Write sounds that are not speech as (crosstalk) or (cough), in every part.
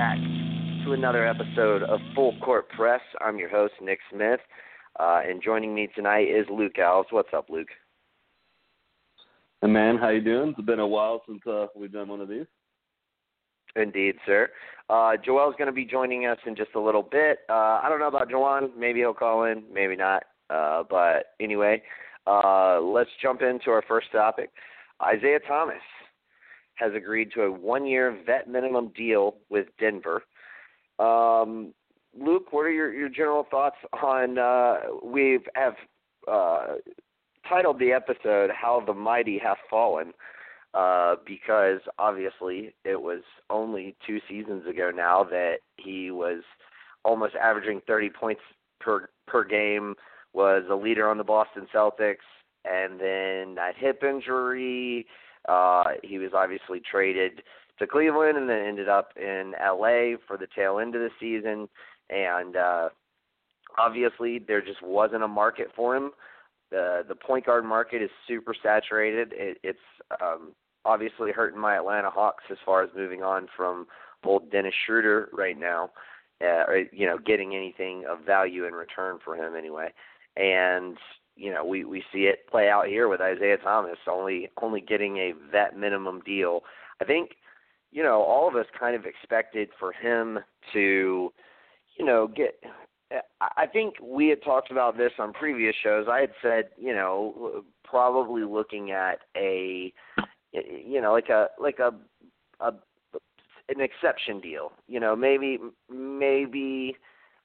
back to another episode of Full Court Press. I'm your host, Nick Smith, uh, and joining me tonight is Luke Alves. What's up, Luke? Hey man, how you doing? It's been a while since uh, we've done one of these. Indeed, sir. Uh, Joel's going to be joining us in just a little bit. Uh, I don't know about Joel. Maybe he'll call in, maybe not. Uh, but anyway, uh, let's jump into our first topic. Isaiah Thomas has agreed to a one-year vet minimum deal with Denver. Um, Luke, what are your, your general thoughts on? Uh, we have uh, titled the episode "How the Mighty Have Fallen." uh, because obviously it was only two seasons ago now that he was almost averaging 30 points per per game, was a leader on the Boston Celtics, and then that hip injury, uh, he was obviously traded to Cleveland and then ended up in LA for the tail end of the season, and uh, obviously there just wasn't a market for him. The the point guard market is super saturated. It, it's um, obviously hurting my Atlanta Hawks as far as moving on from old Dennis Schroeder right now, uh, or, you know, getting anything of value in return for him anyway. And you know, we we see it play out here with Isaiah Thomas only only getting a vet minimum deal. I think, you know, all of us kind of expected for him to, you know, get I think we had talked about this on previous shows. I had said, you know, probably looking at a, you know, like a like a, a an exception deal. You know, maybe maybe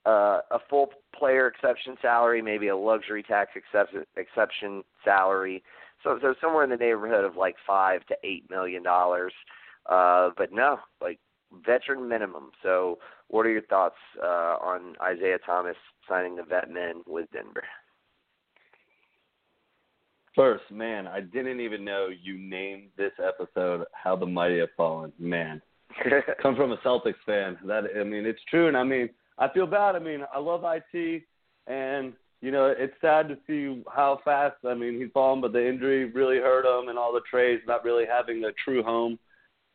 uh, a full player exception salary, maybe a luxury tax exception exception salary. So so somewhere in the neighborhood of like five to eight million dollars. Uh, but no, like veteran minimum. So, what are your thoughts uh, on Isaiah Thomas signing the vet min with Denver? First, man, I didn't even know you named this episode "How the Mighty Have Fallen." Man, (laughs) come from a Celtics fan. That I mean, it's true, and I mean, I feel bad. I mean, I love it, and you know, it's sad to see how fast. I mean, he's fallen, but the injury really hurt him, and all the trades, not really having a true home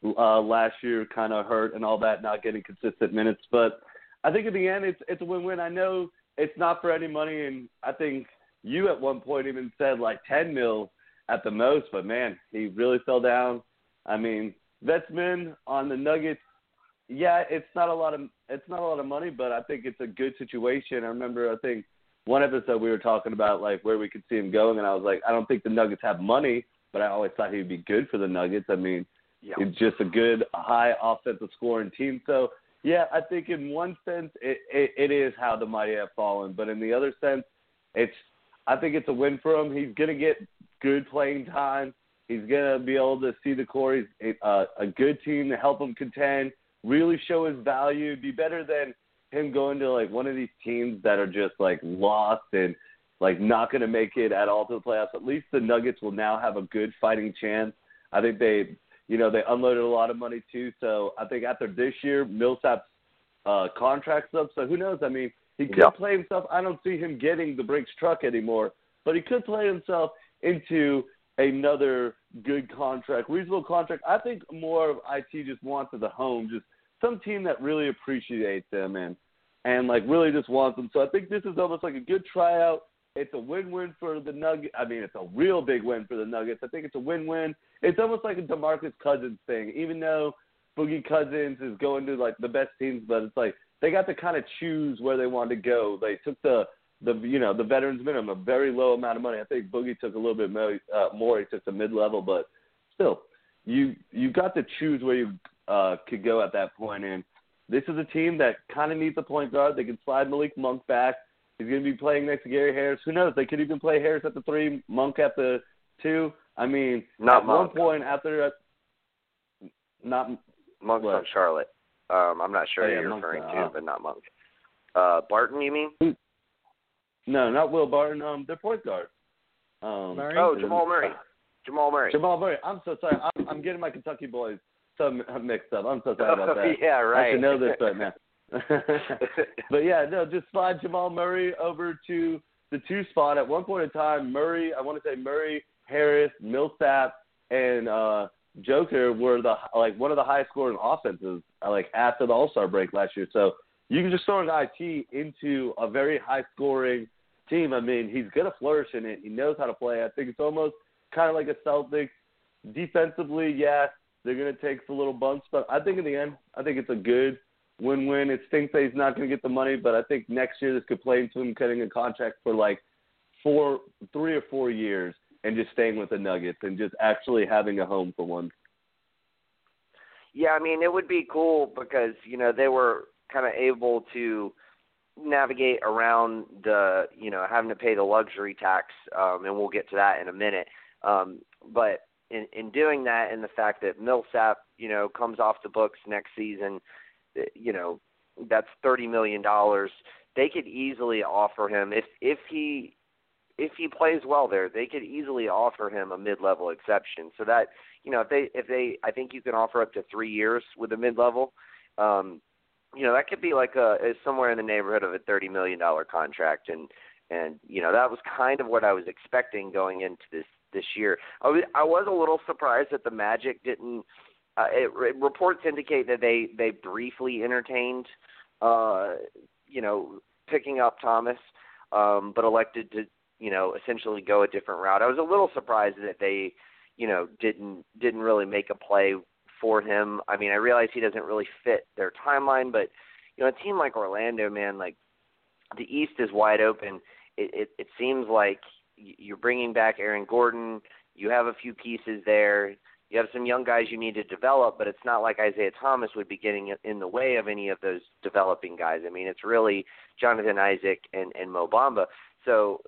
uh, last year kind of hurt and all that, not getting consistent minutes. But I think in the end, it's it's a win-win. I know it's not for any money, and I think you at one point even said like 10 mil at the most. But man, he really fell down. I mean, Vetsman on the Nuggets. Yeah, it's not a lot of it's not a lot of money, but I think it's a good situation. I remember I think one episode we were talking about like where we could see him going, and I was like, I don't think the Nuggets have money, but I always thought he'd be good for the Nuggets. I mean, Yeah. it's just a good high offensive scoring team. So yeah, I think in one sense it, it, it is how the mighty have fallen, but in the other sense, it's I think it's a win for him. He's gonna get good playing time. He's gonna be able to see the core. He's a, a good team to help him contend. Really show his value. Be better than him going to like one of these teams that are just like lost and like not going to make it at all to the playoffs. At least the Nuggets will now have a good fighting chance. I think they, you know, they unloaded a lot of money too. So I think after this year, Millsap's uh, contract's up. So who knows? I mean, he could Yeah. play himself. I don't see him getting the Brinks truck anymore, but he could play himself into another good contract, reasonable contract. I think more of IT just wants a home, just some team that really appreciates them and and like really just wants them. So I think this is almost like a good tryout. It's a win-win for the Nuggets. I mean, it's a real big win for the Nuggets. I think it's a win-win. It's almost like a DeMarcus Cousins thing, even though Boogie Cousins is going to like the best teams, but it's like they got to kind of choose where they wanted to go. They took the the you know the veterans minimum, a very low amount of money. I think Boogie took a little bit more. Uh, more. He took the mid level, but still, you you got to choose where you uh, could go at that point. And this is a team that kind of needs a point guard. They can slide Malik Monk back. He's going to be playing next to Gary Harris. Who knows? They could even play Harris at the three, Monk at the two. I mean, not at Monk. one point after, uh, not Monk's what? on Charlotte. Um, I'm not sure Oh, yeah, you're Monk's referring to, uh, but not Monk. Uh, Barton, you mean? No, not Will Barton. Um, their point guard. Um, Murray? Oh, Jamal Murray. Jamal Murray. Jamal Murray. I'm so sorry. I'm, I'm getting my Kentucky boys so m- mixed up. I'm so sorry about (laughs) that. yeah, I right. should know this right now. (laughs) (laughs) but yeah, no, just slide Jamal Murray over to the two spot. At one point in time, Murray, I want to say Murray, Harris, Millsap, and uh Joker were the like one of the highest scoring offenses uh, like after the All Star break last year. So you can just throw an IT into a very high scoring team. I mean, he's gonna flourish in it. He knows how to play. I think it's almost kind of like a Celtics. Defensively, yeah, they're gonna take some little bumps, but I think in the end, I think it's a good win-win. It stinks that he's not going to get the money, but I think next year this could play into him getting a contract for like four, three or four years, and just staying with the Nuggets and just actually having a home for once. Yeah, I mean it would be cool because you know they were kind of able to navigate around the you know having to pay the luxury tax, um, and we'll get to that in a minute. Um, but in in doing that, and the fact that Millsap you know comes off the books next season, eh, you know that's thirty million dollars. They could easily offer him if if he if he plays well there, they could easily offer him a mid-level exception. So that you know, if they if they I think you can offer up to three years with a mid level. Um, you know, that could be like a somewhere in the neighborhood of a thirty million dollar contract and and you know, that was kind of what I was expecting going into this this year. I was I was a little surprised that the Magic didn't uh, it, it, reports indicate that they they briefly entertained uh you know, picking up Thomas um but elected to, you know, essentially go a different route. I was a little surprised that they you know didn't didn't really make a play for him. I mean, I realize he doesn't really fit their timeline, but you know, a team like Orlando, man, like the East is wide open. It it, it seems like you're bringing back Aaron Gordon. You have a few pieces there. You have some young guys you need to develop, but it's not like Isaiah Thomas would be getting in the way of any of those developing guys. I mean, it's really Jonathan Isaac and and Mo Bamba. So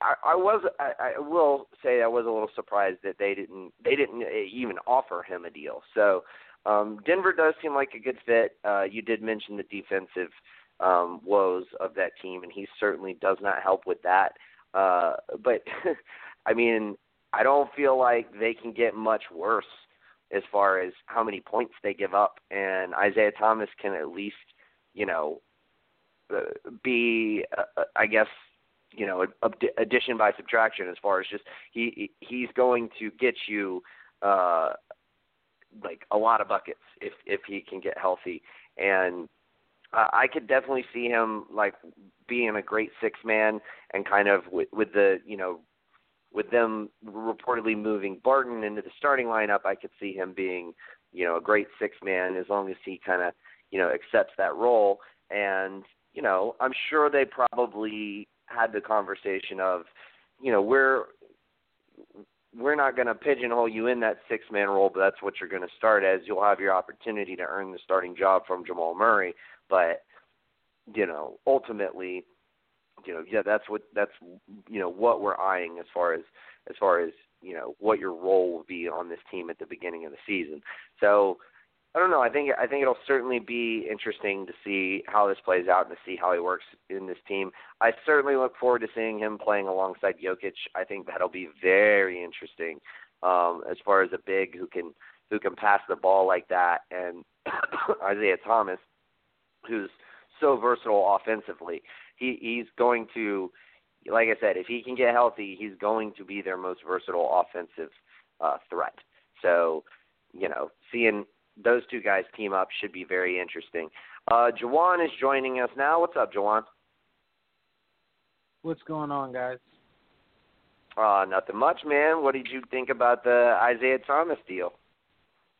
I, I was I, I will say I was a little surprised that they didn't they didn't even offer him a deal. So um, Denver does seem like a good fit. Uh, you did mention the defensive um, woes of that team, and he certainly does not help with that. Uh, but (laughs) I mean, I don't feel like they can get much worse as far as how many points they give up, and Isaiah Thomas can at least you know uh, be uh, I guess you know addition by subtraction as far as just he he's going to get you uh like a lot of buckets if if he can get healthy. And uh, I could definitely see him like being a great six man and kind of with with the you know with them reportedly moving Barton into the starting lineup I could see him being you know a great six man as long as he kind of you know accepts that role. And you know I'm sure they probably had the conversation of, you know, we're we're not going to pigeonhole you in that six man role, but that's what you're going to start as. You'll have your opportunity to earn the starting job from Jamal Murray, but you know, ultimately, you know, yeah, that's what that's you know what we're eyeing as far as as far as you know what your role will be on this team at the beginning of the season. So I don't know. I think I think it'll certainly be interesting to see how this plays out and to see how he works in this team. I certainly look forward to seeing him playing alongside Jokic. I think that'll be very interesting um, as far as a big who can who can pass the ball like that, and (coughs) Isaiah Thomas, who's so versatile offensively. He he's going to like I said, if he can get healthy, he's going to be their most versatile offensive uh, threat. So, you know, seeing those two guys team up should be very interesting. Uh, Jawan is joining us now. What's up, Jawan? What's going on, guys? Uh, nothing much, man. What did you think about the Isaiah Thomas deal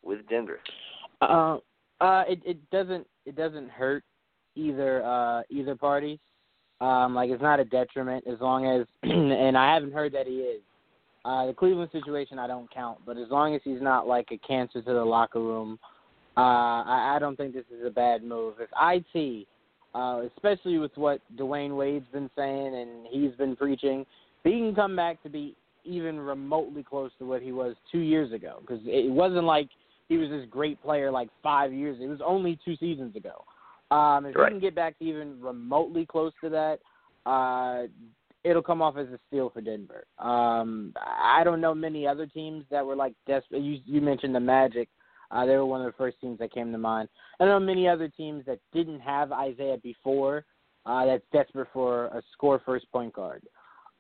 with Denver? Uh, uh, it it doesn't it doesn't hurt either uh either party. Um, like it's not a detriment as long as, (clears throat) and I haven't heard that he is. Uh, the Cleveland situation I don't count, but as long as he's not like a cancer to the locker room, uh, I, I don't think this is a bad move. If IT, uh, especially with what Dwyane Wade's been saying and he's been preaching, if he can come back to be even remotely close to what he was two years ago. Because it wasn't like he was this great player like five years. It was only two seasons ago. Um, if right. he can get back to even remotely close to that, uh, it'll come off as a steal for Denver. Um, I don't know many other teams that were like desperate. You, you mentioned the Magic. Uh, they were one of the first teams that came to mind. I don't know many other teams that didn't have Isaiah before uh, that's desperate for a score first point guard.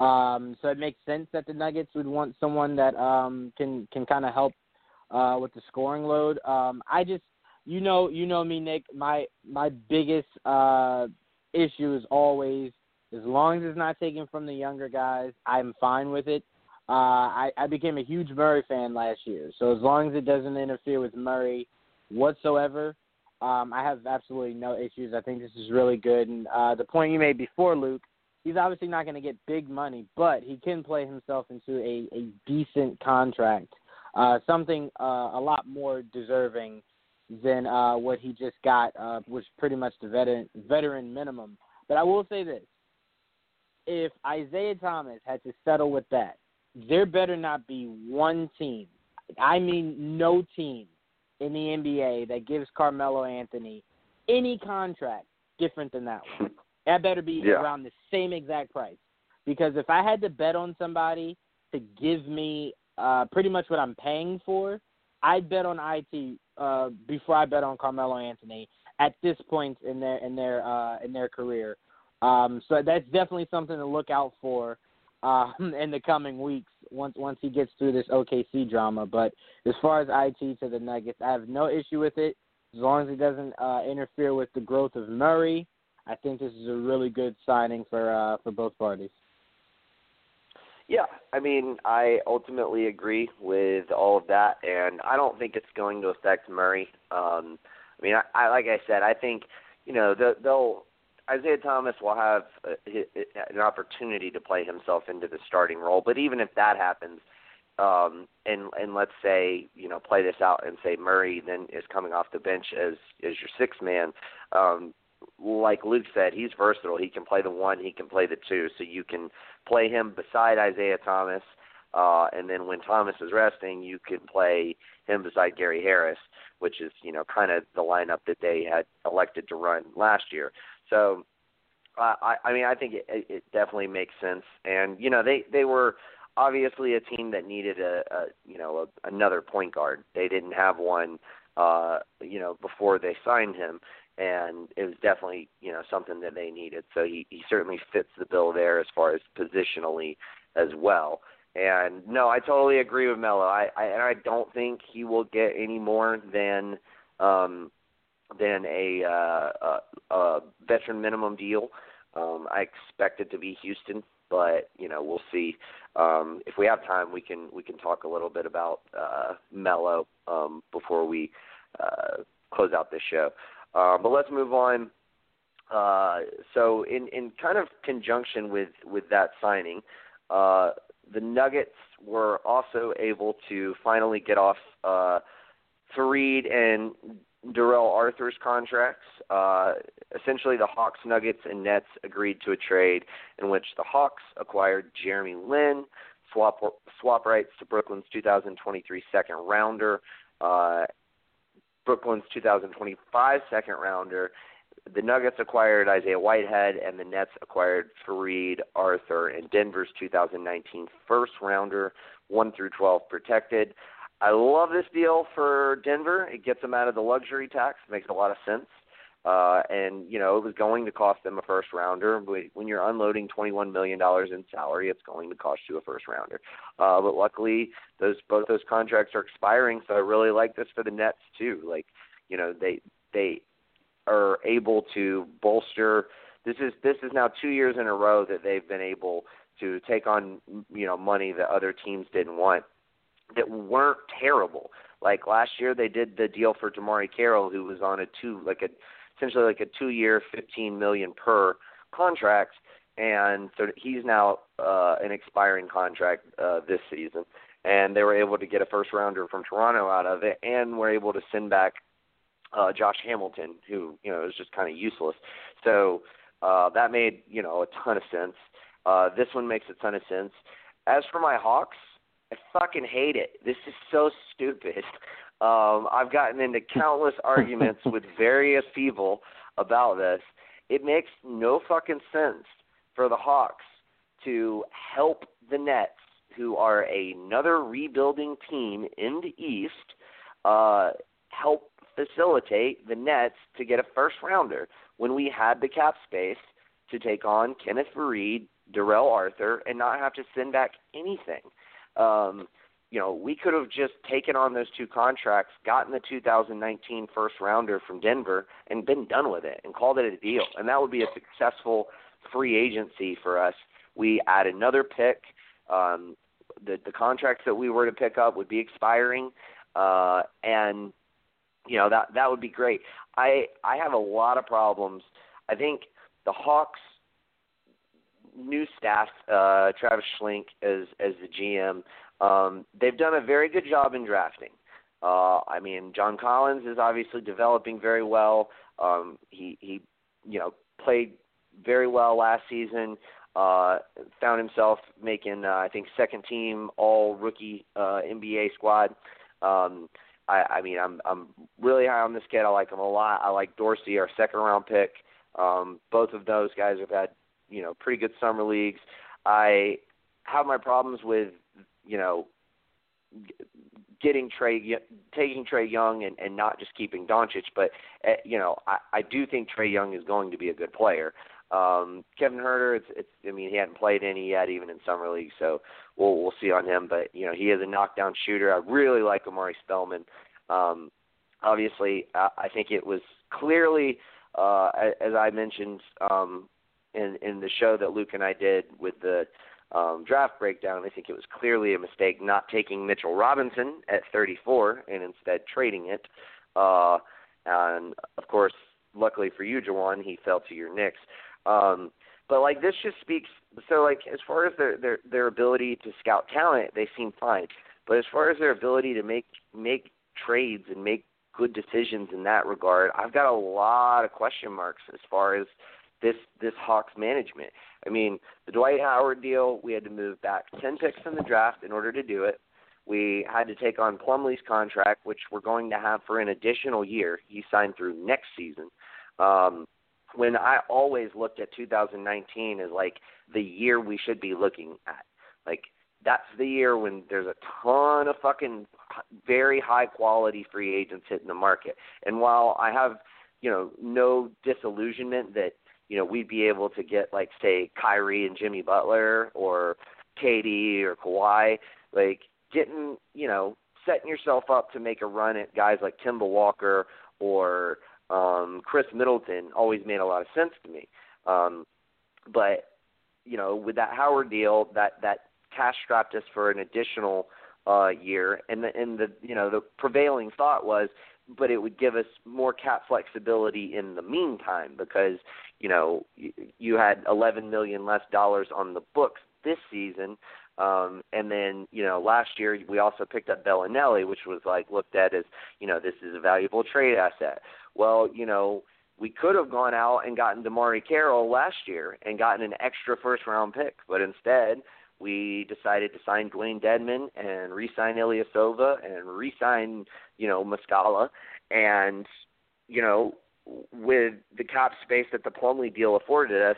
Um, so it makes sense that the Nuggets would want someone that um, can can kind of help uh, with the scoring load. Um, I just you know you know me, Nick. My my biggest uh, issue is always as long as it's not taken from the younger guys, I'm fine with it. Uh, I, I became a huge Murray fan last year, so as long as it doesn't interfere with Murray whatsoever, um, I have absolutely no issues. I think this is really good. And uh, the point you made before, Luke, he's obviously not going to get big money, but he can play himself into a, a decent contract, uh, something uh, a lot more deserving than uh, what he just got, uh, which pretty much the veteran veteran minimum. But I will say this: if Isaiah Thomas had to settle with that, there better not be one team, I mean no team in the NBA that gives Carmelo Anthony any contract different than that one. That better be yeah. around the same exact price. Because if I had to bet on somebody to give me uh, pretty much what I'm paying for, I'd bet on IT uh, before I bet on Carmelo Anthony at this point in their in their uh, in their career. Um, so that's definitely something to look out for um, (laughs) in the coming weeks once once he gets through this OKC drama. But as far as IT to the Nuggets, I have no issue with it as long as it doesn't uh, interfere with the growth of Murray. I think this is a really good signing for uh, for both parties. Yeah, I mean, I ultimately agree with all of that, and I don't think it's going to affect Murray. Um, I mean, I, I like I said, I think you know the, they'll Isaiah Thomas will have a, an opportunity to play himself into the starting role. But even if that happens, um, and and let's say you know play this out and say Murray then is coming off the bench as as your sixth man. Um, like Luke said, he's versatile. He can play the one, he can play the two. So you can play him beside Isaiah Thomas, uh, and then when Thomas is resting, you can play him beside Gary Harris, which is you know kind of the lineup that they had elected to run last year. So, uh, I, I mean, I think it, it definitely makes sense. And you know, they they were obviously a team that needed a, a you know a, another point guard. They didn't have one, uh, you know, before they signed him, and it was definitely you know something that they needed. So he he certainly fits the bill there as far as positionally as well. And no, I totally agree with Melo. I, I and I don't think he will get any more than um than a, uh, a, a veteran minimum deal. Um, I expect it to be Houston, but you know we'll see. Um, if we have time, we can we can talk a little bit about uh, Melo um, before we uh, close out this show. Uh, but let's move on. Uh, so in in kind of conjunction with with that signing, uh, the Nuggets were also able to finally get off uh, Faried and Darrell Arthur's contracts. Uh, essentially, the Hawks, Nuggets, and Nets agreed to a trade in which the Hawks acquired Jeremy Lin, swap swap rights to Brooklyn's 2023 second rounder, uh, Brooklyn's 2025 second rounder. The Nuggets acquired Isaiah Whitehead, and the Nets acquired Faried Arthur and Denver's 2019 first rounder, 1 through 12 protected. I love this deal for Denver. It gets them out of the luxury tax. Makes a lot of sense. Uh, and you know it was going to cost them a first rounder. When you're unloading 21 million dollars in salary, it's going to cost you a first rounder. Uh, but luckily, those both those contracts are expiring, so I really like this for the Nets too. Like, you know, they they are able to bolster. This is this is now two years in a row that they've been able to take on you know money that other teams didn't want that weren't terrible. Like last year, they did the deal for DeMarre Carroll, who was on a two like a essentially like a two year, fifteen million per contract, and so he's now uh, an expiring contract uh, this season. And they were able to get a first rounder from Toronto out of it, and were able to send back uh, Josh Hamilton, who you know is just kind of useless. So uh, that made you know a ton of sense. Uh, this one makes a ton of sense. As for my Hawks, I fucking hate it. This is so stupid. (laughs) Um, I've gotten into countless (laughs) arguments with various people about this. It makes no fucking sense for the Hawks to help the Nets, who are another rebuilding team in the East, uh, help facilitate the Nets to get a first rounder when we had the cap space to take on Kenneth Faried, Darrell Arthur, and not have to send back anything. Um, you know, we could have just taken on those two contracts, gotten the 2019 first rounder from Denver, and been done with it and called it a deal. And that would be a successful free agency for us. We add another pick. Um, the the contracts that we were to pick up would be expiring, uh, and you know that that would be great. I I have a lot of problems. I think the Hawks new staff, uh, Travis Schlenk as as the GM, um, they've done a very good job in drafting. Uh, I mean, John Collins is obviously developing very well. Um, he he, you know, played very well last season. Uh, found himself making, uh, I think, second team All Rookie uh, NBA squad. Um, I, I mean, I'm I'm really high on this kid. I like him a lot. I like Dorsey, our second round pick. Um, both of those guys have had, you know, pretty good summer leagues. I have my problems with you know, getting Trae, taking Trae Young and, and not just keeping Doncic. But uh, you know, I, I do think Trae Young is going to be a good player. Um, Kevin Huerter, it's, it's, I mean, he hadn't played any yet, even in summer league, so we'll we'll see on him. But you know, he is a knockdown shooter. I really like Omari Spellman. Um, obviously, I, I think it was clearly, uh, as I mentioned um, in in the show that Luke and I did with the um, draft breakdown, I think it was clearly a mistake not taking Mitchell Robinson at 34 and instead trading it. Uh, and of course, luckily for you, Jawan, he fell to your Knicks. Um, but like this just speaks. So like as far as their their their ability to scout talent, they seem fine. But as far as their ability to make make trades and make good decisions in that regard, I've got a lot of question marks as far as this this Hawks management. I mean, the Dwight Howard deal, we had to move back ten picks in the draft in order to do it. We had to take on Plumlee's contract, which we're going to have for an additional year. He signed through next season. Um, when I always looked at 2019 as like the year we should be looking at, like that's the year when there's a ton of fucking very high quality free agents hitting the market. And while I have, you know, no disillusionment that you know, we'd be able to get like say Kyrie and Jimmy Butler or KD or Kawhi, like getting, you know, setting yourself up to make a run at guys like Kemba Walker or um Khris Middleton always made a lot of sense to me. Um but you know, with that Howard deal, that that cash strapped us for an additional uh year and the and the you know, the prevailing thought was but it would give us more cap flexibility in the meantime because you know you, had 11 million less dollars on the books this season um and then you know last year we also picked up Belinelli which was like looked at as you know this is a valuable trade asset. Well you know we could have gone out and gotten DeMarre Carroll last year and gotten an extra first round pick but instead we decided to sign Dewayne Dedmon and re-sign Ilyasova and re-sign, you know, Muscala, and you know, with the cap space that the Plumlee deal afforded us,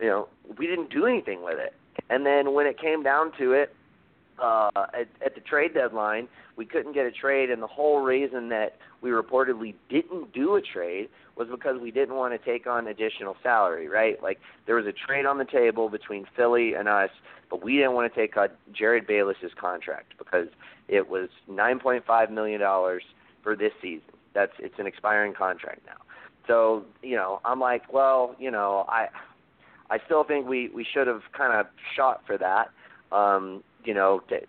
you know, we didn't do anything with it. And then when it came down to it, uh, at, at the trade deadline, we couldn't get a trade, and the whole reason that we reportedly didn't do a trade was because we didn't want to take on additional salary, right? Like there was a trade on the table between Philly and us, but we didn't want to take on Jerryd Bayless's contract because it was 9.5 million dollars for this season. That's it's an expiring contract now. So you know, I'm like, well, you know, I I still think we we should have kind of shot for that. Um, you know, to,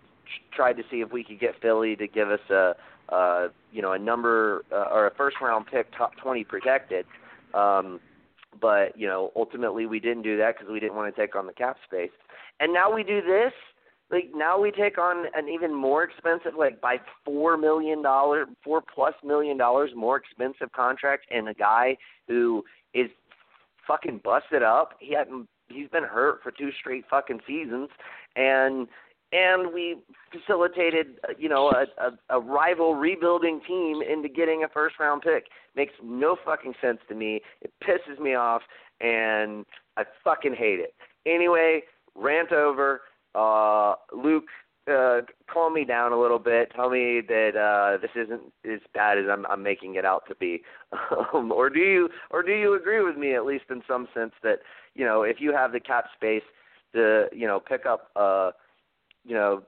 tried to see if we could get Philly to give us a, uh, you know, a number uh, or a first round pick, top 20 protected. Um, but you know, ultimately we didn't do that because we didn't want to take on the cap space. And now we do this. Like now we take on an even more expensive, like by four million dollars, four plus million dollars more expensive contract, and a guy who is fucking busted up. He hadn't. He's been hurt for two straight fucking seasons, and and we facilitated, you know, a, a, a rival rebuilding team into getting a first round pick. Makes no fucking sense to me. It pisses me off, and I fucking hate it. Anyway, rant over. Uh, Luke, uh, calm me down a little bit. Tell me that uh, this isn't as bad as I'm, I'm making it out to be, (laughs) um, or do you, or do you agree with me at least in some sense that you know if you have the cap space to you know pick up uh, you know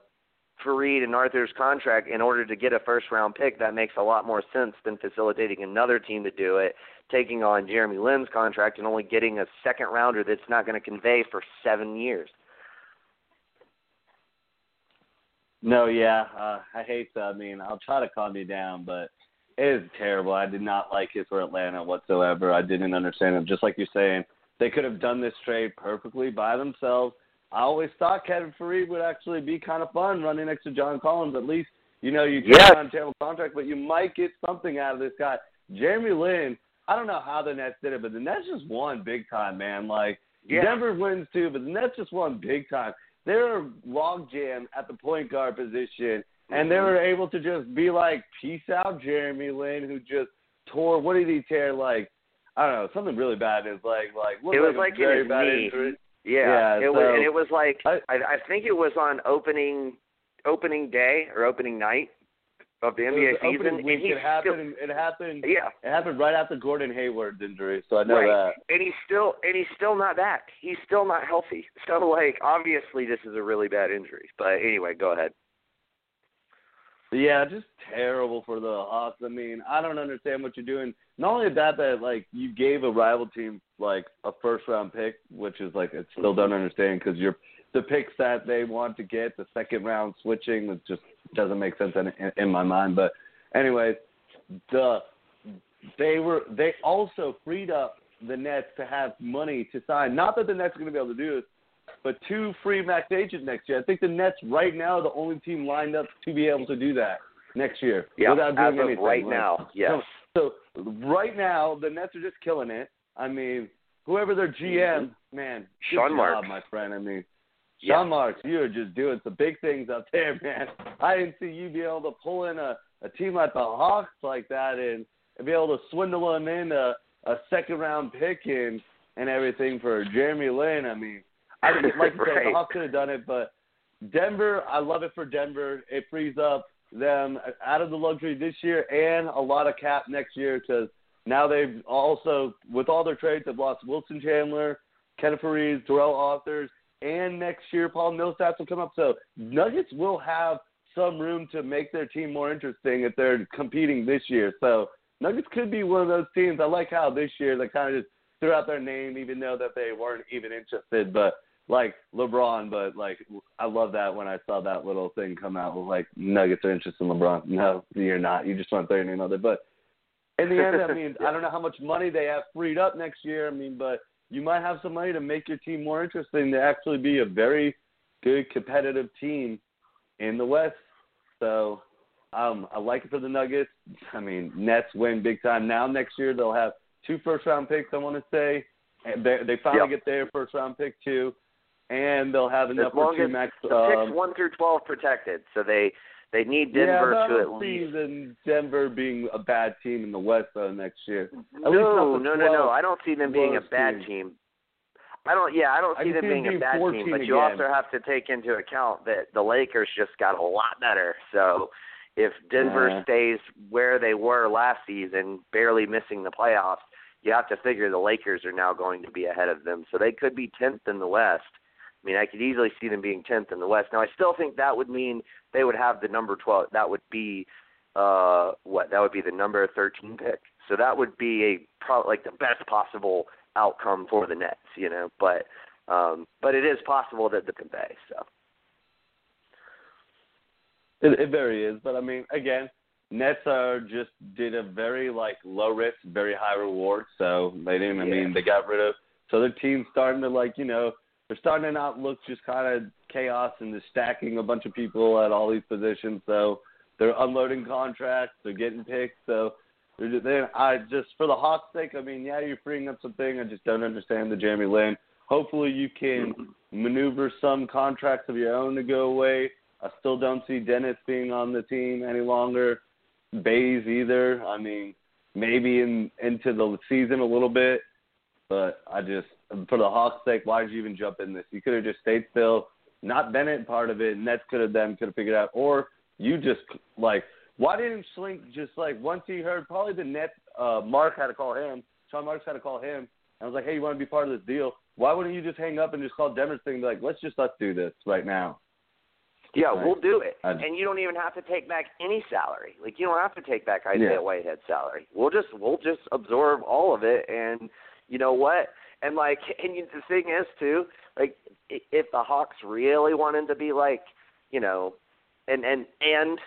Faried and Arthur's contract in order to get a first round pick, that makes a lot more sense than facilitating another team to do it, taking on Jeremy Lin's contract and only getting a second rounder that's not going to convey for seven years. No, yeah, uh, I hate that. I mean, I'll try to calm you down, but it is terrible. I did not like it for Atlanta whatsoever. I didn't understand it. Just like you're saying, they could have done this trade perfectly by themselves. I always thought Kevin Faried would actually be kind of fun running next to John Collins. At least, you know, you yes. take on terrible contract, but you might get something out of this guy. Jeremy Lin, I don't know how the Nets did it, but the Nets just won big time, man. Like yeah. Denver wins too, but the Nets just won big time they're log jam at the point guard position, and they Mm-hmm. were able to just be like, "Peace out, Jeremy Lin," who just tore. What did he tear? Like, I don't know, something really bad. Is like, like it was like, like a very bad knee. injury. Yeah, Yeah, it was, and it was like I- I, I think it was on opening opening day or opening night of the NBA season. week. and he It happened. Still, it happened. yeah, It happened right after Gordon Hayward's injury, so I know right. that. And he's still and he's still not back. He's still not healthy. (laughs) So like obviously this is a really bad injury. But anyway, go ahead. Yeah, just terrible for the Hawks. I mean, I don't understand what you're doing. Not only that, that like you gave a rival team like a first round pick, which is like I still don't understand because you're the picks that they want to get the second round switching it just doesn't make sense in, in, in my mind. But anyways, the they were they also freed up the Nets to have money to sign. Not that the Nets are going to be able to do this, but two free max agents next year. I think the Nets right now are the only team lined up to be able to do that next year Yeah, without doing as of anything. right Like, now, yes. So, so right now the Nets are just killing it. I mean, whoever their GM, mm-hmm. man, good Sean Marks. my friend. I mean, Yeah. Sean Marks, you are just doing some big things up there, (laughs) man. I didn't see you be able to pull in a a team like the Hawks like that and, and be able to swindle them in a a second round pick and and everything for Jeremy Lin. I mean, I like you (laughs) said, the Hawks could have done it, but Denver, I love it for Denver. It frees up them out of the luxury this year and a lot of cap next year because now they've also, with all their trades, they've lost Wilson Chandler, Kenneth Faried, Darrell Arthurs, and next year Paul Millsap will come up. So Nuggets will have some room to make their team more interesting if they're competing this year. So Nuggets could be one of those teams. I like how this year they kind of just threw out their name, even though that they weren't even interested. But like LeBron, but like I love that when I saw that little thing come out with like Nuggets are interested in LeBron. No, you're not. You just want to throw your name out there. But in the end, I mean, (laughs) I don't know how much money they have freed up next year. I mean, but you might have some money to make your team more interesting to actually be a very good competitive team in the West. So um, I like it for the Nuggets. I mean, Nets win big time. Now next year they'll have two first round picks. I want to say and they they finally Yep. get their first round pick too, and they'll have enough as for two as max. um, picks one through twelve protected, so they they need Denver I to at least. the Denver being a bad team in the West though next year. At No, no, no, no. I don't see them being a bad team. team. I don't. Yeah, I don't see can them being a bad team, but you again. also have to take into account that the Lakers just got a lot better. So if Denver Yeah. stays where they were last season, barely missing the playoffs, you have to figure the Lakers are now going to be ahead of them. So they could be tenth in the West. I mean, I could easily see them being tenth in the West. Now, I still think that would mean they would have the number twelve. That would be uh what? That would be the number thirteen pick. So that would be a pro- like the best possible outcome for the Nets, you know. But um but it is possible that the convey. So It, it very is, but I mean, again, Nets are just did a very like low risk, very high reward. So they didn't. I Yeah. mean, they got rid of. So their team's starting to like you know they're starting to not look just kind of chaos and just stacking a bunch of people at all these positions. So they're unloading contracts, they're getting picks. So they're just, they I just for the Hawks' sake, I mean, yeah, you're freeing up something. I just don't understand the Jeremy Lin. Hopefully, you can mm-hmm. maneuver some contracts of your own to go away. I still don't see Dennis being on the team any longer. Bays either. I mean, maybe in into the season a little bit, but I just for the Hawks' sake, why did you even jump in this? You could have just stayed still, not Bennett part of it. Nets could have then could have figured out, or you just like why didn't Schlenk just like once he heard probably the Nets uh Mark had to call him, Sean Marks had to call him. And I was like, hey, you want to be part of this deal? Why wouldn't you just hang up and just call Denver's thing and be like, let's just let's do this right now? yeah, Right. we'll do it. I- and you don't even have to take back any salary. Like you don't have to take back Isaiah Yeah. Whitehead's salary. We'll just we'll just absorb all of it and you know what? And like (laughs) and you, the thing is too, like if the Hawks really wanted to be like, you know, an an and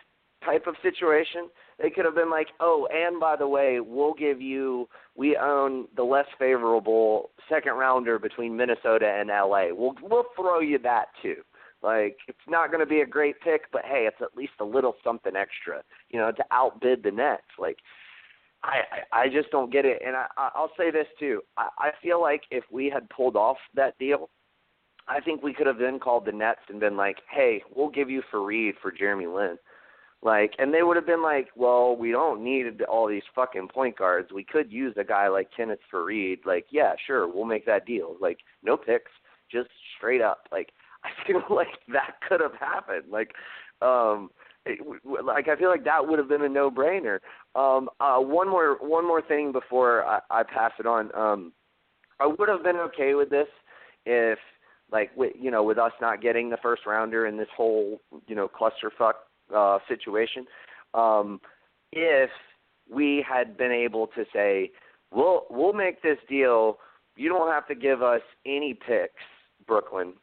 type of situation, they could have been like, "Oh, and by the way, we'll give you we own the less favorable second rounder between Minnesota and LA. We'll we'll throw you that too." Like it's not going to be a great pick, but hey, it's at least a little something extra, you know, to outbid the Nets. Like I I, just don't get it, and I I- I'll say this too. I, I feel like if we had pulled off that deal, I think we could have then called the Nets and been like, hey, we'll give you Faried for Jeremy Lin. Like, and they would have been like, well, we don't need all these fucking point guards. We could use a guy like Kenneth Faried. Like, yeah, sure, we'll make that deal. Like, no picks, just straight up. Like, (laughs) I feel like that could have happened. Like, um, like I feel like that would have been a no-brainer. Um, uh, one more, one more thing before I, I pass it on. Um, I would have been okay with this if, like, with, you know, with us not getting the first rounder in this whole, you know, clusterfuck uh, situation. Um, if we had been able to say, we'll we'll make this deal. You don't have to give us any picks, Brooklyn,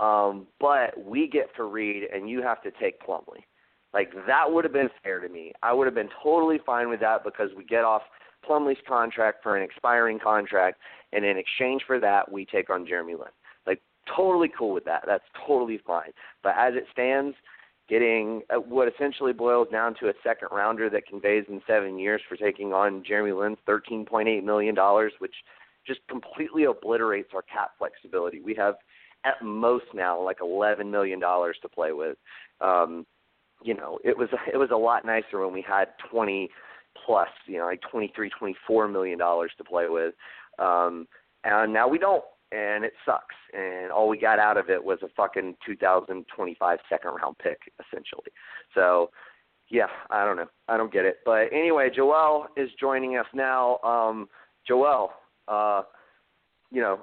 um, but we get Faried and you have to take Plumlee. Like that would have been fair to me. I would have been totally fine with that because we get off Plumlee's contract for an expiring contract, and in exchange for that, we take on Jeremy Lin. Like totally cool with that. That's totally fine. But as it stands, getting uh, what essentially boils down to a second rounder that conveys in seven years for taking on Jeremy Lin's thirteen point eight million dollars, which just completely obliterates our cap flexibility. We have at most now like eleven million dollars to play with. Um, you know, it was it was a lot nicer when we had twenty plus, you know, like twenty three, twenty four million dollars to play with. Um, and now we don't and it sucks. And all we got out of it was a fucking 2025 second round pick, essentially. So, yeah, I don't know. I don't get it. But anyway, Joel is joining us now. Um, Joel, uh, you know,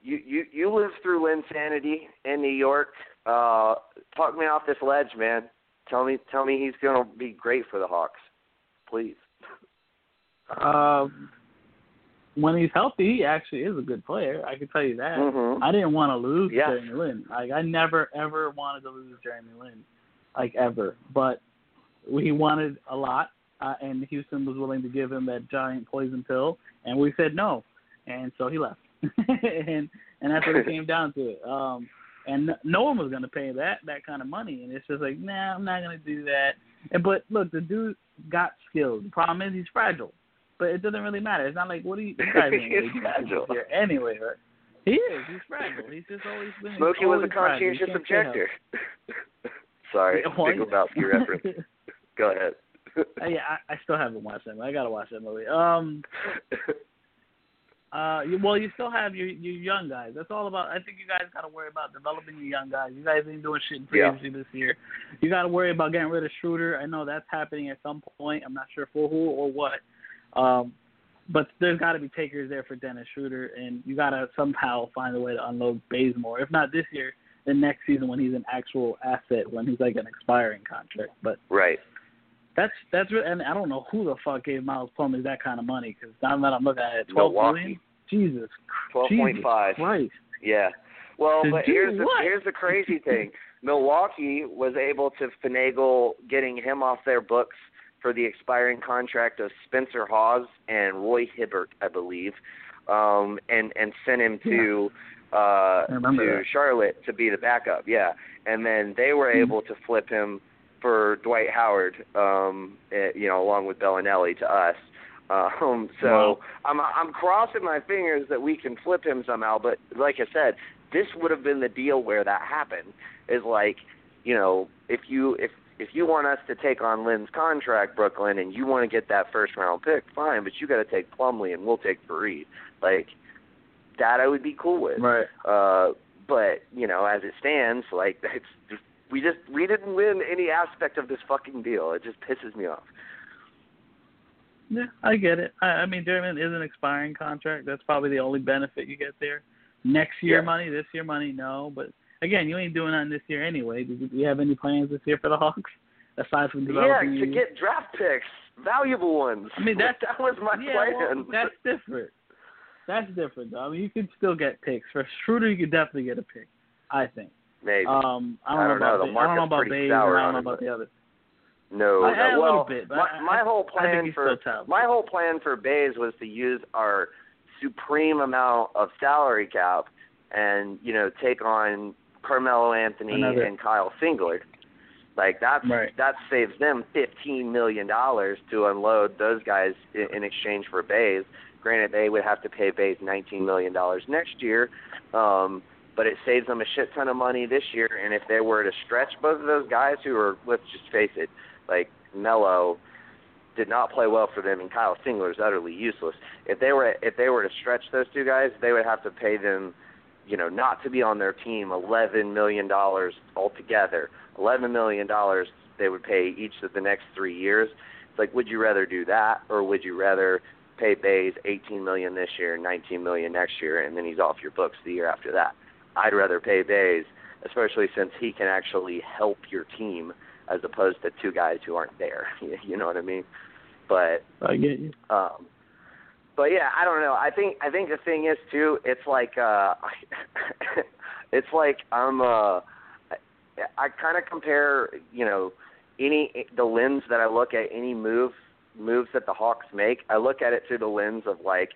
you you you lived through insanity in New York. Uh, talk me off this ledge, man. Tell me tell me he's gonna be great for the Hawks, please. Um, when he's healthy, he actually is a good player. I can tell you that. Mhm. I didn't want to lose Yes. Jeremy Lin. Like I never ever wanted to lose Jeremy Lin, like ever. But he wanted a lot, uh, and Houston was willing to give him that giant poison pill, and we said no, and so he left. (laughs) and and that's what it came down to. It. Um, and no one was going to pay that that kind of money, and it's just like, nah, I'm not going to do that. And but look, the dude got skills. The problem is he's fragile. But it doesn't really matter. It's not like what are you this guy's (laughs) He's fragile. Here anyway, right? He is. He's fragile. He's just always been. Smokey was a always fragile. You conscientious can't say how- objector. (laughs) Sorry, Yeah, well, think about your reference. (laughs) Go ahead. Uh, yeah, I, I still haven't watched that. movie. I gotta watch that movie. Um, Uh, well, you still have your your young guys. That's all about. I think you guys got to worry about developing your young guys. You guys ain't doing shit in free Yeah. agency this year. You got to worry about getting rid of Schroeder. I know that's happening at some point. I'm not sure for who or what. Um, but there's got to be takers there for Dennis Schroeder, and you got to somehow find a way to unload Bazemore. If not this year, then next season when he's an actual asset, when he's like an expiring contract. But Right. That's that's re- and I don't know who the fuck gave Miles Plumlee that kind of money because now that I'm looking at it, twelve Milwaukee. million. Jesus, Twelve point five. Jesus point five. Christ. Yeah. Well, To but here's the here's the crazy (laughs) thing. Milwaukee was able to finagle getting him off their books for the expiring contract of Spencer Hawes and Roy Hibbert, I believe, um, and and sent him to uh, to that. Charlotte to be the backup. Yeah, and then they were Hmm. able to flip him for Dwight Howard, um, eh, you know, along with Belinelli to us. Um, so Wow. I'm I'm crossing my fingers that we can flip him somehow. But like I said, this would have been the deal where that happened. Is like, you know, if you if if you want us to take on Lin's contract, Brooklyn, and you want to get that first round pick, fine. But you got to take Plumlee, and we'll take Faried. Like that, I would be cool with. Right. Uh, but you know, as it stands, like (laughs) it's just, we just we didn't win any aspect of this fucking deal. It just pisses me off. Yeah, I get it. I, I mean, Dermot is an expiring contract. That's probably the only benefit you get there. Next year Yeah. money, this year money, no. But again, you ain't doing nothing this year anyway. Do you, do you have any plans this year for the Hawks aside from Yeah, to get draft picks, valuable ones. I mean, (laughs) that's that was my yeah, plan. Well, (laughs) that's different. That's different, though. I mean, you could still get picks. For Schroeder, you could definitely get a pick. I think. Maybe. Um, I I don't, don't know know. about The I don't know market's about pretty Baze, sour I don't know about the other. no, I- no. a well, little bit, my, I- my whole plan for my whole plan for Baze was to use our supreme amount of salary cap and you know take on Carmelo Anthony Another- and Kyle Singler. Like that's Right. that saves them fifteen million dollars to unload those guys in, in exchange for Baze. Granted, they would have to pay Baze nineteen million dollars next year, um, but it saves them a shit ton of money this year. And if they were to stretch both of those guys, who are let's just face it, like Melo did not play well for them, and Kyle Singler is utterly useless. If they were if they were to stretch those two guys, they would have to pay them, you know, not to be on their team, eleven million dollars altogether. Eleven million dollars they would pay each of the next three years. It's like, would you rather do that, or would you rather pay Baze eighteen million this year, nineteen million next year, and then he's off your books the year after that? I'd rather pay Baze, especially since he can actually help your team as opposed to two guys who aren't there. (laughs) You know what I mean? But I get you. um but yeah, I don't know. I think I think the thing is too, it's like uh (laughs) it's like I'm uh I, I kind of compare, you know, any the lens that I look at any move moves that the Hawks make, I look at it through the lens of like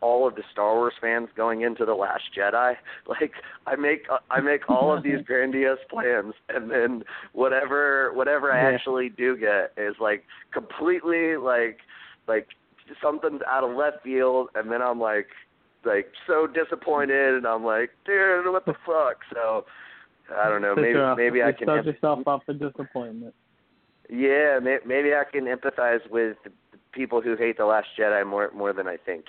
all of the Star Wars fans going into the Last Jedi. (laughs) Like I make uh, I make all of these (laughs) grandiose plans, and then whatever whatever I actually do get is like completely like like something's out of left field, and then I'm like like so disappointed, and I'm like, dude, what the fuck? So I don't know. Maybe your- maybe I can em- yourself up for disappointment. yeah, may, maybe I can empathize with the people who hate the Last Jedi more more than I think.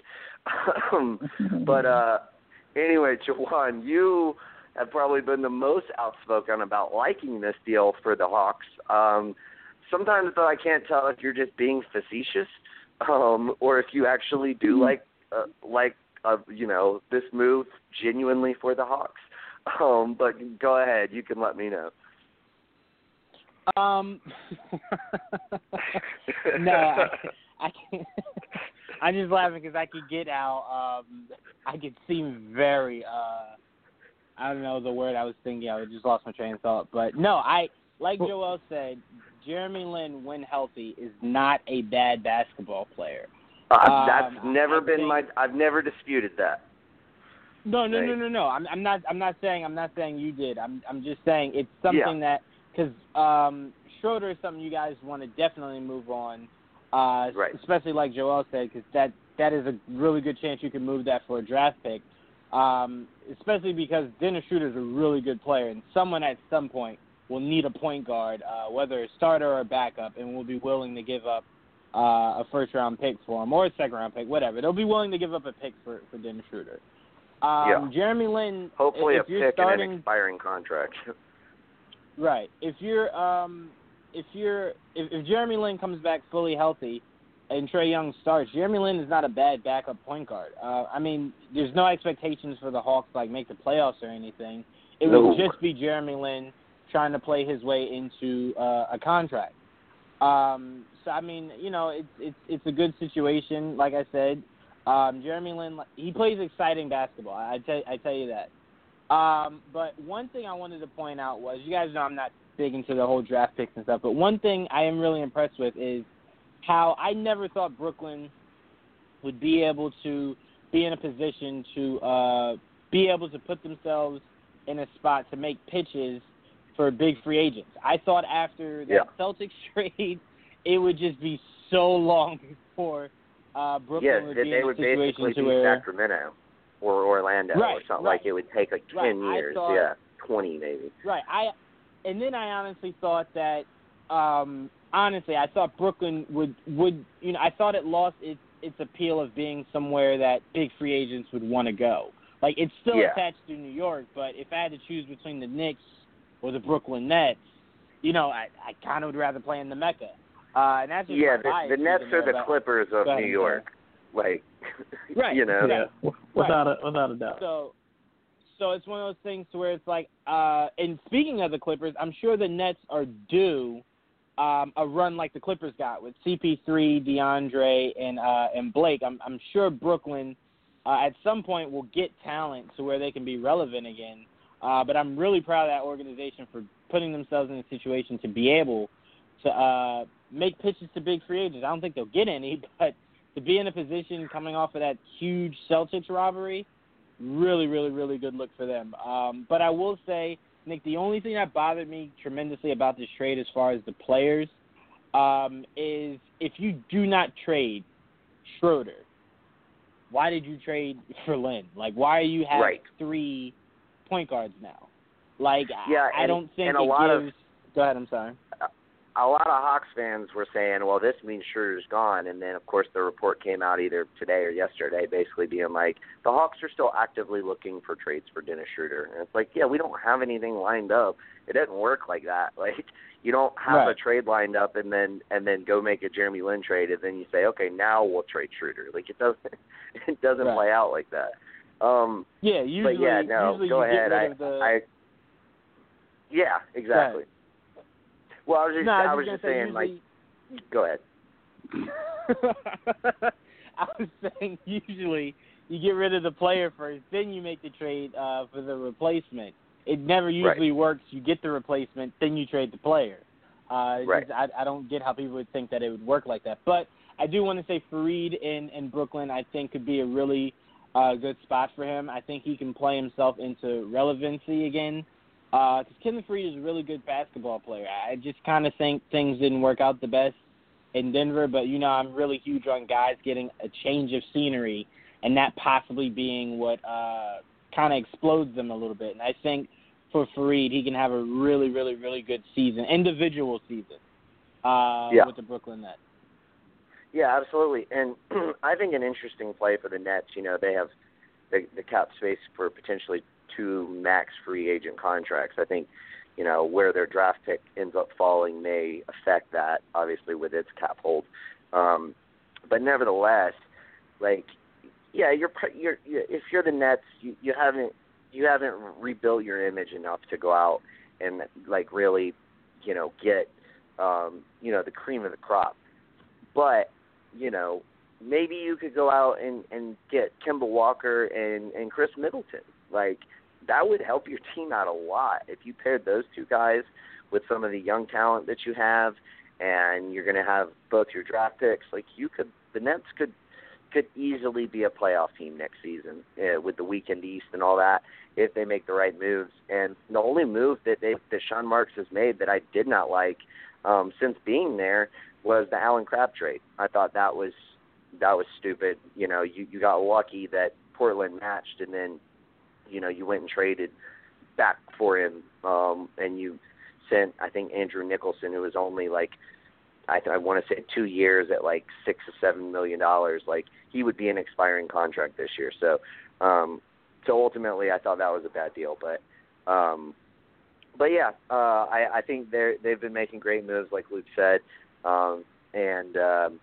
Um, but uh anyway, Jawan, you have probably been the most outspoken about liking this deal for the Hawks. Um sometimes though I can't tell if you're just being facetious um or if you actually do like uh, like uh, you know this move genuinely for the Hawks. Um but go ahead, you can let me know. Um, (laughs) (laughs) no, I, I can't. I'm just laughing because I could get out. Um, I could seem very. uh I don't know the word I was thinking. I just lost my train of thought. But no, I like Joel said. Jeremy Lin, when healthy, is not a bad basketball player. Uh, that's Um, never I been think- my. I've never disputed that. No, no, no, Right. no, no. I'm, I'm not. I'm not saying. I'm not saying you did. I'm. I'm just saying it's something that because um, Schroeder is something you guys want to definitely move on. Uh, Right. Especially like Joel said, because that that is a really good chance you can move that for a draft pick. Um, especially because Dennis Schroeder is a really good player, and someone at some point will need a point guard, uh, whether a starter or a backup, and will be willing to give up uh, a first round pick for him or a second round pick, whatever. They'll be willing to give up a pick for for Dennis Schroeder. Um, Yeah. Jeremy Lin. Hopefully, if a you're pick starting, and an expiring contract. (laughs) Right. If you're um if you're if, if Jeremy Lin comes back fully healthy and Trae Young starts, Jeremy Lin is not a bad backup point guard. Uh I mean, there's no expectations for the Hawks like make the playoffs or anything. It No. would just be Jeremy Lin trying to play his way into uh, a contract. Um so I mean, you know, it's it's it's a good situation like I said. Um Jeremy Lin he plays exciting basketball. I, tell I tell you that. Um, but one thing I wanted to point out was you guys know I'm not big into the whole draft picks and stuff, but one thing I am really impressed with is how I never thought Brooklyn would be able to be in a position to uh, be able to put themselves in a spot to make pitches for big free agents. I thought after that Yeah. Celtics (laughs) trade, it would just be so long before uh, Brooklyn yes, would be they in a would situation to where Sacramento or Orlando or Right, something. right. Like it would take like ten I years. thought- yeah, twenty maybe. Right. I and then I honestly thought that um honestly I thought Brooklyn would would you know I thought it lost its its appeal of being somewhere that big free agents would want to go. Like it's still Yeah. attached to New York, but if I had to choose between the Knicks or the Brooklyn Nets, you know, I I kind of would rather play in the Mecca. Uh and that's just Yeah, the, the Nets are the but- Clippers of New I'm. York. Like, (laughs) Right, you know. yeah. w- without a without a doubt. So, so it's one of those things where it's like, uh, and speaking of the Clippers, I'm sure the Nets are due um, a run like the Clippers got with CP3, DeAndre, and uh, and Blake. I'm I'm sure Brooklyn uh, at some point will get talent to where they can be relevant again. Uh, but I'm really proud of that organization for putting themselves in a situation to be able to uh, make pitches to big free agents. I don't think they'll get any, (laughs) but to be in a position coming off of that huge Celtics robbery, really, really, really good look for them. Um, but I will say, Nick, the only thing that bothered me tremendously about this trade, as far as the players, um, is if you do not trade Schroeder, why did you trade for Lin? Like, why are you have Right. three point guards now? Like, Yeah, I, I and- don't think and a it lot of- gives. Go ahead. I'm sorry. A lot of Hawks fans were saying, "Well, this means Schroeder's gone," and then of course the report came out either today or yesterday, basically being like, "The Hawks are still actively looking for trades for Dennis Schroeder," and it's like, "Yeah, we don't have anything lined up. It doesn't work like that. (laughs) Like, you don't have a trade lined up and then and then go make a Jeremy Lin trade, and then you say, "Okay, now we'll trade Schroeder." Like, it doesn't (laughs) it doesn't Right. play out like that. Um, Yeah, usually. but yeah, no, usually go ahead. I, the, I, yeah, exactly. Well, I was just, no, I was, just just gonna say, saying, like, go ahead. (laughs) I was saying usually you get rid of the player first, then you make the trade uh, for the replacement. It never usually works. You get the replacement, then you trade the player. Uh, Right. I, I don't get how people would think that it would work like that. But I do want to say Faried in, in Brooklyn, I think, could be a really uh, good spot for him. I think he can play himself into relevancy again. Because Kevin Faried is a really good basketball player. I just kind of think things didn't work out the best in Denver, but you know I'm really huge on guys getting a change of scenery and that possibly being what uh, kind of explodes them a little bit. And I think for Faried, he can have a really, really, really good season, individual season, uh, Yeah. with the Brooklyn Nets. Yeah, absolutely. And (clears throat) I think an interesting play for the Nets, you know, they have the, the cap space for potentially two max free agent contracts. I think, you know, where their draft pick ends up falling may affect that, obviously, with its cap hold. Um, but nevertheless, like, yeah, you're, you're, you if you're the Nets, you, you haven't you haven't rebuilt your image enough to go out and like really, you know, get um, you know the cream of the crop. But you know, maybe you could go out and and get Kemba Walker and and Khris Middleton. Like that would help your team out a lot if you paired those two guys with some of the young talent that you have, and you're going to have both your draft picks. Like you could, the Nets could could easily be a playoff team next season uh, with the weekend East and all that if they make the right moves. And the only move that they that Sean Marks has made that I did not like um, since being there was the Allen Crabbe trade. I thought that was that was stupid. You know, you you got lucky that Portland matched, and then you know you went and traded back for him, um, and you sent I think Andrew Nicholson, who was only like I, I want to say two years at like six or seven million dollars. Like he would be an expiring contract this year. So, um, so ultimately, I thought that was a bad deal. But, um, but yeah, uh, I, I think they're they've been making great moves, like Luke said, um, and um,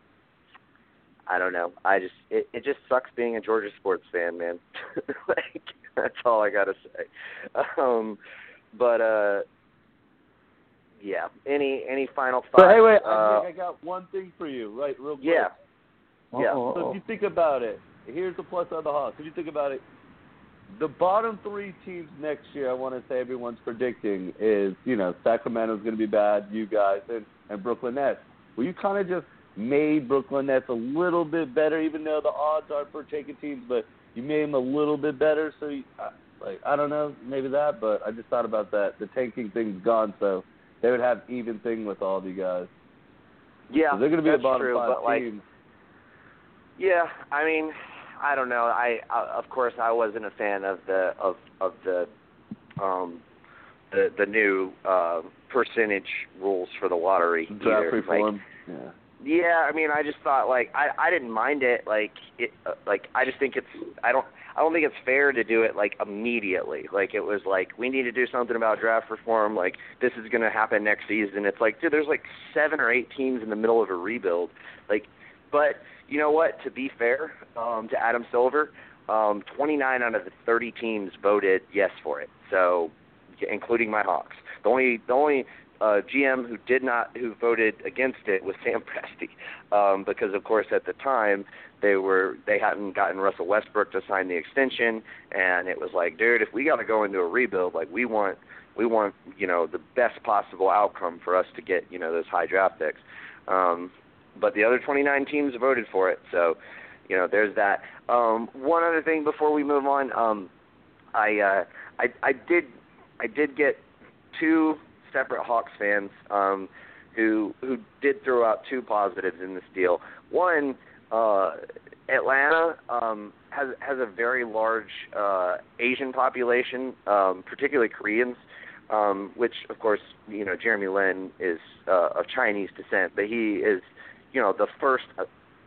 I don't know. I just it, it just sucks being a Georgia sports fan, man. (laughs) like (laughs) that's all I gotta say. Um, but uh, yeah. Any any final thoughts? But hey, wait, uh, I think I got one thing for you, right? Real quick. yeah. Yeah. So if you think about it, here's the plus on the Hawks. If you think about it, the bottom three teams next year, I want to say everyone's predicting is, you know, Sacramento's going to be bad, you guys, and, and Brooklyn Nets. Well, you kind of just made Brooklyn Nets a little bit better, even though the odds are for taking teams, but you made them a little bit better. So, you, like, I don't know, maybe that, but I just thought about that. The tanking thing's gone, so they would have even thing with all of you guys. Yeah. So they're going to be that's the bottom true, five but like, teams. Yeah, I mean, I don't know. I, I of course I wasn't a fan of the of of the um the the new uh percentage rules for the lottery Draft reform. Like, yeah. Yeah, I mean, I just thought like I I didn't mind it. Like it uh, like I just think it's I don't I don't think it's fair to do it like immediately. Like it was like we need to do something about draft reform. Like this is going to happen next season. It's like dude, there's like seven or eight teams in the middle of a rebuild. Like, but you know what? To be fair um, to Adam Silver, um, 29 out of the 30 teams voted yes for it. So, including my Hawks. The only the only uh, GM who did not who voted against it was (laughs) Sam Presti, um, because of course at the time they were they hadn't gotten Russell Westbrook to sign the extension, and it was like, dude, if we got to go into a rebuild, like we want we want you know the best possible outcome for us to get you know those high draft picks. Um, but the other 29 teams voted for it, so you know there's that. Um, one other thing before we move on, um, I uh, I I did I did get two separate Hawks fans um, who who did throw out two positives in this deal. One, uh, Atlanta um, has has a very large uh, Asian population, um, particularly Koreans. Um, which, of course, you know, Jeremy Lin is uh, of Chinese descent, but he is, you know, the first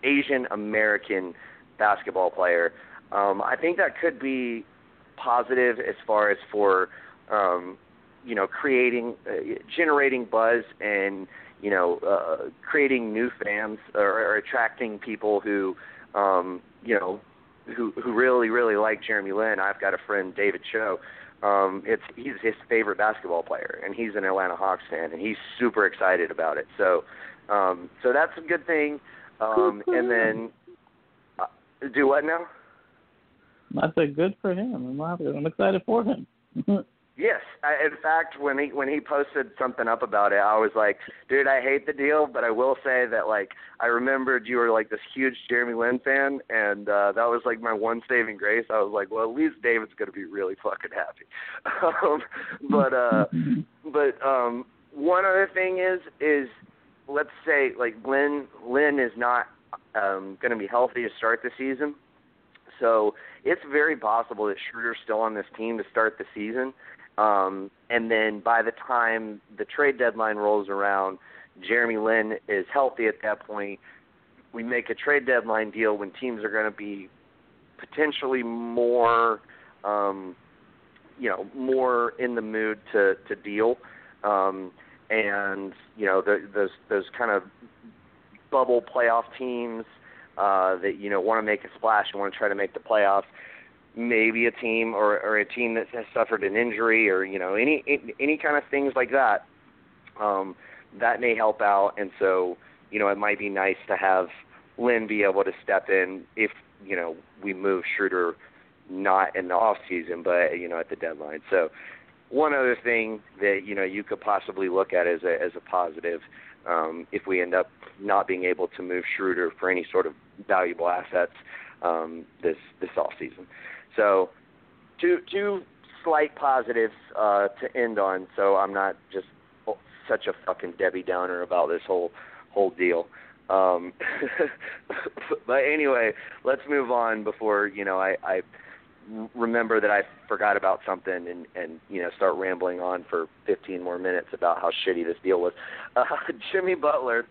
Asian American basketball player. Um, I think that could be positive as far as for um, you know creating uh, generating buzz and you know uh, creating new fans or, or attracting people who um, you know who who really really like Jeremy Lin. I've got a friend David Cho. Um, it's he's his favorite basketball player, and he's an Atlanta Hawks fan, and he's super excited about it. So, um, so that's a good thing. Um, and then, uh, do what now? I said good for him. I'm. I'm excited for him. (laughs) Yes, I, in fact, when he when he posted something up about it, I was like, "Dude, I hate the deal, but I will say that like I remembered you were like this huge Jeremy Lin fan, and uh, that was like my one saving grace. I was like, well, at least David's gonna be really fucking happy. (laughs) um, but uh, (laughs) but um, one other thing is is let's say like Lin Lin is not um, going to be healthy to start the season, so it's very possible that Schroeder's still on this team to start the season. Um, and then by the time the trade deadline rolls around, Jeremy Lin is healthy at that point. We make a trade deadline deal when teams are going to be potentially more, um, you know, more in the mood to to deal. Um, and you know, the, those those kind of bubble playoff teams uh, that you know want to make a splash and want to try to make the playoffs maybe a team or, or a team that has suffered an injury or you know any any kind of things like that um that may help out. And so you know it might be nice to have Lin be able to step in if you know we move Schroeder not in the off season but you know at the deadline. So one other thing that you know you could possibly look at as a as a positive um if we end up not being able to move Schroeder for any sort of valuable assets um this this off season so, two two slight positives uh, to end on. So I'm not just such a fucking Debbie Downer about this whole whole deal. Um, (laughs) but anyway, let's move on before you know I, I remember that I forgot about something and and you know start rambling on for 15 more minutes about how shitty this deal was. Uh, (laughs) Jimmy Butler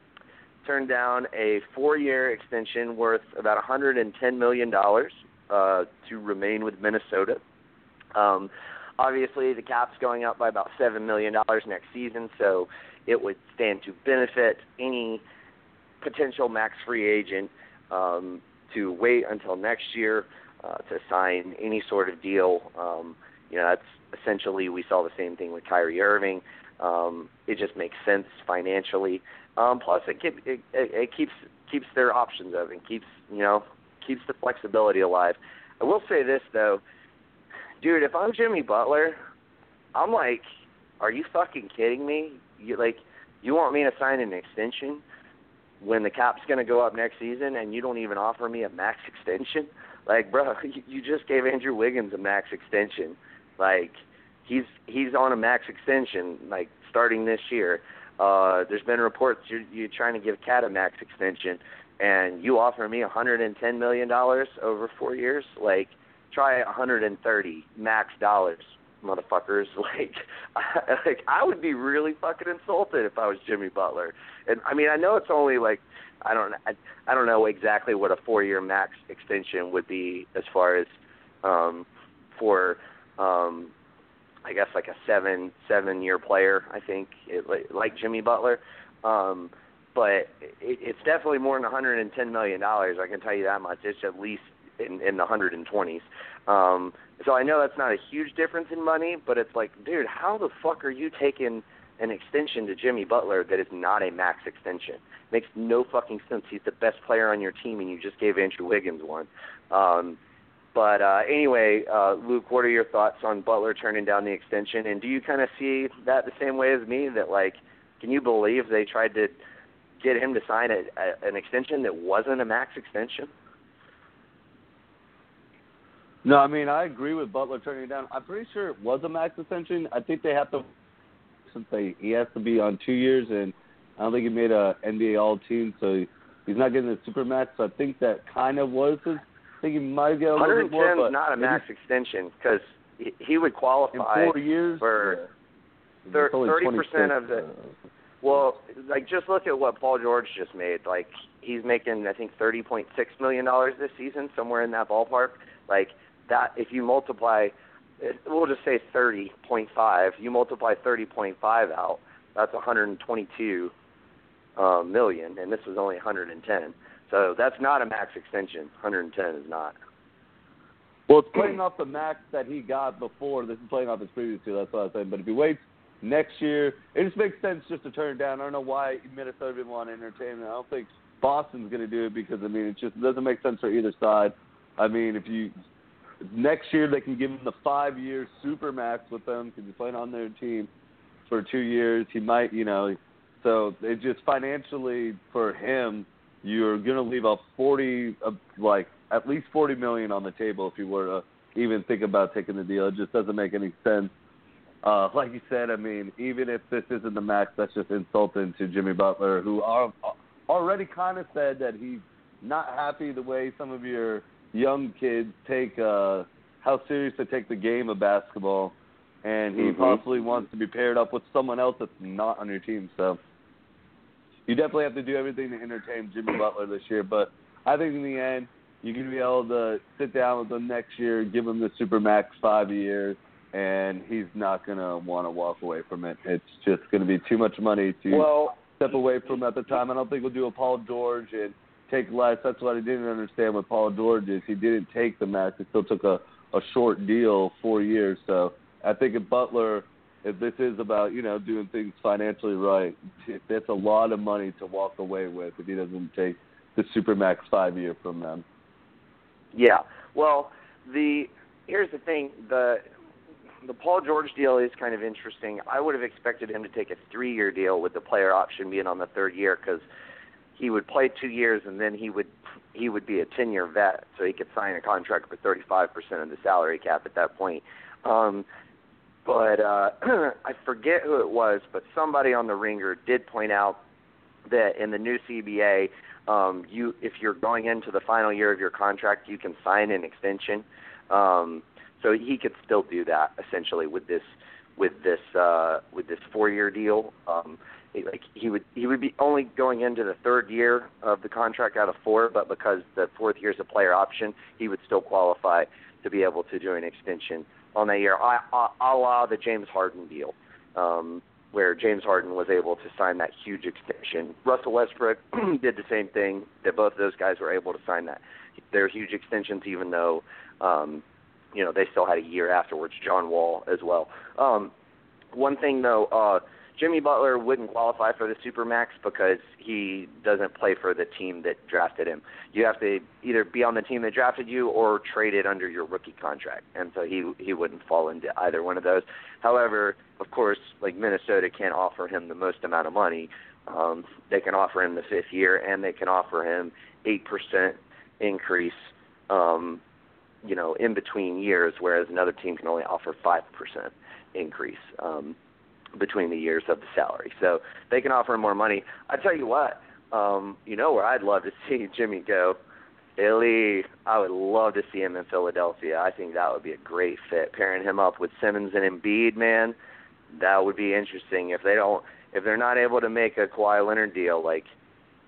turned down a four-year extension worth about 110 million dollars uh, to remain with Minnesota. Um, obviously, the cap's going up by about seven million dollars next season, so it would stand to benefit any potential max free agent um, to wait until next year uh, to sign any sort of deal. Um, you know, that's essentially we saw the same thing with Kyrie Irving. Um, it just makes sense financially. Um, plus, it, keep, it, it keeps keeps their options open, keeps you know keeps the flexibility alive. I will say this though, dude, if I'm Jimmy Butler, I'm like, are you fucking kidding me? You like, you want me to sign an extension when the cap's going to go up next season, and you don't even offer me a max (laughs) extension? Like, bro, (laughs) you just gave Andrew Wiggins a max extension. Like, he's he's on a max extension, like starting this year. Uh, there's been reports you're, you're trying to give KAT a max extension, and you offer me 110 million dollars over four years. Like, try 130 max dollars, motherfuckers. (laughs) Like, I, (laughs) like I would be really fucking insulted if I was Jimmy Butler. And I mean, I know it's only like I don't I, I don't know exactly what a four-year max extension would be as far as um, for um, I guess like a seven seven year player. I think it, like Jimmy Butler. Um, but it, it's definitely more than 110 million dollars. I can tell you that much. It's at least in, in the 120s. Um, so I know that's not a huge difference in money, but it's like, dude, how the fuck are you taking an extension to Jimmy Butler that is not a max extension? Makes no fucking sense. He's the best player on your team, and you just gave Andrew Wiggins one. Um, but uh, anyway, uh, Luke, what are your thoughts on Butler turning down the extension? And do you kind of see that the same way as me? That like, can you believe they tried to get him to sign a, a, an extension that wasn't a max extension? No, I mean I agree with Butler turning it down. I'm pretty sure it was a max extension. I think they have to since they he has to be on two years, and I don't think he made a NBA All Team, so he's not getting the super max. So I think that kind of was his. I think he might get a little bit more. but not a max extension because he, he would qualify in four years for thirty percent of the. Well, like just look at what Paul George just made. Like he's making, I think, thirty point six million dollars this season, somewhere in that ballpark. Like that if you multiply we'll just say 30.5 you multiply 30.5 out that's 122 uh, million and this was only 110 so that's not a max extension. 110 is not. Well it's playing off the max that he got before. This is playing off his previous deal that's what I was saying. But if he waits next year it just makes sense just to turn it down I don't know why Minnesota didn't want to entertain it I don't think Boston's going to do it because I mean it just doesn't make sense for either side I mean if you next year they can give him the five year super max with them because he's playing on their team for two years. He might, you know, so it just financially for him, you're gonna leave a forty, uh, like at least forty million on the table if you were to even think about taking the deal. It just doesn't make any sense. Uh, like you said, I mean, even if this isn't the max, that's just insulting to Jimmy Butler, who are, already kind of said that he's not happy the way some of your young kids take uh, how serious they take the game of basketball, and he mm-hmm. possibly wants to be paired up with someone else that's not on your team. So you definitely have to do everything to entertain Jimmy Butler this year. But I think in the end, you're going to be able to sit down with him next year, give him the super max five years, and he's not going to want to walk away from it. It's just going to be too much money to well, step away from at the time. I don't think we'll do a Paul George and take less. That's what I didn't understand with Paul George is he didn't take the max. He still took a a short deal, four years. So I think if Butler, if this is about you know doing things financially right, that's a lot of money to walk away with if he doesn't take the supermax five year from them. Yeah. Well, the here's the thing the the Paul George deal is kind of interesting. I would have expected him to take a three year deal with the player option being on the third year because he would play two years and then he would he would be a ten year vet, so he could sign a contract for thirty five percent of the salary cap at that point. Um, but uh, (clears throat) I forget who it was, but somebody on the Ringer did point out that in the new CBA, um, you if you're going into the final year of your contract, you can sign an extension. Um, so he could still do that essentially with this with this uh, with this four year deal. Um, like he would he would be only going into the third year of the contract out of four, but because the fourth year is a player option, he would still qualify to be able to do an extension on that year, a, la the James Harden deal, um, where James Harden was able to sign that huge extension. Russell Westbrook (clears throat) did the same thing. That both of those guys were able to sign that their huge extensions, even though um, you know they still had a year afterwards. John Wall as well. Um, one thing though. Uh, Jimmy Butler wouldn't qualify for the Supermax because he doesn't play for the team that drafted him. You have to either be on the team that drafted you or trade it under your rookie contract, and so he he wouldn't fall into either one of those. However, of course, like Minnesota can't offer him the most amount of money. Um, they can offer him the fifth year, and they can offer him eight percent increase. Um, you know, in between years, whereas another team can only offer five percent increase. Um, between the years of the salary. So they can offer more money. I tell you what, um, you know where I'd love to (laughs) see Jimmy go? Philly. I would love to see him in Philadelphia. I think that would be a great fit. Pairing him up with Simmons and Embiid, man, that would be interesting. If they don't, if they're not able to make a Kawhi Leonard deal, like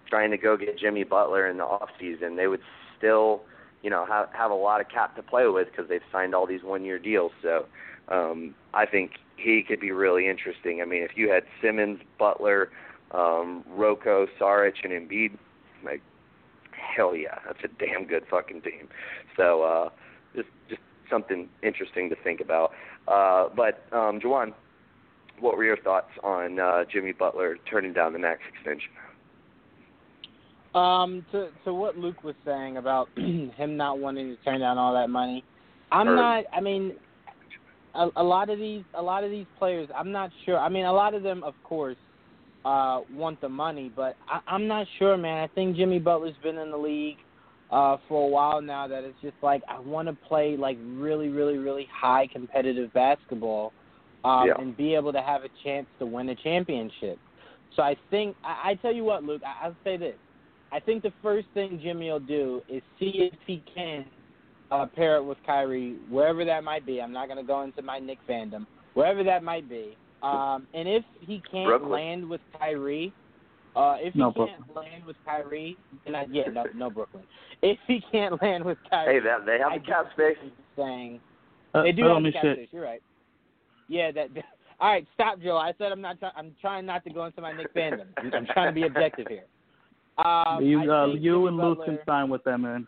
trying to go get Jimmy Butler in the off season, they would still, you know, have have a lot of cap to play with because they've signed all these one year deals. So um, I think he could be really interesting. I mean, if you had Simmons, Butler, um, RoCo, Saric, and Embiid, like hell yeah, that's a damn good fucking team. So uh, just just something interesting to think about. Uh, but um, Juwan, what were your thoughts on uh, Jimmy Butler turning down the max extension? Um, to to what Luke was saying about (clears throat) him not wanting to turn down all that money, I'm not. I mean, a, a lot of these a lot of these players I'm not sure. I mean, a lot of them, of course, uh, want the money, but I, I'm not sure, man. I think Jimmy Butler's been in the league uh, for a while now. That it's just like I want to play like really, really, really high competitive basketball, um, yeah. and be able to have a chance to win a championship. So I think I, I tell you what, Luke. I, I'll say this. I think the first thing Jimmy will do is see if he can uh, pair it with Kyrie, wherever that might be. I'm not going to go into my Knick fandom, wherever that might be. Um, and if he can't Brooklyn. land with Kyrie, uh, if he no, can't Brooklyn. land with Kyrie, then I, yeah, no, no Brooklyn. If he can't land with Kyrie, Hey, that they have I the cap just space. saying Uh, they do have on, the cap shit. space. You're right. Yeah, that. that (laughs) all right, stop, Joe. I said I'm not. Try- I'm trying not to go into my Knick fandom. I'm, I'm trying to be objective here. Um, you uh, you and Luke Butler, can sign with them, man.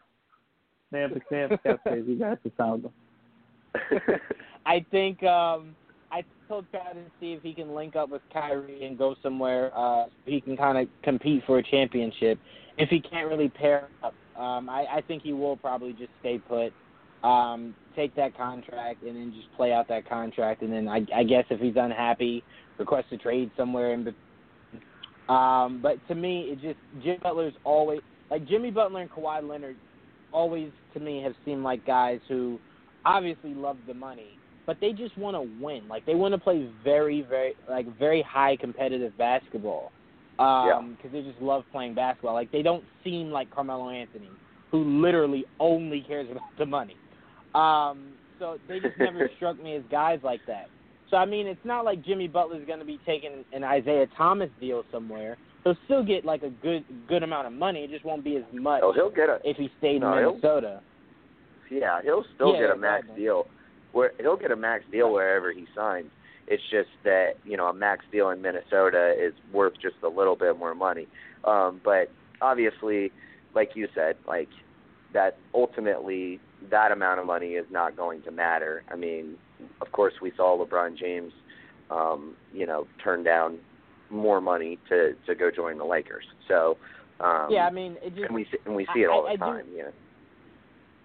They have the they have cap (laughs) space. You guys can sign with them. (laughs) I think um I told Chad to see if he can link up with Kyrie and go somewhere uh he can kind of compete for a championship. If he can't really pair up, um I I think he will probably just stay put. Um take that contract and then just play out that contract and then I I guess if he's unhappy, request a trade somewhere in between. Um but to me it just Jim Butler's always like Jimmy Butler and Kawhi Leonard always to me have seemed like guys who obviously love the money, but they just want to win. Like they want to play very, very like very high competitive basketball. Um, because they just love playing basketball. Like they don't seem like Carmelo Anthony, who literally only cares about the money. Um, so they just never (laughs) struck me as guys like that. So I mean, it's not like Jimmy Butler's going to be taking an Isaiah Thomas deal somewhere. He'll still get like a good good amount of money. It just won't be as much Oh, he'll get a if he stayed No, in he'll- Minnesota. yeah, he'll still Yeah, get a max deal. Where he'll get a max deal wherever he signs. It's just that you know a max deal in Minnesota is worth just a little bit more money. Um, but obviously, like you said, like that ultimately that amount of money is not going to matter. I mean, of course, we saw LeBron James, um, you know, turn down more money to to go join the Lakers. So um, yeah, I mean, it just and we see, and we see it all I- the I do- time. You know.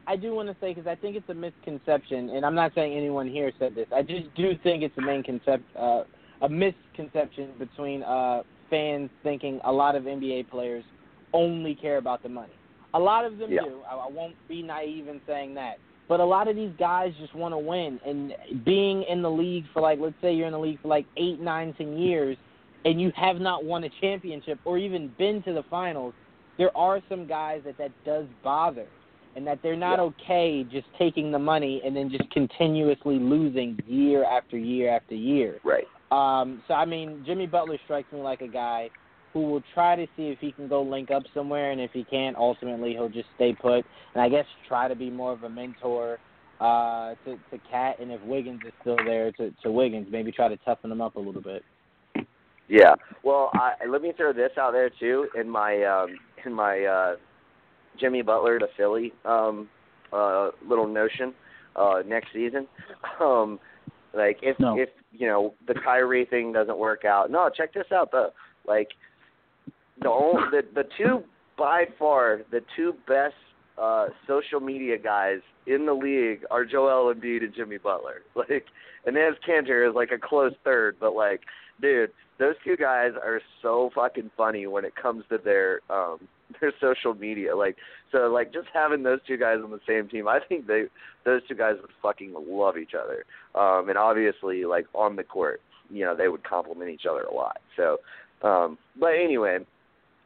I do want to say because I think it's a misconception, and I'm not saying anyone here said this. I just do think it's a main concept, uh, a misconception between uh, fans thinking a lot of NBA players only care about the money. A lot of them Yeah. do. I, I won't be naive in saying that. But a lot of these guys just want to win, and being in the league for like, let's say you're in the league for like eight, nine, ten years, and you have not won a championship or even been to the finals, there are some guys that that does bother and that they're not Yeah. okay just taking the money and then just continuously losing year after year after year. Right. Um, so I mean, Jimmy Butler strikes me like a guy who will try to see if he can go link up somewhere, and if he can't, ultimately he'll just stay put. And I guess try to be more of a mentor uh, to to KAT, and if Wiggins is still there, to to Wiggins, maybe try to toughen him up a little bit. Yeah. Well, I, let me throw this out there too in my um, in my uh, Jimmy Butler to Philly um, uh, little notion uh, next season. Um, like if no. if you know the Kyrie thing doesn't work out, no, check this out though. Like the the the two by far the two best uh social media guys in the league are Joel Embiid and Jimmy Butler. (laughs) Like and Enes Kanter is like a close third, but like dude, those two guys are so fucking funny when it comes to their um (laughs) their social media. Like so like just having those two guys on the same team, I think they those two guys would fucking love each other. Um and obviously like on the court, you know, they would complement each other a lot. So um but anyway,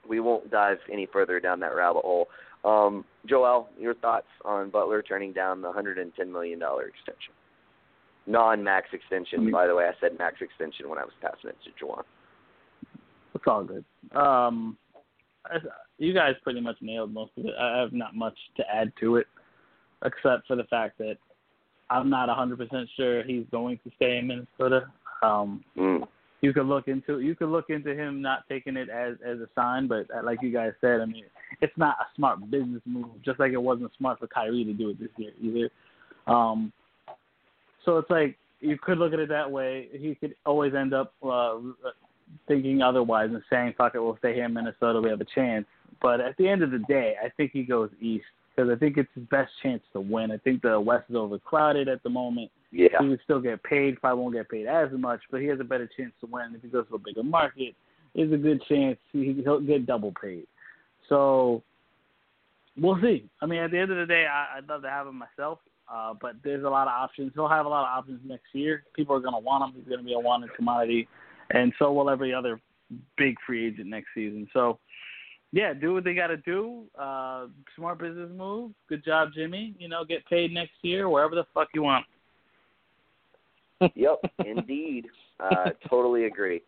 we won't dive any further down that rabbit hole. Um Joel, your thoughts on Butler turning down the 110 million dollar extension? Non-max extension, by the way. I said max extension when I was passing it to Juwan. It's all good. Um, I, you guys pretty much nailed most of it. I have not much to add to it, except for the fact that I'm not 100% sure he's going to stay in Minnesota. Um, Mm. You could look into you could look into him not taking it as as a sign, but uh, like you guys said, I mean, it's not a smart business move. Just like it wasn't smart for Kyrie to do it this year either. Um, so it's like you could look at it that way. He could always end up uh, thinking otherwise and saying, "Fuck it, we'll stay here in Minnesota. We have a chance." But at the end of the day, I think he goes east because I think it's his best chance to win. I think the West is overcrowded at the moment. Yeah. He would still get paid. Probably won't get paid as much, but he has a better chance to win. If he goes to a bigger market, there's a good chance he, he'll get double paid. So we'll see. I mean, at the end of the day, I, I'd love to have him myself, uh, but there's a lot of options. He'll have a lot of options next year. People are going to want him. He's going to be a wanted commodity, and so will every other big free agent next season. So, yeah, do what they got to do. Uh, smart business move. Good job, Jimmy. You know, get paid next year wherever the fuck you want. (laughs) yep, indeed. Uh, (laughs) totally agree.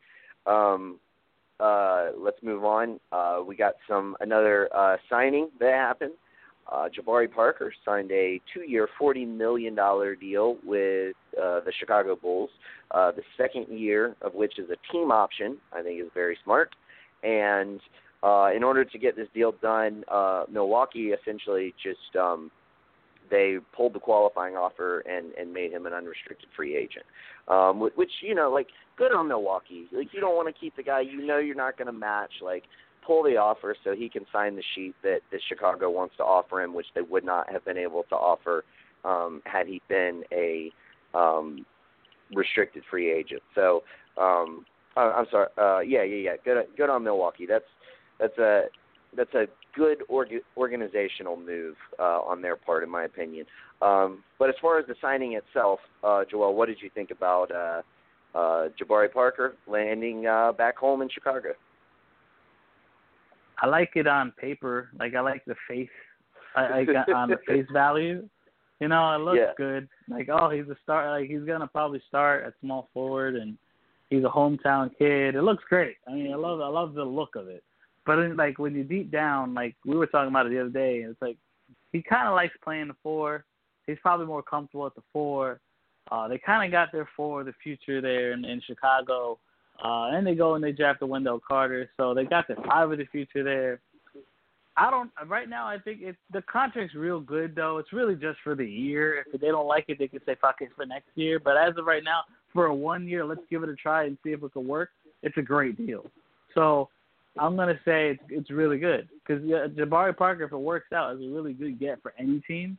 Um, uh, let's move on. Uh, we got some another uh, signing that happened. Uh, Jabari Parker signed a two-year, forty million dollar deal with uh, the Chicago Bulls. Uh, the second year of which is a team option. I think is very smart. And uh, in order to get this deal done, uh, Milwaukee essentially just um, they pulled the qualifying offer and and made him an unrestricted free agent. Um, which, you know, like good on Milwaukee. Like you don't want to keep the guy you know you're not going to match. Like pull the offer so he can sign the sheet that that Chicago wants to offer him, which they would not have been able to offer um, had he been a um, restricted free agent. So um, uh, I'm sorry. Uh, yeah, yeah, yeah. Good, good on Milwaukee. That's that's a that's a good org- organizational move uh, on their part, in my opinion. Um, but as far as the signing itself, uh, Joel, what did you think about uh, uh, Jabari Parker landing uh, back home in Chicago? I like it on paper. Like I like the face. I, I got on the (laughs) face value. You know, it looks Yeah. good. Like, oh, he's a start. Like he's gonna probably start at small forward, and he's a hometown kid. It looks great. I mean, I love, I love the look of it. But like when you deep down, like we were talking about it the other day, it's like he kind of likes playing the four. He's probably more comfortable at the four. Uh, they kind of got their four the future there in, in Chicago. Uh, and they go and they draft the Wendell Carter, so they got their five of the future there. I don't right now. I think it's the contract's real good though. It's really just for the year. If they don't like it, they can say fuck it for next year. But as of right now, for a one year, let's give it a try and see if it can work. It's a great deal. So I'm gonna say it's it's really good because yeah, Jabari Parker, if it works out, is a really good get for any team.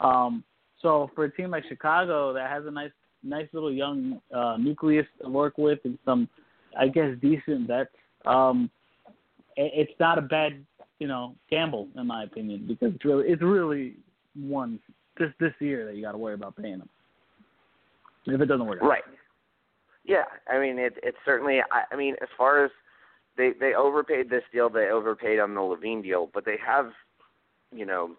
Um, so for a team like Chicago that has a nice nice little young uh, nucleus to work with and some, I guess, decent vets, um, it, it's not a bad you know gamble in my opinion because it's really it's really one just this year that you got to worry about paying them if it doesn't work out. Right. Yeah, I mean it. It's certainly. I, I mean, as far as they they overpaid this deal, they overpaid on the LaVine deal, but they have, you know,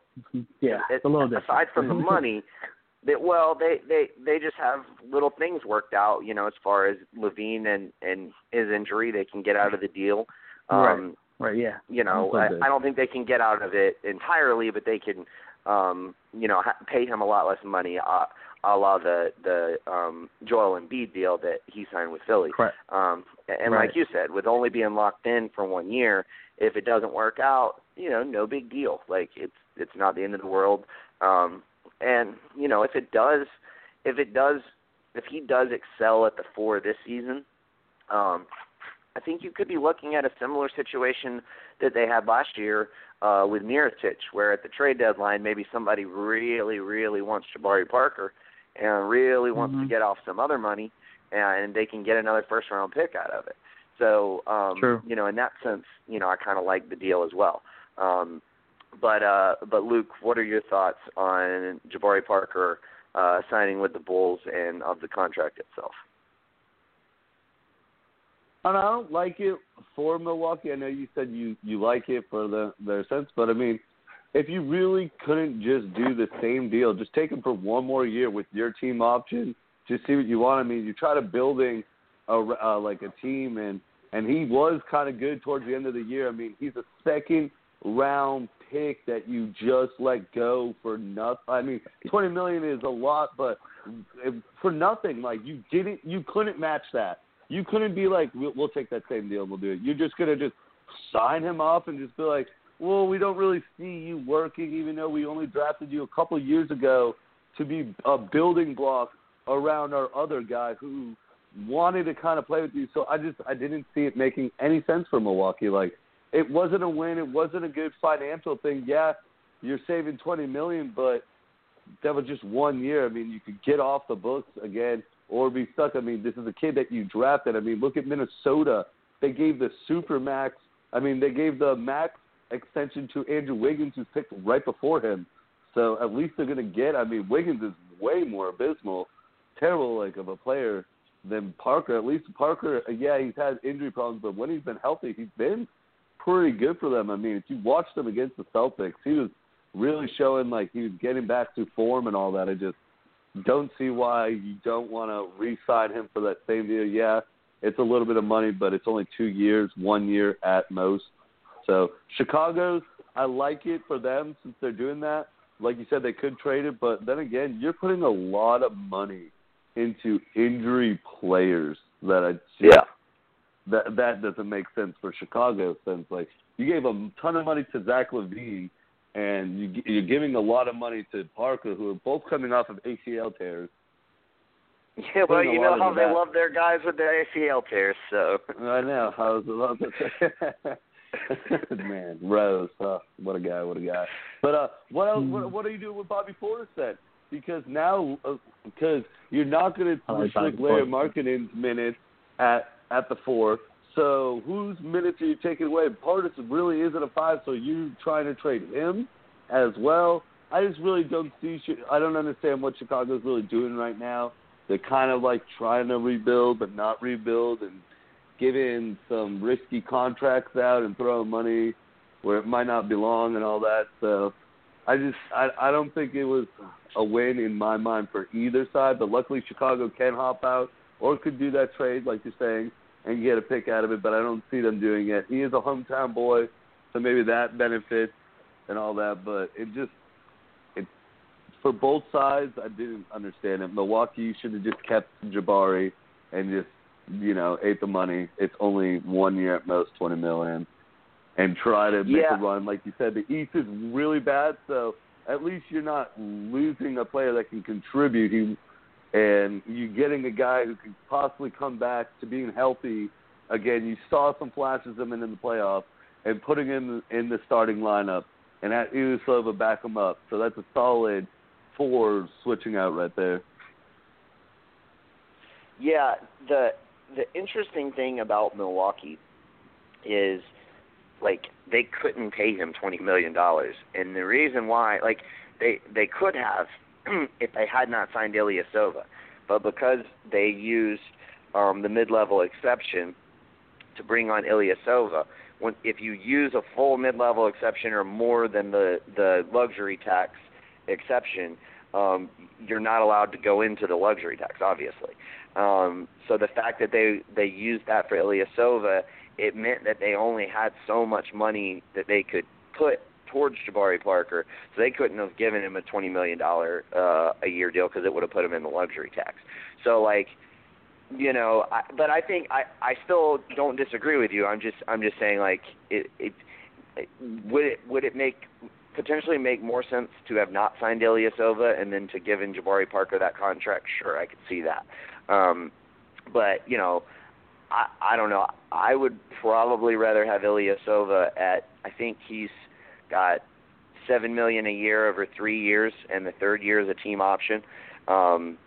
Yeah, it, it's a little different. aside from the money, they, well, they they they just have little things worked out. You know, as far as LaVine and and his injury, they can get out of the deal. Um, right. Right. Yeah. You know, I, I don't think they can get out of it entirely, but they can, um, you know, ha- pay him a lot less money. Uh, a la the the um Joel Embiid deal that he signed with Philly. Correct. Um and Right. like you said, with only being locked in for one year, if it doesn't work out, you know, no big deal. Like it's it's not the end of the world. Um and, you know, if it does if it does if he does excel at the four this season, um I think you could be looking at a similar situation that they had last year uh, with Mirotic, where at the trade deadline maybe somebody really, really wants Jabari Parker and really wants to Mhm. get off some other money, and they can get another first round pick out of it. So, um, True. you know, in that sense, you know, I kind of like the deal as well. Um, but uh, but Luke, what are your thoughts on Jabari Parker uh, signing with the Bulls and of the contract itself? I don't like it for Milwaukee. I know you said you you like it for the their sense, but I mean, if you really couldn't just do the same deal, just take him for one more year with your team option, just see what you want. I mean, you try to building a uh, like a team, and and he was kind of good towards the end of the year. I mean, he's a second round pick that you just let go for nothing. I mean, twenty million is a lot, but for nothing, like you didn't, you couldn't match that. You couldn't be like, we'll, we'll take that same deal, we'll do it. You're just gonna just sign him off and just be like, well, we don't really see you working, even though we only drafted you a couple years ago to be a building block around our other guy who wanted to kind of play with you. So I just I didn't see it making any sense for Milwaukee. Like it wasn't a win, it wasn't a good financial thing. Yeah, you're saving twenty million, but that was just one year. I mean, you could get off the books again or be stuck. I mean, this is a kid that you drafted. I mean, look at Minnesota. They gave the super max. I mean, they gave the max extension to Andrew Wiggins, who's picked right before him. So at least they're going to get. I mean, Wiggins is way more abysmal, terrible like of a player than Parker. At least Parker, yeah, he's had injury problems, but when he's been healthy, he's been pretty good for them. I mean, if you watched him against the Celtics, he was really showing like he was getting back to form and all that. I just don't see why you don't want to re-sign him for that same deal. Yeah, it's a little bit of money, but it's only two years, one year at most. So Chicago's, I like it for them since they're doing that. Like you said, they could trade it, but then again, you're putting a lot of money into injury players that I just, that that doesn't make sense for Chicago. Since like you gave a ton of money to Zach LaVine, and you, you're giving a lot of money to Parker, who are both coming off of ACL tears. Yeah, well, you know how they that. love their guys with their ACL tears, so. I know. I was about to say, (laughs) (laughs) (laughs) man, Rose. Oh, what a guy! What a guy! But uh, what else? What, what are you doing with Bobby Portis then? Because now, uh, because you're not going to like restrict Lauri Portis. Markkanen's minutes at at the four. So whose minutes are you taking away? Portis really isn't a five, so you're trying to trade him as well? I just really don't see. I don't understand what Chicago's really doing right now. They're kind of like trying to rebuild, but not rebuild, and giving some risky contracts out and throwing money where it might not belong and all that. So I just I I don't think it was a win in my mind for either side. But luckily Chicago can hop out or could do that trade like you're saying and get a pick out of it. But I don't see them doing it. He is a hometown boy, so maybe that benefits and all that. But it just it for both sides I didn't understand it. Milwaukee should have just kept Jabari and just you know ate the money. It's only one year at most, twenty million and try to make Yeah. a run. Like you said, the East is really bad, so at least you're not losing a player that can contribute. He and you're getting a guy who could possibly come back to being healthy again. You saw some flashes of him in the playoffs and putting him in the starting lineup and at Ilyasova back him up. So that's a solid four switching out right there. Yeah, the the interesting thing about Milwaukee is like they couldn't pay him twenty million dollars, and the reason why, like they they could have (clears throat) if they had not signed Ilyasova, but because they used um, the mid-level exception to bring on Ilyasova, when if you use a full mid-level exception or more than the the luxury tax exception, um, you're not allowed to go into the luxury tax, obviously. Um, so the fact that they they used that for Ilyasova, it meant that they only had so much money that they could put towards Jabari Parker, so they couldn't have given him a twenty million dollar uh, a year deal because it would have put him in the luxury tax. So like, you know, I, but I think I I still don't disagree with you. I'm just I'm just saying like it it, it would it would it make potentially make more sense to have not signed Ilyasova and then to give in Jabari Parker that contract? Sure, I could see that. Um, but you know, I I don't know. I would probably rather have Ilyasova at. I think he's got seven million a year over three years, and the third year is a team option. Um,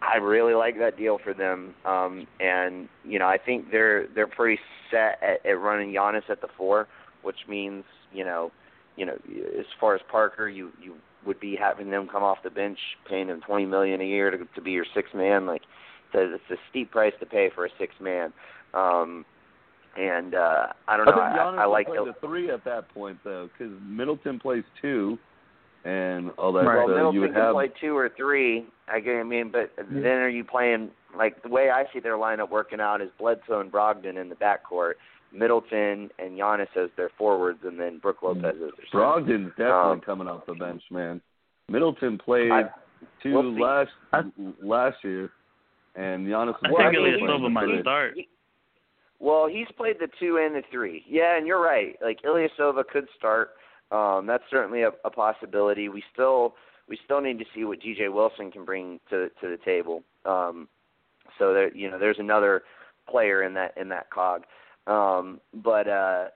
I really like that deal for them, um, and you know I think they're they're pretty set at, at running Giannis at the four, which means you know you know, as far as Parker, you you would be having them come off the bench, paying them twenty million a year to to be your six man. Like, it's a steep price to pay for a six man. Um, and uh, I don't know. I, think Giannis I, I like play the three at that point though, because Middleton plays two, and all that. Right. So Well, Middleton you would can have play two or three. I get- I mean, but then are you playing like the way I see their lineup working out is Bledsoe and Brogdon in the backcourt, Middleton and Giannis as their forwards, and then Brook Lopez as their center. Brogdon's definitely Um, coming off the bench, man. Middleton played I- two we'll last I- last year, and Giannis. I Well, think I mean, Ilyasova might the- start. Well, he's played the two and the three. Yeah, and you're right. Like Ilyasova could start. Um, that's certainly a, a possibility. We still we still need to see what DJ Wilson can bring to to the table. Um, so there, you know, there's another player in that in that cog. Um, but uh,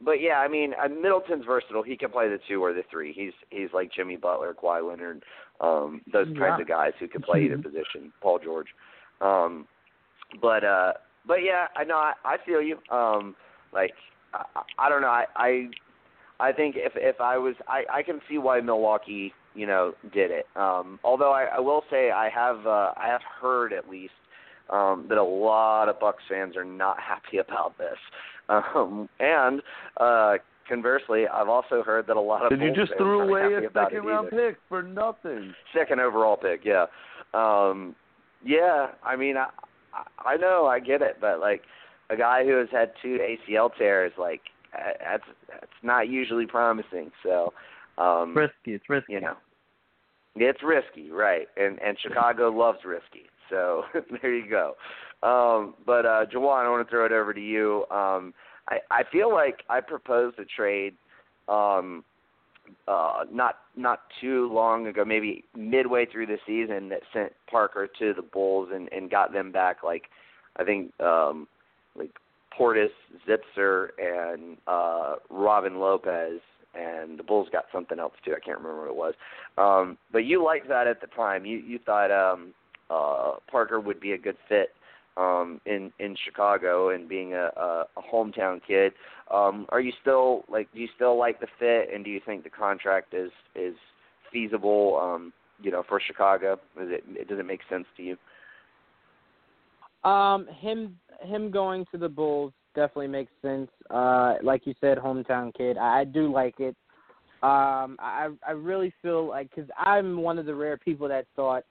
but yeah, I mean, uh, Middleton's versatile. He can play the two or the three. He's he's like Jimmy Butler, Kawhi Leonard, um, those kinds of guys who can play either (laughs) position. Paul George. Um, but uh, but yeah, I know I, I feel you. Um, like I, I don't know. I, I I think if if I was I I can see why Milwaukee you know did it. Um, although I, I will say I have uh, I have heard at least um, that a lot of Bucks fans are not (laughs) happy about this. Um, and uh, conversely, I've also heard that a lot of Did you just threw away a second round either. pick for nothing? Second overall pick, yeah. Um, yeah, I mean, I I I know, I get it, but like a guy who has had two ACL tears, like that's that's not usually promising. So, um, Risky. It's risky. you know, it's risky, right? And and Chicago loves risky. So (laughs) there you go. Um, but uh, Jawan, I want to throw it over to you. Um, I I feel like I proposed a trade. Um, uh, not not too long ago, maybe midway through the season, that sent Parker to the Bulls and and got them back like I think um, like Portis, Zipser, and uh, Robin Lopez, and the Bulls got something else too. I can't remember what it was. Um, but you liked that at the time. You you thought um, uh, Parker would be a good fit um, in in Chicago and being a, a, a hometown kid. Um, are you still like? Do you still like the fit, and do you think the contract is is feasible? Um, you know, for Chicago, is it does it make sense to you? Um, him him going to the Bulls definitely makes sense. Uh, like you said, hometown kid. I, I do like it. Um, I I really feel like because I'm one of the rare people that thought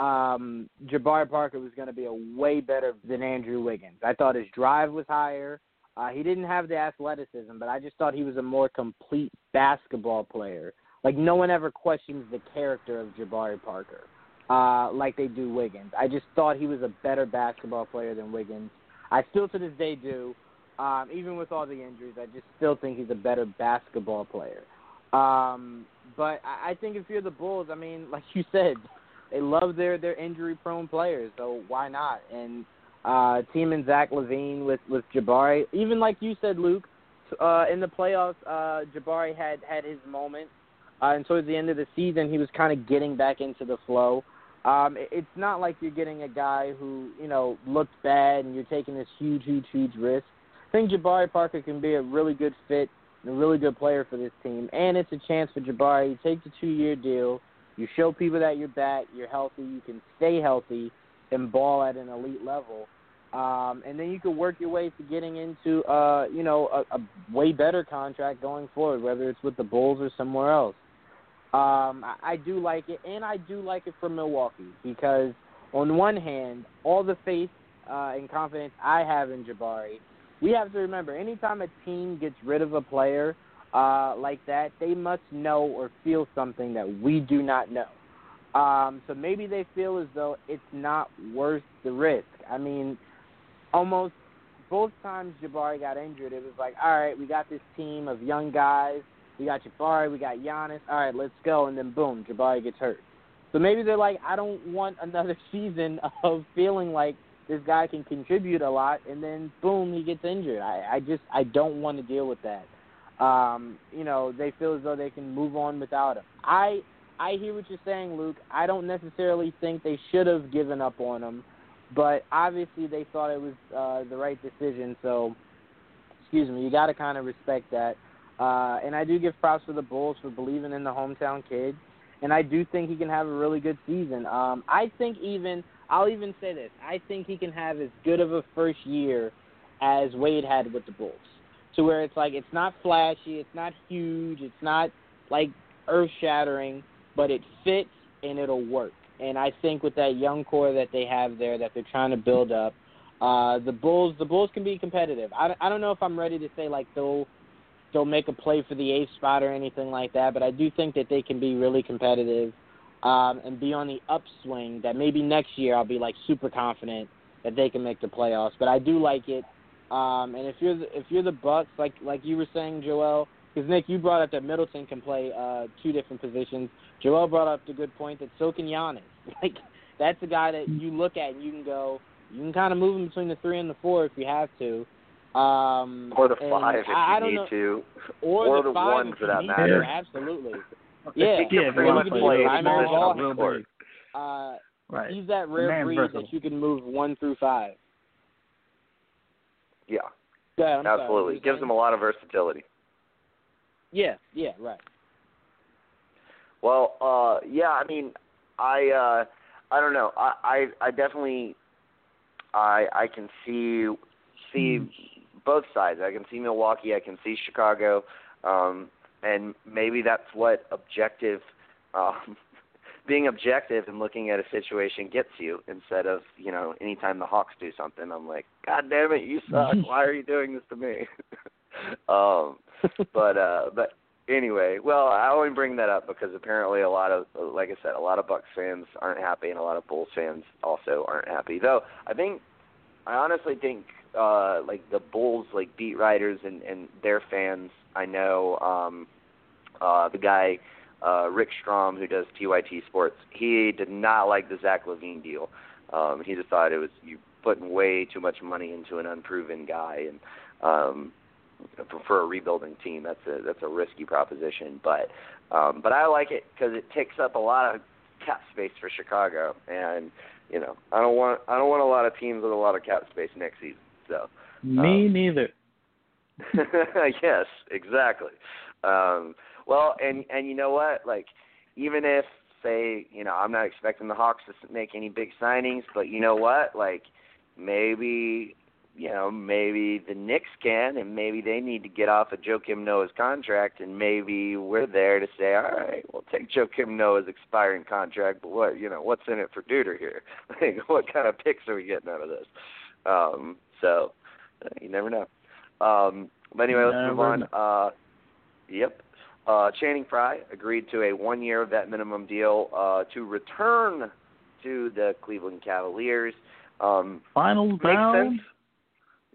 um, Jabari Parker was going to be a way better than Andrew Wiggins. I thought his drive was higher. Uh, he didn't have the athleticism, but I just thought he was a more complete basketball player. Like no one ever questions the character of Jabari Parker, uh, like they do Wiggins. I just thought he was a better basketball player than Wiggins. I still to this day do. Um, even with all the injuries, I just still think he's a better basketball player. Um, but I, I think if you're the Bulls, I mean, (laughs) like you said, they love their their injury prone players, so why not? And uh, team and Zach LaVine with with Jabari, even like you said, Luke, uh, in the playoffs, uh, Jabari had had his moment, uh, and towards the end of the season, he was kind of getting back into the flow. Um, it, it's not like you're getting a guy who you know looked bad and you're taking this huge, huge, huge risk. I think Jabari Parker can be a really good fit and a really good player for this team, and it's a chance for Jabari. You take the two-year deal. You show people that you're back, you're healthy, you can stay healthy, and ball at an elite level. Um, and then you can work your way to getting into, uh, you know, a, a way better contract going forward, whether it's with the Bulls or somewhere else. Um, I, I do like it, and I do like it for Milwaukee because on one hand, all the faith uh, and confidence I have in Jabari, we have to remember anytime a team gets rid of a player uh, like that, they must know or feel something that we do not know. Um, so maybe they feel as though it's not worth the risk. I mean, almost both times Jabari got injured, it was like, all right, we got this team of young guys. We got Jabari, we got Giannis. All right, let's go. And then boom, Jabari gets hurt. So maybe they're like, I don't want another (laughs) season of feeling like this guy can contribute a lot, and then boom, he gets injured. I, I just I don't want to deal with that. Um, you know, they feel as though they can move on without him. I I hear what you're saying, Luke. I don't necessarily think they should have given up on him, but obviously they thought it was uh, the right decision. So, excuse me, you got to kind of respect that. Uh, and I do give props to the Bulls for believing in the hometown kid, and I do think he can have a really good season. Um, I think even I'll even say this: I think he can have as good of a first year as Wade had with the Bulls, to where it's like it's not flashy, it's not huge, it's not like earth shattering, but it fits and it'll work. And I think with that young core that they have there, that they're trying to build up, uh, the Bulls the Bulls can be competitive. I, I don't know if I'm ready to say like they'll they'll make a play for the eighth spot or anything like that, but I do think that they can be really competitive um, and be on the upswing. That maybe next year I'll be like super confident that they can make the playoffs. But I do like it. Um, and if you're the, if you're the Bucks, like like you were saying, Joel, because Nick, you brought up that Middleton can play uh, two different positions. Joel brought up the good point that so can Giannis. (laughs) Like that's a guy that you look at and you can go, you can kind of move him between the three and the four if you have to. Um, or the five if you I, need know, to, or, or the, the five one if for that need matter. To, absolutely. Yeah, he can yeah, pretty much play want any to play position ball, on the real court. big. Uh, Right. he's that rare breed that you can move one through five. Yeah, Go ahead, I'm sorry, absolutely. were Gives them a lot of versatility. Yeah, yeah, right. Well, uh, yeah, I mean, I, uh, I don't know. I, I, I definitely, I, I can see, see both sides. I can see Milwaukee. I can see Chicago, um, and maybe that's what objective, um, being objective and looking at a situation gets you instead of you know anytime the Hawks do something, I'm like, God damn it, you (laughs) suck. Why are you doing this to me? (laughs) um, but uh, but anyway, well, I only bring that up because apparently a lot of, like I said, a lot of Bucks fans aren't happy, and a lot of Bulls fans also aren't happy. Though I think, I honestly think, uh, like the Bulls, like beat writers and and their fans, I know, um, uh, the guy. Uh, Rick Strom, who does TYT Sports, he did not like the Zach LaVine deal. Um, he just thought it was you putting way too much money into an unproven guy, and um, for a rebuilding team. That's a that's a risky proposition, but um, but I like it because it takes up a lot of cap space for Chicago, and you know I don't want I don't want a lot of teams with a lot of cap space next season. So Me Um, neither. (laughs) yes, exactly. Um, well, and and you know what? Like even if say you know I'm not expecting the Hawks to make any big signings, but you know what? Like maybe you know, maybe the Knicks can, and maybe they need to get off of Joakim Noah's contract, and maybe we're there to say, all right, we'll take Joakim Noah's expiring contract, but what, you know, what's in it for Duder here? (laughs) Like, what kind of picks are we getting out of this? Um, so, uh, you never know. Um, but anyway, let's move on. Uh, yep. Uh, Channing Frye agreed to a one-year vet minimum deal uh, to return to the Cleveland Cavaliers. Um, bound. sense.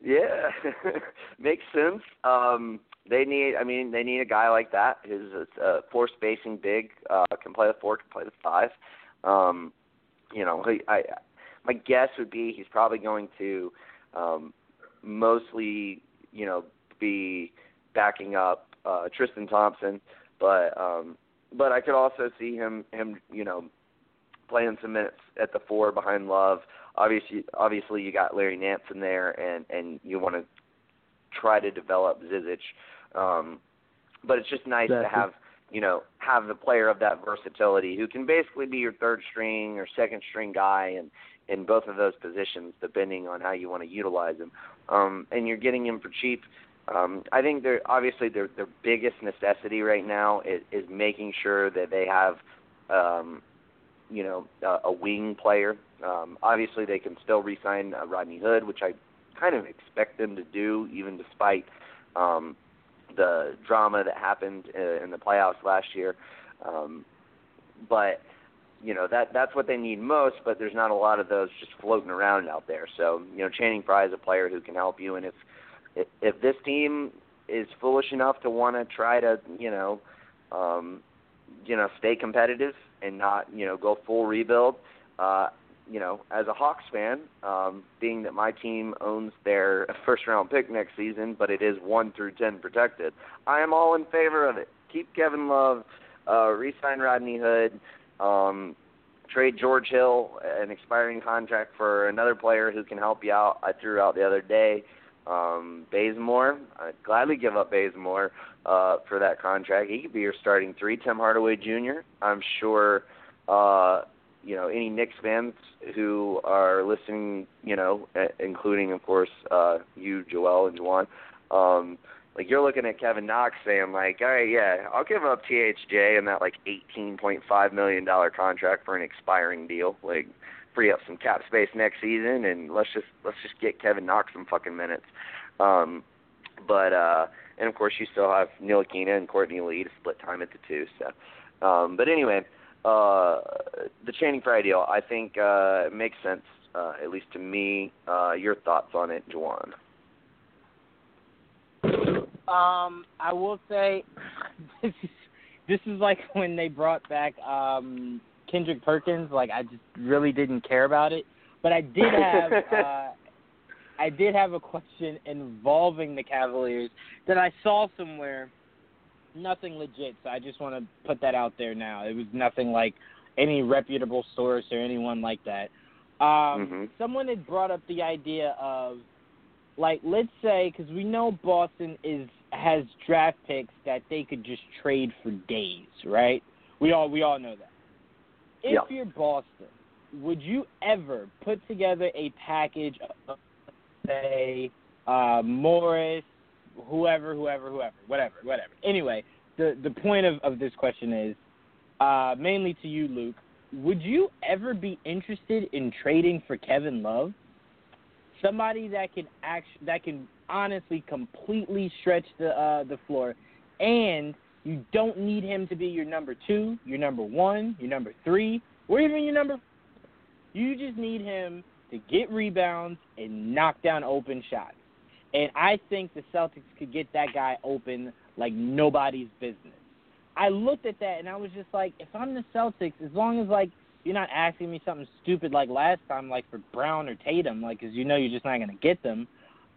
Yeah, (laughs) makes sense. Um, they need, I mean, they need a guy like that who's a, a four spacing big, uh, can play the four, can play the five. Um, you know, he, I, my guess would be he's probably going to um, mostly, you know, be backing up uh, Tristan Thompson, but um, but I could also see him him, you know, playing some minutes at the four behind Love. Obviously obviously you got Larry Nance in there and and you want to try to develop Zizic. Um but it's just nice to have you know have the player of that versatility who can basically be your third string or second string guy and in both of those positions depending on how you want to utilize him. Um and you're getting him for cheap Um, I think they're obviously their their biggest necessity right now is, is making sure that they have, um, you know, a, a wing player. Um, obviously, they can still re-sign uh, Rodney Hood, which I kind of expect them to do, even despite um, the drama that happened uh, in the playoffs last year. Um, but you know that that's what they need most, but there's not a lot of those just floating around out there. So you know, Channing Frye is a player who can help you, and if if, this team is foolish enough to want to try to you know um, you know stay competitive and not you know go full rebuild, uh, you know, as a Hawks fan, um, being that my team owns their (laughs) first round pick next season, but it is one through ten protected, I am all in favor of it. Keep Kevin Love, uh, re-sign Rodney Hood, um, trade George Hill, an expiring contract for another player who can help you out. I threw out the other day. Um, Bazemore, I'd gladly give up Bazemore uh, for that contract. He could be your starting three. Tim Hardaway Jr. I'm sure uh, you know any Knicks fans who are listening, you know, including of course uh, you, Joel, and Juwan. Um, like you're looking at Kevin Knox saying like, all right, yeah, I'll give up THJ and that like 18.5 million dollar contract for an expiring deal. Like free up some cap space next season and let's just let's just get Kevin Knox some fucking minutes. Um, but uh, and of course you still have Ntilikina and Courtney Lee to split time at the two. So, um, but anyway, uh, the Channing Frye deal, I think, uh, makes sense, uh, at least to me. Uh, your thoughts on it, Juwan? Um, I will say (laughs) this is this is like when they brought back um Kendrick Perkins. Like I just really didn't care about it, but I did have (laughs) uh, I did have a question involving the Cavaliers that I saw somewhere nothing legit. So I just want to put that out there now. It was nothing like any reputable source or anyone like that. Um, mm-hmm. Someone had brought up the idea of, like, let's say, because we know Boston is has draft picks that they could just trade for days, right? We all we all know that. If yeah. you're Boston, would you ever put together a package of, say, uh, Morris, whoever, whoever, whoever, whatever, whatever. Anyway, the the point of, of this question is uh, mainly to you, Luke. Would you ever be interested in trading for Kevin Love? Somebody that can act that can honestly completely stretch the uh, the floor, and you don't need him to be your number two, your number one, your number three, or even your number. You just need him to get rebounds and knock down open shots. And I think the Celtics could get that guy open like nobody's business. I looked at that and I was just like, if I'm the Celtics, as long as like you're not asking me something stupid like last time, like for Brown or Tatum, like because you know you're just not going to get them.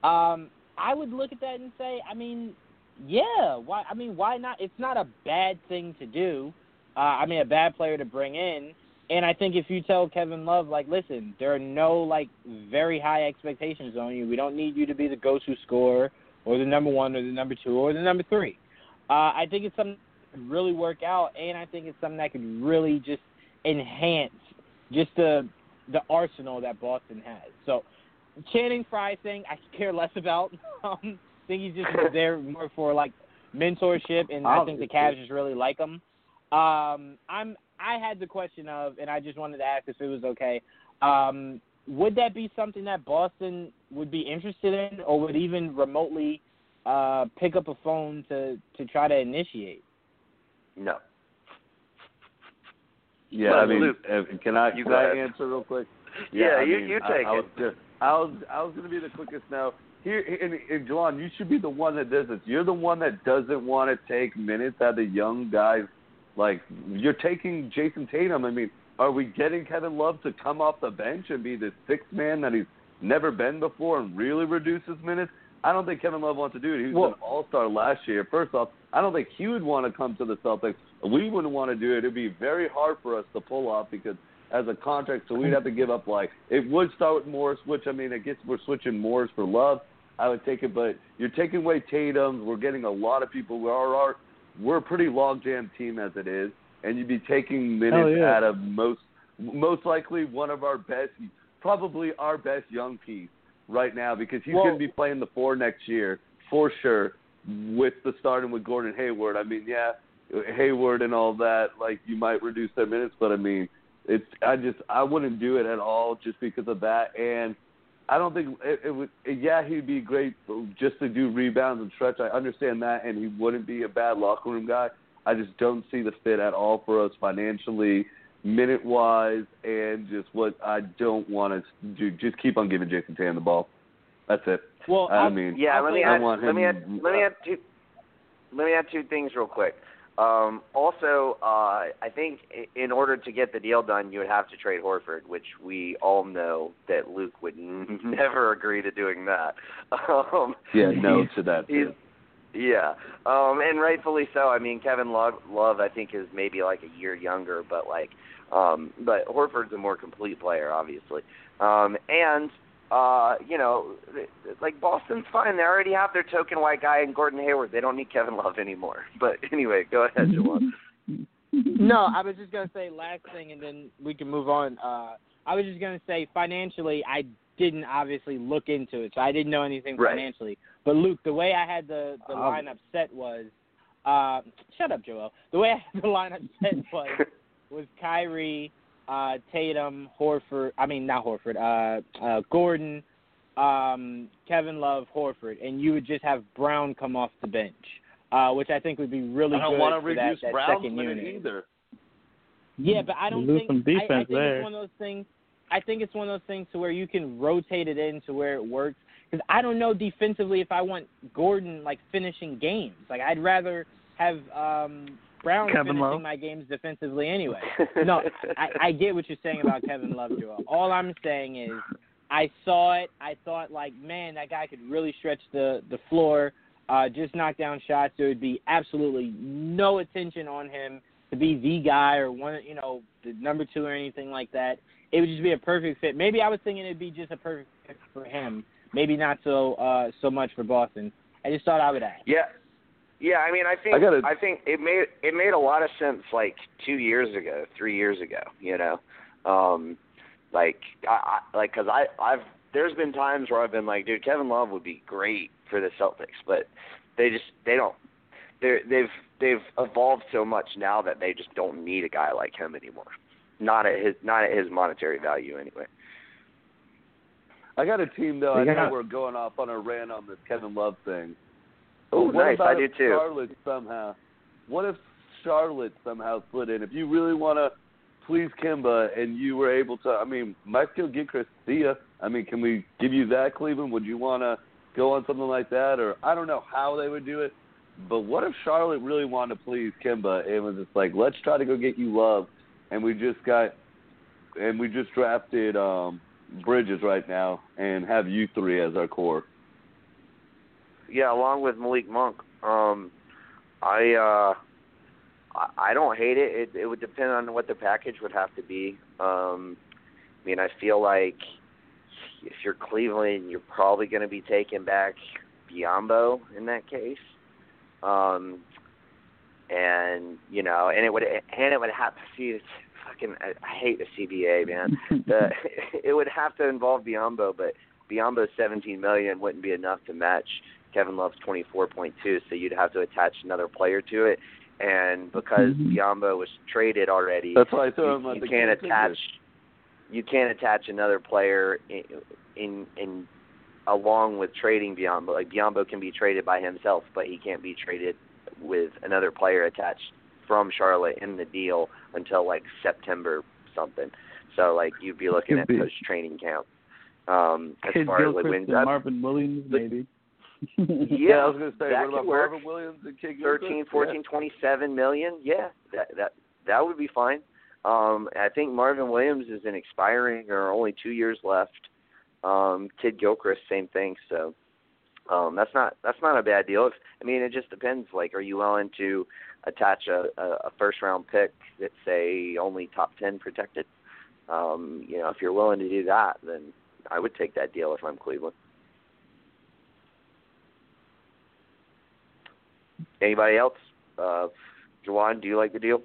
Um, I would look at that and say, I mean, yeah, why? I mean, why not? It's not a bad thing to do. Uh, I mean, a bad player to bring in. And I think if you tell Kevin Love, like, listen, there are no like very high expectations on you. We don't need you to be the go-to scorer or the number one or the number two or the number three. Uh, I think it's something that could really work out, and I think it's something that could really just enhance just the the arsenal that Boston has. So, Channing Frye thing, I (laughs) care less about. (laughs) Um, think he's just (laughs) there more for like mentorship, and I think the Cavs just really like him. Um, I'm I had the question of, and I just wanted to ask if it was okay. Um, would that be something that Boston would be interested in, or would even remotely uh, pick up a phone to to try to initiate? No. Yeah, I mean, uh, can I you can I answer real quick? Yeah, yeah you mean, you take I, I it. was just, I was I was going to be the quickest now. Here, and, and Juwan, you should be the one that does this. You're the one that doesn't want to take minutes out of young guys like you're taking Jayson Tatum. I mean, are we getting Kevin Love to come off the bench and be the sixth man that he's never been before and really reduce his minutes? I don't think Kevin Love wants to do it. He was well, an All Star last year. First off, I don't think he would want to come to the Celtics. We wouldn't want to do it. It'd be very hard for us to pull off because as a contract, so we'd have to give up like it would start with Morris, which I mean, I guess we're switching Morris for Love. I would take it, but you're taking away Tatum. We're getting a lot of people. We are, are we're a pretty logjam team as it is, and you'd be taking minutes yeah. out of most most likely one of our best, probably our best young piece right now because he's well, going to be playing the four next year. for sure with the starting with Gordon Hayward. I mean, yeah, Hayward and all that, like you might reduce their minutes, but I mean, it's I just I wouldn't do it at all just because of that and I don't think it, it would. Yeah, he'd be great just to do rebounds and stretch. I understand that, and he wouldn't be a bad locker room guy. I just don't see the fit at all for us financially, minute wise, and just what I don't want to do. Just keep on giving Jason Tan the ball. That's it. Well, I mean, yeah. Let me I add. want Let me him- add. Let me uh, add two. Let me add two things real quick. Um, also, uh, I think in order to get the deal done, you would have to trade Horford, which we all know that Luke would n- (laughs) never agree to doing that. (laughs) Um, Yeah, no to that. Too. yeah, um, and rightfully so. I mean, Kevin Love, Love, I think, is maybe like a year younger, but like, um, but Horford's a more complete player, obviously. Um, and uh, you know, like Boston's fine. They already have their token white guy and Gordon Hayward. They don't need Kevin Love anymore. (laughs) But anyway, go ahead, Jawan. (laughs) No, I was just gonna say last thing, and then we can move on. Uh, I was just gonna say financially, I didn't obviously look into it, so I didn't know anything Right. financially. But Luke, the way I had the the Um, lineup set was, uh, shut up, Joel. The way I had the (laughs) lineup set was was Kyrie, uh, Tatum, Horford. I mean, not Horford. Uh, uh, Gordon, um, Kevin Love, Horford, and you would just have Brown come off the bench, uh, which I think would be really I don't good want to for that, reduce that Brown's second minute unit. either. Yeah, but I don't lose think some I, I defense think there. it's one of those things. I think it's one of those things to where you can rotate it in to where it works. Because I don't know defensively if I want Gordon like finishing games. Like I'd rather have um Brown Kevin finishing Love. my games defensively anyway. (laughs) No, I, I get what you're saying about Kevin Love, Joel. All I'm saying is I saw it. I thought like, man, that guy could really stretch the the floor. Uh, just knock down shots. There would be absolutely no attention on him to be the guy or one, you know, the number two or anything like that. It would just be a perfect fit. Maybe I was thinking it'd be just a perfect fit for him. Maybe not so uh so much for Boston. I just thought I would ask. Yeah, yeah. I mean, I think I gotta- I think it made it made a lot of sense like two years ago, three years ago. You know, um, like I, I like because I I've there's been times where I've been like, dude, Kevin Love would be great for the Celtics, but they just they don't. They're, they've they've evolved so much now that they just don't need a guy like him anymore. Not at his not at his monetary value anyway. I got a team though. I know we're going off on a rant on this Kevin Love thing. Oh, nice. I do too. Charlotte somehow. What if Charlotte somehow slid in? If you really want to please Kemba and you were able to, I mean, might still get Chris Thea. I mean, can we give you that, Cleveland? Would you want to go on something like that? Or I don't know how they would do it. But what if Charlotte really wanted to please Kemba and was just like, let's try to go get you love, and we just got, and we just drafted um Bridges right now and have you three as our core. Yeah, along with Malik Monk. Um, I uh, I, don't hate it. it. It would depend on what the package would have to be. Um, I mean, I feel like if you're Cleveland, you're probably going to be taking back Biyombo in that case. Um, and you know, and it would and it would have to see. It's fucking. I, I hate the CBA, man. (laughs) the, (laughs) it would have to involve Biyombo, but Biyombo's 17 million wouldn't be enough to match Kevin Love's 24.2, so you'd have to attach another player to it. And because Mhm. Biyombo was traded already, That's why I threw him you, you can't attach you can't attach another player in in, in along with trading Biyombo. Like Biyombo can be traded by himself, but he can't be traded with another player attached from Charlotte in the deal until like September something. So like you'd be looking Could at post training camp. Um as Kidd far as like and Marvin Williams, maybe. Yeah, I was going to say, that what about work. Marvin Williams and Kidd thirteen, Gilchrist? fourteen, twenty-seven million. Yeah, that that that would be fine. Um, I think Marvin Williams is an expiring or only two years left. Um, Kidd Gilchrist, same thing. So um, that's not that's not a bad deal. If, I mean, it just depends. Like, are you willing to attach a, a, a first round pick that's say only top ten protected? Um, you know, if you're willing to do that, then I would take that deal if I'm Cleveland. Anybody else? Uh, Jawan, do you like the deal?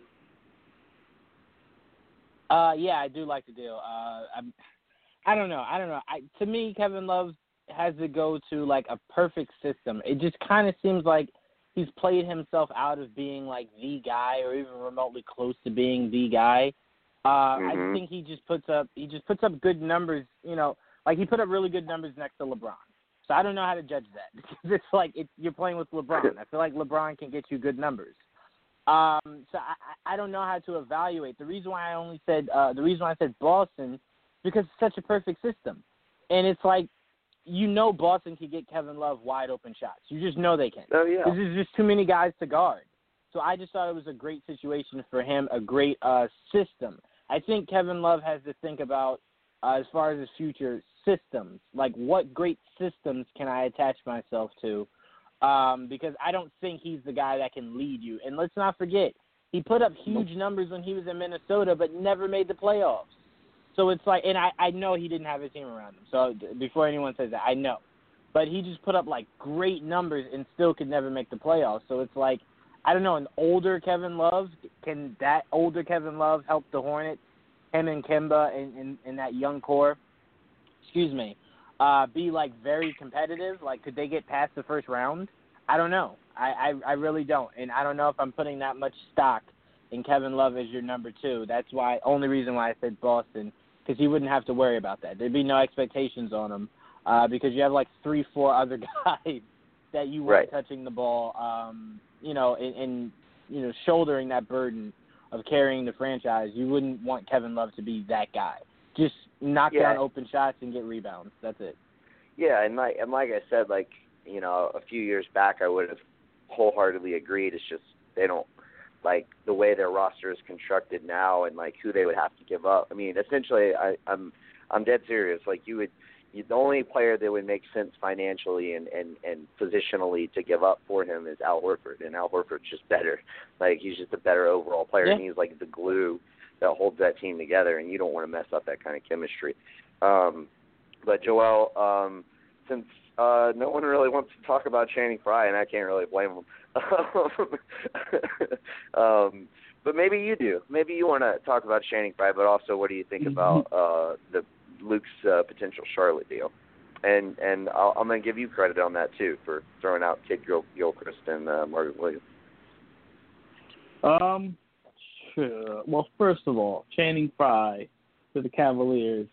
Uh, yeah, I do like the deal. Uh, I'm, I don't know. I don't know. I to me, Kevin Love has to go to like a perfect system. It just kind of seems like he's played himself out of being like the guy or even remotely close to being the guy. Uh Mhm. I think he just puts up he just puts up good numbers, you know, like he put up really good numbers next to LeBron. So I don't know how to judge that (laughs) because it's like it, you're playing with LeBron. I feel like LeBron can get you good numbers. Um, so I, I I don't know how to evaluate. The reason why I only said uh, the reason why I said Boston because it's such a perfect system, and it's like you know Boston can get Kevin Love wide open shots. You just know they can. Oh yeah. There's just too many guys to guard. So I just thought it was a great situation for him, a great uh, system. I think Kevin Love has to think about uh, as far as his future systems, like what great systems can I attach myself to? Um, because I don't think he's the guy that can lead you. And let's not forget, he put up huge numbers when he was in Minnesota, but never made the playoffs. So it's like, and I, I know he didn't have a team around him. So before anyone says that, I know. But he just put up like great numbers and still could never make the playoffs. So it's like, I don't know, an older Kevin Love, can that older Kevin Love help the Hornets, him and Kemba and, and, and that young core, excuse me, uh, be like very competitive? Like, could they get past the first round? I don't know. I, I, I really don't. And I don't know if I'm putting that much stock in Kevin Love as your number two. That's why, only reason why I said Boston, because he wouldn't have to worry about that. There'd be no expectations on him uh, because you have like three, four other (laughs) guys that you want Right. touching the ball, um, you know, and, and you know, shouldering that burden of carrying the franchise. You wouldn't want Kevin Love to be that guy. Just knock Yeah. down open shots and get rebounds. That's it. Yeah, and like and like I said, like you know, a few years back, I would have wholeheartedly agreed. It's just they don't like the way their roster is constructed now, and like who they would have to give up. I mean, essentially, I, I'm I'm dead serious. Like you would, the only player that would make sense financially and and and positionally to give up for him is Al Horford, and Al Horford's just better. Like he's just a better overall player, and Yeah. he's like the glue that holds that team together, and you don't want to mess up that kind of chemistry. Um, but Joel, um, since uh, no one really wants to talk about Channing Frye, and I can't really blame them. (laughs) um, but maybe you do. Maybe you want to talk about Channing Frye, but also what do you think about uh, the Luke's uh, potential Charlotte deal? And and I'll, I'm going to give you credit on that too for throwing out Kidd Gil- Gilchrist and uh, Margaret Williams. Um, sure. Well, first of all, Channing Frye to the Cavaliers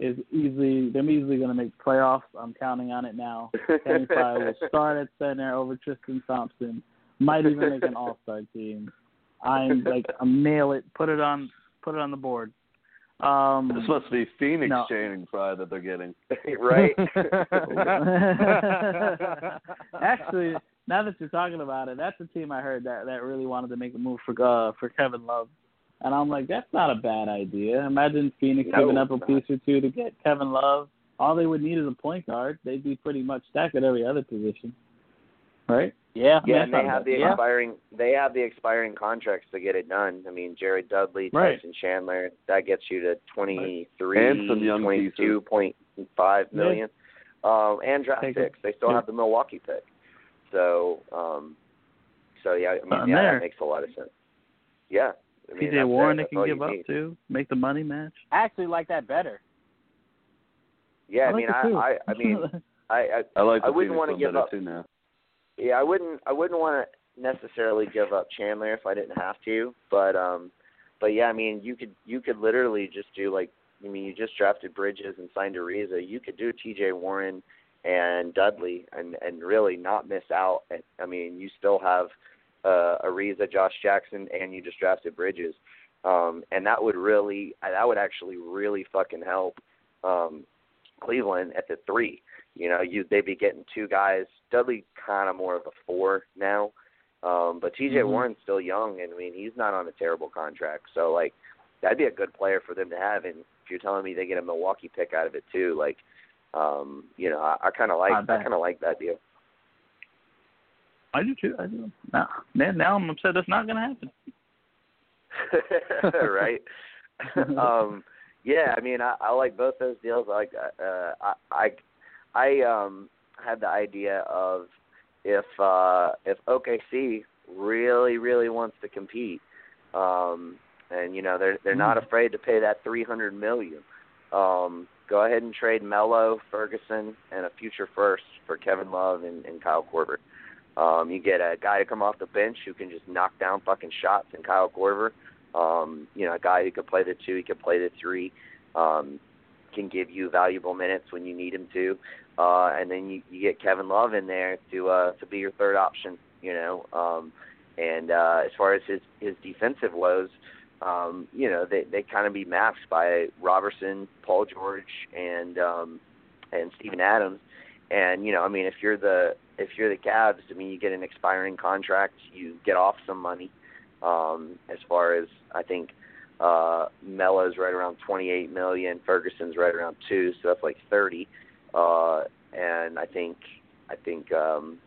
is easily they're easily going to make the playoffs. I'm counting on it now. Channing Frye (laughs) will start at center over Tristan Thompson. Might even make an All Star team. I'm like, I'm nail it. Put it on, put it on the board. Um, This must be Phoenix No. Channing Frye that they're getting. (laughs) right? (laughs) Actually, now that you're talking about it, that's a team I heard that that really wanted to make a move for uh, for Kevin Love, and I'm like, that's not a bad idea. Imagine Phoenix No, giving up a piece or two to get Kevin Love. All they would need is a point guard. They'd be pretty much stacked at every other position, right? Yeah. Yeah, and they have bad. the Yeah. expiring they have the expiring contracts to get it done. I mean, Jared Dudley, Right. Tyson Chandler, that gets you to twenty three, And some young twenty two point five Yeah. million. Um, and draft Take it. picks. They still Yeah. have the Milwaukee pick. So, um so yeah, I mean, Not yeah, there. that makes a lot of sense. Yeah. I mean, TJ Warren it. they That's can all give up need. to make the money match. I actually like that better. Yeah, I, like mean, I. I, I mean, (laughs) I, I, I like. I wouldn't wanna give better up- too now. Yeah, I wouldn't I wouldn't want to necessarily give up Chandler if I didn't have to, but um but yeah, I mean, you could you could literally just do like I mean, you just drafted Bridges and signed Ariza. You could do TJ Warren and Dudley and and really not miss out. And I mean, you still have uh Ariza, Josh Jackson and you just drafted Bridges. Um and that would really that would actually really fucking help um Cleveland at the 3 you know, you they'd be getting two guys. Dudley kind of more of a four now, um, but T.J. Mhm. Warren's still young, and I mean he's not on a terrible contract. So like that'd be a good player for them to have. And if you're telling me they get a Milwaukee pick out of it too, like um, you know, I, I kind of like I I, kind of like that deal. I do too. I do. Now, now, now I'm upset that's not going to happen. (laughs) right? (laughs) (laughs) um, yeah, I mean, I, I like both those deals. I like, uh, I, I, I um had the idea of if uh if OKC really, really wants to compete, um, and you know they're they're not afraid to pay that three hundred million. Um, go ahead and trade Melo, Ferguson, and a future first for Kevin Love and, and Kyle Korver. Um, you get a guy to come off the bench who can just knock down fucking shots in Kyle Korver. Um, you know, a guy who could play the two, he could play the three, um, can give you valuable minutes when you need him to. Uh, and then you, you get Kevin Love in there to uh, to be your third option. You know, um, and uh, as far as his his defensive woes, um, you know, they they kind of be matched by Roberson, Paul George, and um, and Steven Adams. And you know, I mean, if you're the if you're the Cavs, I mean, you get an expiring contract, you get off some money. Um, as far as I think, uh, Melo's right around 28 million, Ferguson's right around two, so that's like 30. Uh, and I think I think um,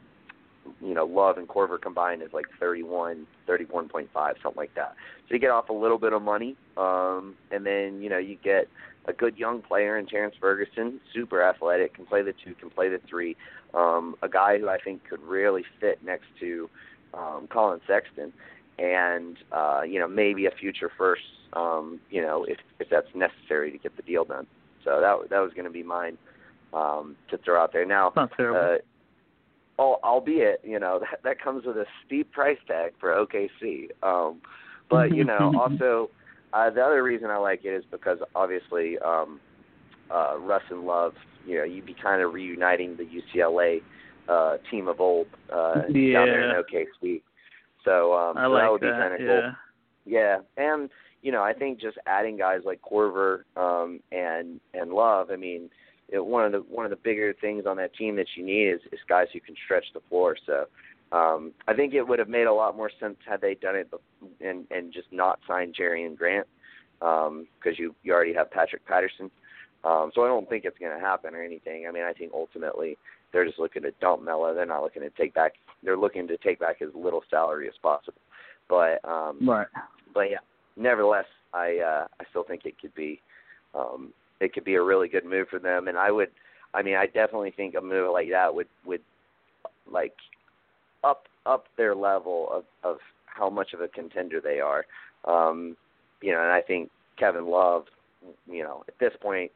you know, Love and Korver combined is like 31, 31.5, something like that. So you get off a little bit of money, um, and then you know you get a good young player in Terrance Ferguson, super athletic, can play the two, can play the three, um, a guy who I think could really fit next to um, Collin Sexton, and uh, you know maybe a future first, um, you know if if that's necessary to get the deal done. So that that was going to be mine um, to throw out there. Now, Not terrible. uh, albeit you know (laughs) that that comes with a steep price tag for OKC. Um, but you know (laughs) also uh, the other reason I like it is because obviously um, uh, Russ and Love, you know, you'd be kind of reuniting the UCLA uh, team of old uh, down there in OKC. So, um, I so like that would be kind of yeah. cool. Yeah, and you know, I think just adding guys like Korver um, and and Love. I mean, it, one of the one of the bigger things on that team that you need is, is guys who can stretch the floor. So um, I think it would have made a lot more sense had they done it and and just not signed Jerami Grant because um, you you already have Patrick Patterson. Um, so I don't think it's going to happen or anything. I mean, I think ultimately they're just looking to dump Melo. They're not looking to take back. They're looking to take back as little salary as possible. But um, Right. but yeah, nevertheless, I uh, I still think it could be um, it could be a really good move for them. And I would, I mean, I definitely think a move like that would would like up up their level of of how much of a contender they are. Um, you know, and I think Kevin Love, you know, at this point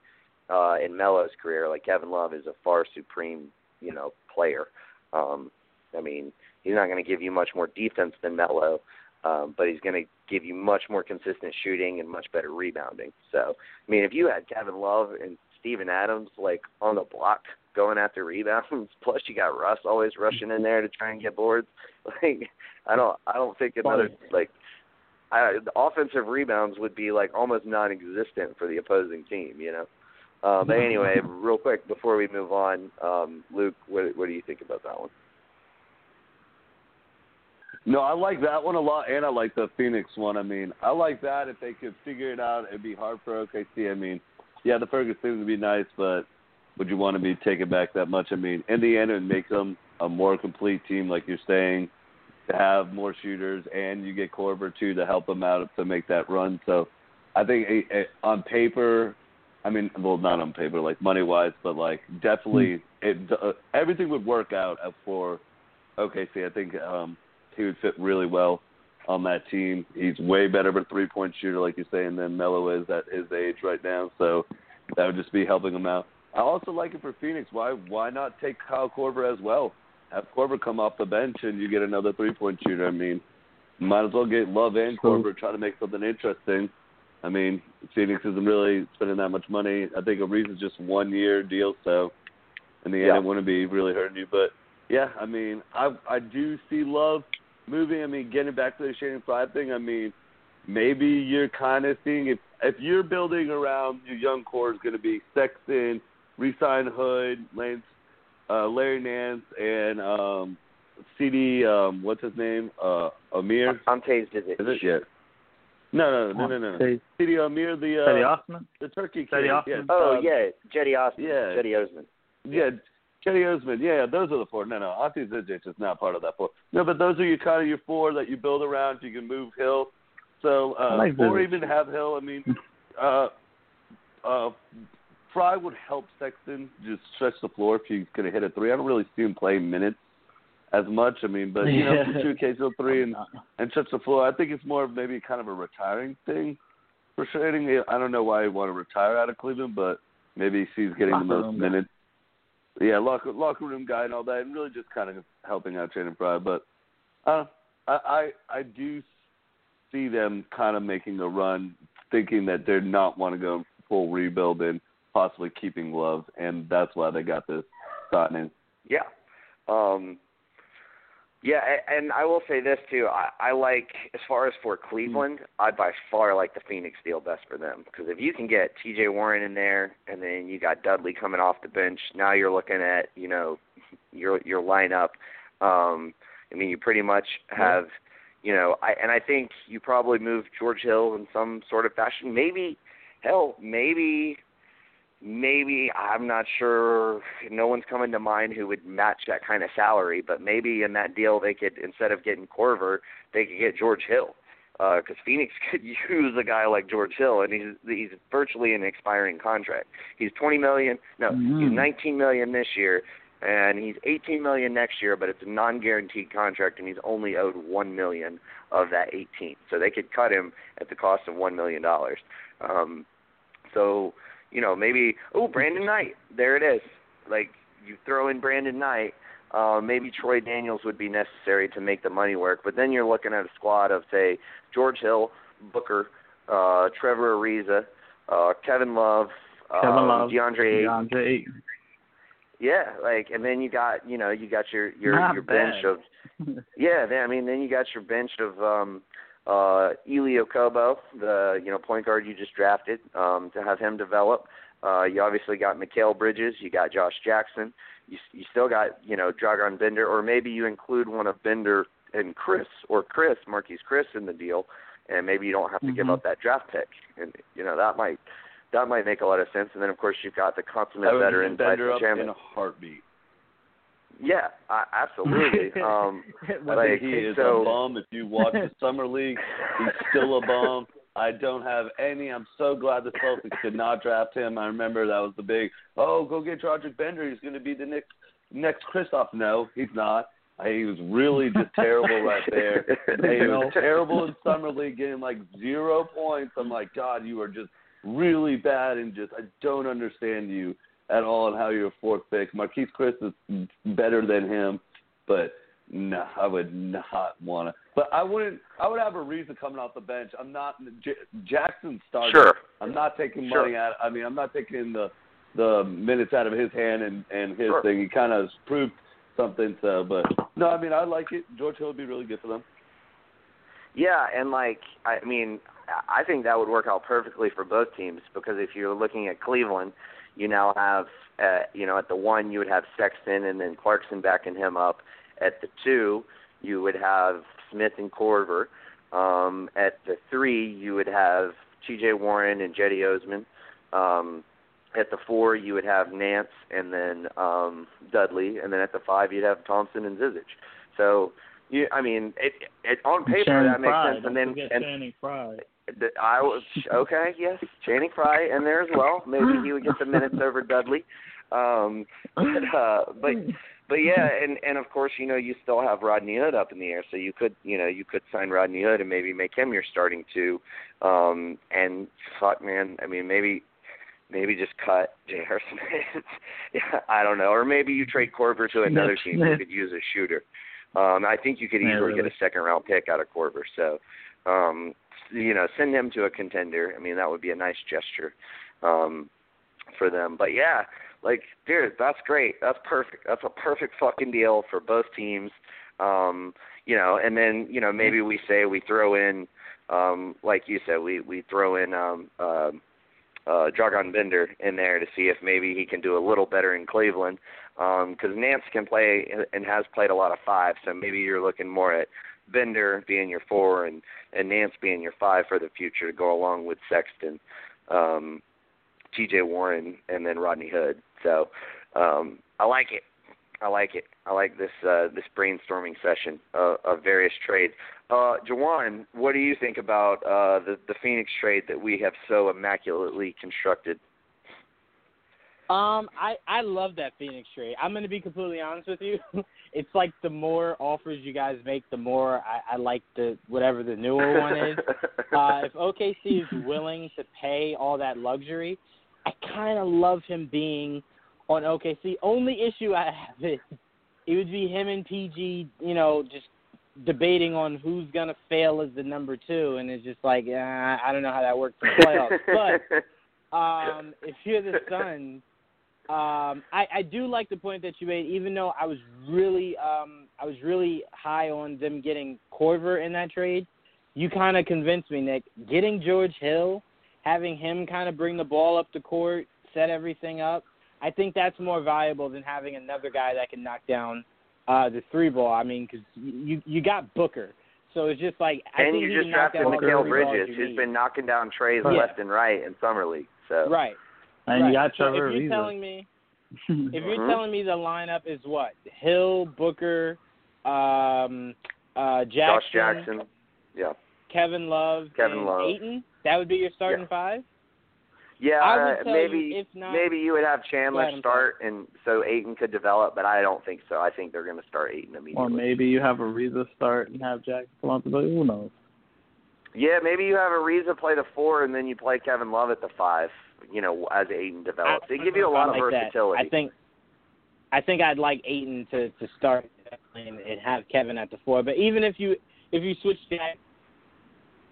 uh, in Melo's career, like Kevin Love is a far supreme, you know, player. Um, I mean, he's not going to give you much more defense than Melo, um, but he's going to give you much more consistent shooting and much better rebounding. So, I mean, if you had Kevin Love and Steven Adams like on the block going after rebounds, (laughs) plus you got Russ always rushing in there to try and get boards, (laughs) like I don't, I don't think another like I, the offensive rebounds would be like almost non-existent for the opposing team, you know. Uh, but anyway, real quick before we move on, um, Luke, what, what do you think about that one? No, I like that one a lot, and I like the Phoenix one. I mean, I like that if they could figure it out. It'd be hard for OKC. I mean, yeah, the Ferguson would be nice, but would you want to be taken back that much? I mean, in the end, it would make them a more complete team, like you're saying, to have more shooters, and you get Korver too to help them out to make that run. So, I think eh, eh, on paper, I mean, well, not on paper, like money wise, but like definitely, it uh, everything would work out for OKC. I think um, he would fit really well on that team. He's way better of a three point shooter, like you're saying, than Melo is at his age right now. So that would just be helping him out. I also like it for Phoenix. Why why not take Kyle Korver as well? Have Korver come off the bench and you get another three point shooter. I mean, might as well get Love and. Korver try to make something interesting. I mean, Phoenix isn't really spending that much money. I think a reason's just one year deal, so in the end Yeah. it wouldn't be really hurting you. But yeah, I mean, I I do see Love moving. I mean, getting back to the Channing Frye thing. I mean, maybe you're kind of seeing if if you're building around your young core is going to be Sexton, resign Hood, Lance, uh, Larry Nance, and um, Cedi. Um, what's his name? Uh, Amir. I'm tased is it? Is it yet? No, no, no, no, no. no. Cedi Amir, the Teddy uh, Osman. the Turkey kid. Teddy Yeah. Oh uh, yeah, Cedi Osman. yeah. Cedi Osman. Yeah, Cedi Osman. Yeah, those are the four. No, no, Ante Zizic is not part of that four. No, but those are your kind of your four that you build around. You can move Hill. So, uh, like or even have Hill. I mean, uh, uh, Frye would help Sexton just stretch the floor if he's going to hit a three. I don't really see him playing minutes as much. I mean, but you know, Yeah. shoot occasional three and and stretch the floor. I think it's more of maybe kind of a retiring thing for trading. I don't know why he want to retire out of Cleveland, but Maybe he's getting the most minutes. Yeah, locker locker room guy and all that, and really just kind of helping out Channing Frye. But uh, I I I do see them kind of making a run, thinking that they're not want to go full rebuild and possibly keeping Love, and that's why they got this signing. Yeah. Um, yeah, and I will say this too. I, I like as far as for Cleveland, I by far like the Phoenix deal best for them because if you can get T.J. Warren in there, and then you got Dudley coming off the bench, now you're looking at you know your your lineup. Um, I mean, you pretty much have, you know, I and I think you probably move George Hill in some sort of fashion. Maybe, hell, maybe maybe I'm not sure. No one's coming to mind who would match that kind of salary, but maybe in that deal they could instead of getting Korver, they could get George Hill because uh, Phoenix (laughs) could use a guy like George Hill, and he's he's virtually an expiring contract. He's 20 million. No, Mm. he's 19 million this year, and he's 18 million next year. But it's a non-guaranteed contract, and he's only owed one million of that 18. So they could cut him at the cost of one million dollars. Um, so you know, maybe oh Brandon Knight, there it is. Like you throw in Brandon Knight, uh, maybe Troy Daniels would be necessary to make the money work. But then you're looking at a squad of say George Hill, Booker, uh, Trevor Ariza, uh, Kevin Love, Kevin um, Love, DeAndre. DeAndre Ayton. Yeah, like and then you got you know you got your your Not your bench of yeah, then, I mean, then you got your bench of um uh Élie Okobo, the you know point guard you just drafted, um to have him develop. Uh you obviously got Mikal Bridges, you got Josh Jackson. You you still got, you know, Dragan Bender or maybe you include one of Bender and Chriss or Chriss, Marquese Chriss in the deal and maybe you don't have to give Mhm. up that draft pick. And you know, that might that might make a lot of sense. And then of course you've got the consummate veteran Bender up in a heartbeat. Yeah, I, absolutely. (laughs) um Like, he is so- a bum. If you watch the (laughs) summer league, he's still a bum. I don't have any. I'm so glad the Celtics did not draft him. I remember that was the big, oh, go get Roderick Bender. He's going to be the next next Kristaps. No, he's not. I, he was really just terrible right there. (laughs) He was terrible in summer league, getting like zero points. I'm like, God, you are just really bad, and just I don't understand you at all and how you're a fourth pick. Marquese Chriss is better than him, but no, I would not want to. But I wouldn't. I would have a reason coming off the bench. I'm not J- Jackson starting. Sure. I'm not taking Sure. money out. I mean, I'm not taking the the minutes out of his hand and and his Sure. thing. He kind of proved something. So, but no, I mean, I like it. George Hill would be really good for them. Yeah, and like I mean, I think that would work out perfectly for both teams because if you're looking at Cleveland, you now have uh, you know at the one you would have Sexton and then Clarkson backing him up. At the two, you would have Smith and Korver. Um, at the three, you would have T.J. Warren and Cedi Osman. Um, at the four, you would have Nance and then um, Dudley, and then at the five, you'd have Thompson and Zizic. So, you, I mean, it, it on paper Channing that makes Frye. Don't and then forget and Channing Frye. I was okay. Yes, Channing Frye in there as well. Maybe he would get the minutes (laughs) over Dudley. Um, but, uh, but but yeah, and and of course you know you still have Rodney Hood up in the air, so you could you know you could sign Rodney Hood and maybe make him your starting two. Um, and fuck man, I mean maybe maybe just cut J.R. (laughs) Smith. yeah, (laughs) I don't know, or maybe you trade Korver to another Smith. team who could use a shooter. Um, I think you could Yeah, easily really. get a second round pick out of Korver. So, um, you know, send him to a contender. I mean, that would be a nice gesture um, for them. But yeah, like, dude, that's great. That's perfect. That's a perfect fucking deal for both teams. Um, you know, and then you know maybe we say we throw in, um, like you said, we we throw in um, um, uh, Dragan Bender in there to see if maybe he can do a little better in Cleveland. Because Nance can play and has played a lot of five, so maybe you're looking more at Bender being your four and and Nance being your five for the future to go along with Sexton, um, T.J. Warren, and then Rodney Hood. So um, I like it. I like it. I like this uh, this brainstorming session uh, of various trades. Uh, Jawan, what do you think about uh, the the Phoenix trade that we have so immaculately constructed? Um, I I love that Phoenix trade. I'm going to be completely honest with you. (laughs) it's like the more offers you guys make, the more I, I like the whatever the newer one is. (laughs) Uh, if OKC is willing to pay all that luxury, I kind of love him being on OKC. Only issue I have is it would be him and PG, you know, just debating on who's gonna fail as the number two, and it's just like uh, I don't know how that works in playoffs. (laughs) but um, if you're the Suns, um, I, I do like the point that you made. Even though I was really, um, I was really high on them getting Korver in that trade, you kind of convinced me, Nick. Getting George Hill, having him kind of bring the ball up the court, set everything up. I think that's more valuable than having another guy that can knock down uh, the three ball. I mean, because you you got Booker, so it's just like I and think you just drafted down Mikal the three balls Bridges, who's need. been knocking down trays Yeah. left and right in summer league. So right. And right. you got so Trevor if you're Ariza. telling me (laughs) if you're Mhm. telling me the lineup is what Hill, Booker, um, uh, Jackson, Josh Jackson, yeah, Kevin Love, Kevin and Love. Ayton, that would be your starting Yeah. five. yeah. I would uh, tell maybe you, if not, maybe you would have Chandler ahead, start, and so Ayton could develop, but I don't think so. I think they're going to start Ayton immediately. Or maybe you have Ariza start and have Jack come out the bench. Who knows? Yeah, maybe you have Ariza play the four, and then you play Kevin Love at the five. You know, as Ayton develops, they give you a lot of like that. versatility. I think I think I'd like Ayton to to start and, and have Kevin at the four. But even if you if you switch that,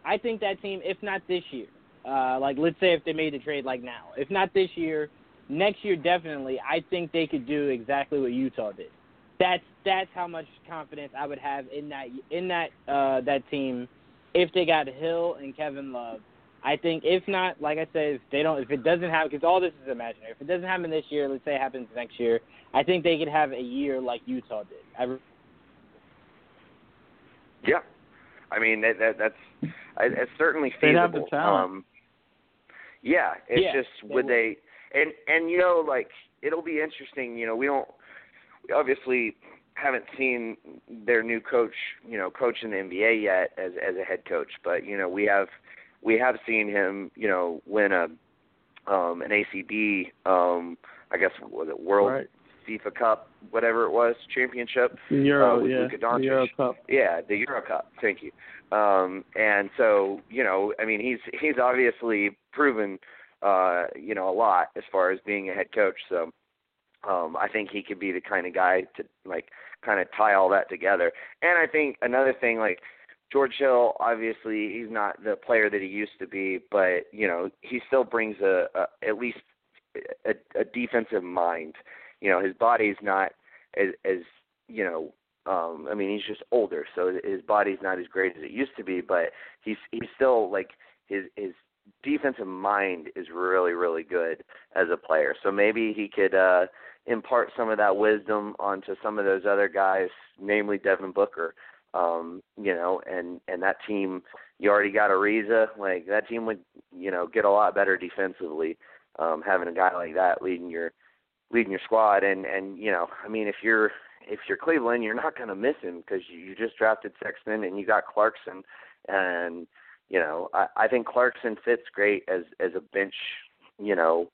I think that team, if not this year, uh, like let's say if they made the trade like now, if not this year, next year definitely, I think they could do exactly what Utah did. That's that's how much confidence I would have in that in that uh, that team if they got Hill and Kevin Love. I think if not, like I said, if they don't, if it doesn't happen, because all this is imaginary. If it doesn't happen this year, let's say it happens next year, I think they could have a year like Utah did. I, re- Yeah, I mean that, that that's I- it's certainly They'd feasible. have the talent. Um, yeah, it's Yeah, just they would would. they and and you know like it'll be interesting. You know we don't we obviously haven't seen their new coach you know coach in the NBA yet as as a head coach, but you know we have we have seen him you know win a um an ACB um I guess was it World Right. FIFA Cup whatever it was championship Euro, uh, with yeah. Luka The Euro Cup. yeah, the Euro Cup. Thank you. Um, and so, you know, I mean, he's he's obviously proven, uh, you know, a lot as far as being a head coach. So, um, I think he could be the kind of guy to like kind of tie all that together. And I think another thing, like George Hill, obviously he's not the player that he used to be, but you know, he still brings a, a at least a, a defensive mind. You know, his body's not as as you know um I mean he's just older so his body's not as great as it used to be but he's he's still like his his defensive mind is really really good as a player so maybe he could uh impart some of that wisdom onto some of those other guys namely Devin Booker um you know and and that team you already got Ariza like that team would you know get a lot better defensively um having a guy like that leading your leading your squad. And and you know I mean if you're if you're Cleveland you're not going to miss him because you, you just drafted Sexton and you got Clarkson. And you know I I think Clarkson fits great as as a bench you know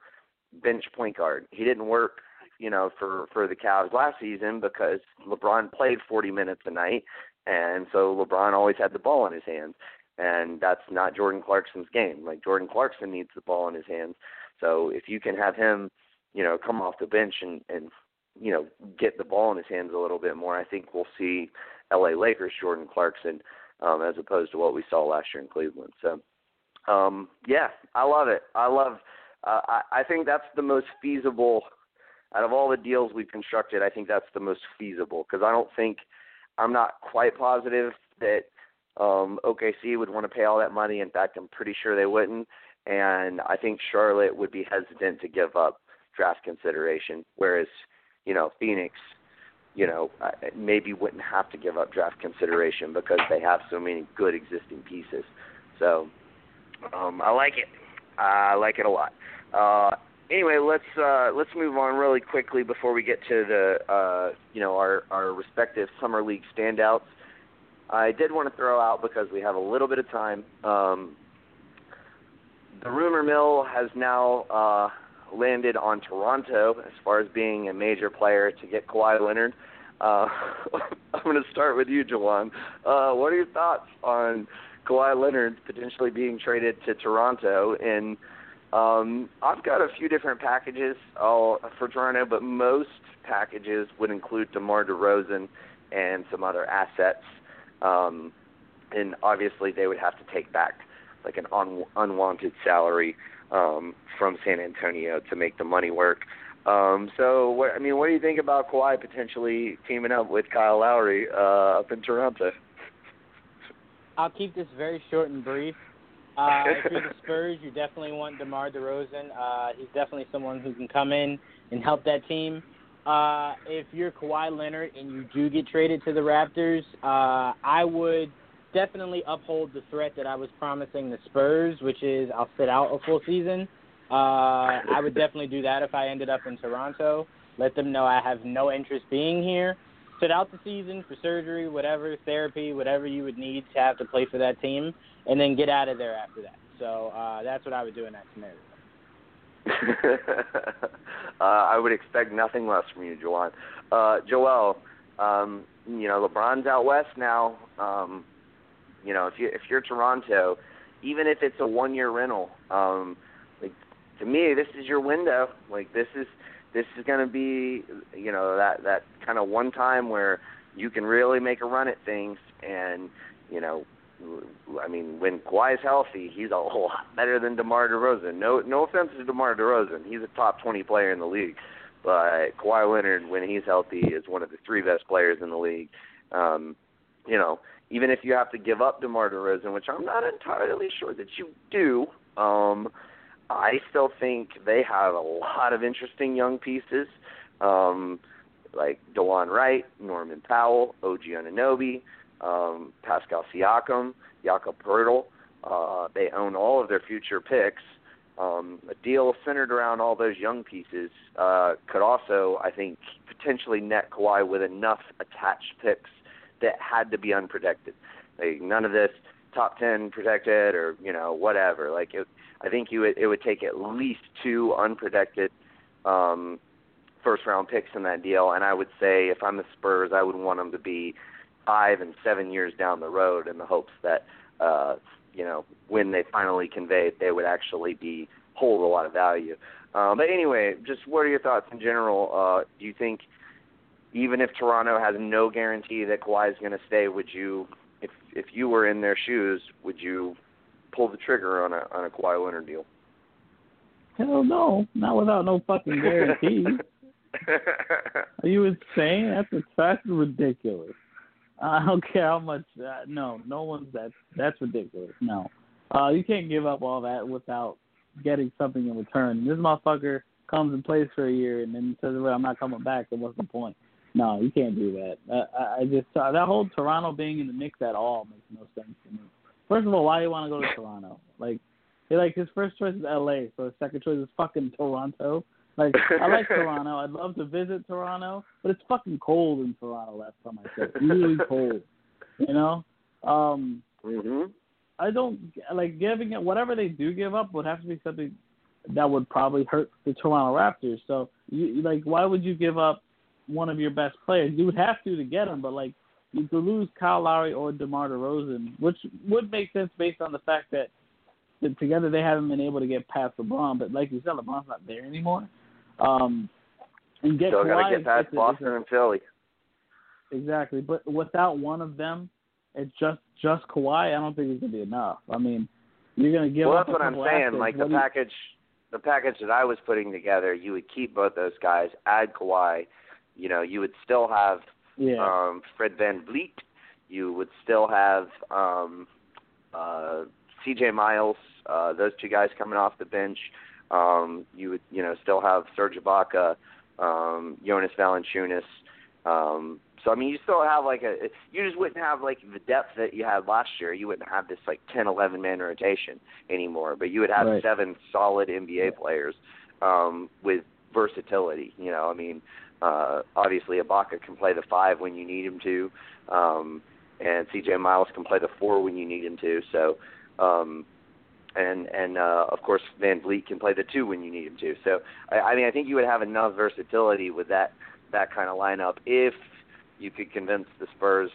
bench point guard. He didn't work you know for for the Cavs last season because LeBron played 40 minutes a night and so LeBron always had the ball in his hands and that's not Jordan Clarkson's game like Jordan Clarkson needs the ball in his hands so if you can have him you know, come off the bench and and you know get the ball in his hands a little bit more. I think we'll see L.A. Lakers Jordan Clarkson um, as opposed to what we saw last year in Cleveland. So, um, yeah, I love it. I love. Uh, I, I think that's the most feasible out of all the deals we've constructed. I think that's the most feasible because I don't think I'm not quite positive that um, OKC would want to pay all that money. In fact, I'm pretty sure they wouldn't. And I think Charlotte would be hesitant to give up draft consideration, whereas you know Phoenix, you know maybe wouldn't have to give up draft consideration because they have so many good existing pieces. So um, I like it. I like it a lot. Uh, anyway, let's uh, let's move on really quickly before we get to the uh, you know our our respective summer league standouts. I did want to throw out because we have a little bit of time. Um, the rumor mill has now uh, landed on Toronto as far as being a major player to get Kawhi Leonard. Uh, (laughs) I'm going to start with you, Jawan. Uh, what are your thoughts on Kawhi Leonard potentially being traded to Toronto in Um, I've got a few different packages all for Toronto, but most packages would include DeMar DeRozan and some other assets. Um, and obviously, they would have to take back like an un- unwanted salary um, from San Antonio to make the money work. Um, so, what, I mean, what do you think about Kawhi potentially teaming up with Kyle Lowry uh, up in Toronto? I'll keep this very short and brief. Uh, (laughs) if you're the Spurs, you definitely want DeMar DeRozan. Uh, he's definitely someone who can come in and help that team. Uh, if you're Kawhi Leonard and you do get traded to the Raptors, uh, I would definitely uphold the threat that I was promising the Spurs, which is I'll sit out a full season. Uh, I would definitely do that if I ended up in Toronto. Let them know I have no interest being here. Sit out the season for surgery, whatever, therapy, whatever you would need to have to play for that team and then get out of there after that. So uh, that's what I would do in that scenario. (laughs) uh, I would expect nothing less from you, Joel. Uh, Joel, um, you know LeBron's out west now. Um, you know if you if you're Toronto, even if it's a one year rental, um, like to me this is your window. Like this is this is going to be you know that that kind of one time where you can really make a run at things and you know I mean, when Kawhi's healthy, he's a whole lot better than DeMar DeRozan. No, no offense to DeMar DeRozan, he's a top 20 player in the league. But Kawhi Leonard, when he's healthy, is one of the three best players in the league. Um, you know, even if you have to give up DeMar DeRozan, which I'm not entirely sure that you do, um, I still think they have a lot of interesting young pieces, um, like Delon Wright, Norman Powell, OG Anunoby um, Pascal Siakam, Jakob Poeltl. Uh, they own all of their future picks. Um, a deal centered around all those young pieces uh, could also, I think, potentially net Kawhi with enough attached picks that had to be unprotected. Like none of this top ten protected or you know whatever. Like it, I think you would, it would take at least two unprotected um, first round picks in that deal. And I would say if I'm the Spurs, I would want them to be five and seven years down the road in the hopes that uh, you know when they finally convey it, they would actually be hold a lot of value. Um, but anyway, just what are your thoughts in general? Uh, do you think even if Toronto has no guarantee that Kawhi is going to stay, would you, if if you were in their shoes, would you pull the trigger on a on a Kawhi Leonard deal? Hell no, not without no fucking guarantee. (laughs) Are you insane? That's that's ridiculous. I don't care how much. Uh, no, no one's that. That's ridiculous. No, uh, you can't give up all that without getting something in return. This motherfucker comes and plays for a year and then says, "Well, I'm not coming back." Then what's the point? No, you can't do that. Uh, I, I just uh, that whole Toronto being in the mix at all makes no sense to me. First of all, why do you want to go to Toronto? Like, like his first choice is L.A., so his second choice is fucking Toronto. Like I like (laughs) Toronto. I'd love to visit Toronto, but it's fucking cold in Toronto. Last time I checked, really cold. You know. Um, mhm. I don't like giving it. Whatever they do give up would have to be something that would probably hurt the Toronto Raptors. So, you like, why would you give up one of your best players? You would have to to get him, but like, you could lose Kyle Lowry or DeMar DeRozan, which would make sense based on the fact that together they haven't been able to get past LeBron. But like you said, LeBron's not there anymore. Um, and get Still got to get past Boston and Philly. Exactly, but without one of them, it's just just Kawhi. I don't think it's gonna be enough. I mean, you're gonna give well, that's what I'm saying. Assets. Like what the package, the package that I was putting together, you would keep both those guys, add Kawhi. You know, you would still have yeah. um, Fred VanVleet. You would still have um, uh, C.J. Miles. Uh, those two guys coming off the bench. Um, you would, you know, still have Serge Ibaka, um, Jonas Valanciunas. Um, so I mean, you still have like a. You just wouldn't have like the depth that you had last year. You wouldn't have this like 10, 11 man rotation anymore. But you would have Right. seven solid NBA players um, with versatility. You know, I mean, uh, obviously Ibaka can play the five when you need him to, um, and CJ Miles can play the four when you need him to. So, um, and and uh, of course VanVleet can play the two when you need him to. So, I, I mean, I think you would have enough versatility with that that kind of lineup if you could convince the Spurs,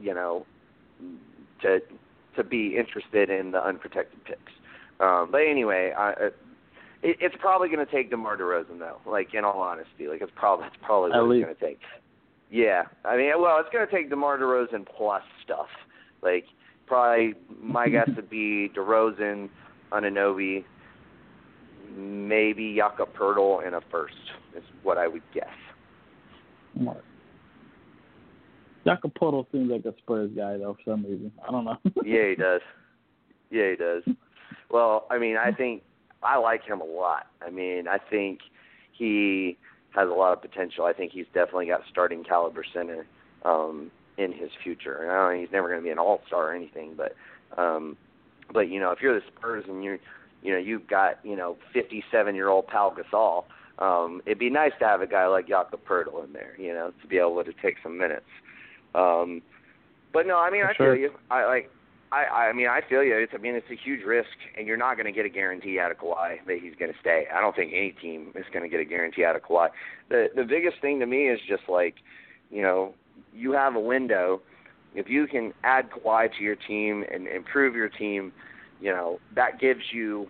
you know, to to be interested in the unprotected picks. Um, but anyway, I, uh, it, it's probably going to take DeMar DeRozan though. Like in all honesty, like it's probably that's probably At what it's going to take. Yeah, I mean, well, it's going to take DeMar DeRozan plus stuff. Like probably my (laughs) guess would be DeRozan, Anunoby, maybe Jakob Poeltl in a first is what I would guess. Smart. Jakob Poeltl seems like a Spurs guy though for some reason. I don't know. (laughs) yeah, he does. Yeah, he does. Well, I mean, I think I like him a lot. I mean, I think he has a lot of potential. I think he's definitely got starting caliber center um in his future. And I don't know, he's never going to be an all-star or anything, but um but you know, if you're the Spurs and you're you know, you've got, you know, 57-year-old Pau Gasol, um it'd be nice to have a guy like Jakob Poeltl in there, you know, to be able to take some minutes. Um but no, I mean, For I sure. feel you. I like I, I mean, I feel you. It's, I mean, it's a huge risk, and you're not going to get a guarantee out of Kawhi that he's going to stay. I don't think any team is going to get a guarantee out of Kawhi. The the biggest thing to me is just like, you know, you have a window. If you can add Kawhi to your team and improve your team, you know that gives you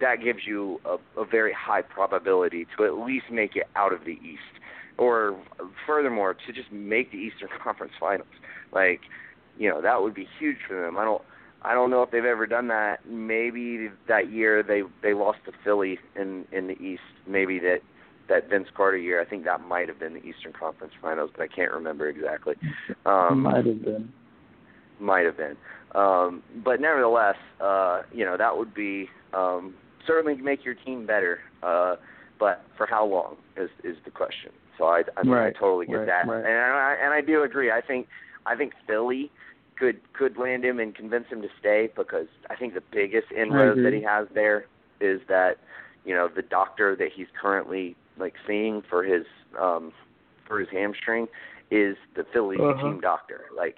that gives you a, a very high probability to at least make it out of the East, or furthermore to just make the Eastern (laughs) Conference Finals. Like you know that would be huge for them. I don't I don't know if they've ever done that. Maybe that year they they lost to Philly in in the East. Maybe that that Vince Carter year. I think that might have been the Eastern Conference Finals, but I can't remember exactly. Um, Might have been. might have been. Um, but nevertheless, uh, you know that would be um, certainly make your team better. Uh, but for how long is is the question. So I I, mean, Right, I totally get right, that, right. and I and I do agree. I think I think Philly could could land him and convince him to stay because I think the biggest inroads that he has there is that you know the doctor that he's currently like seeing for his um for his hamstring is the Philly Uh-huh. team doctor. Like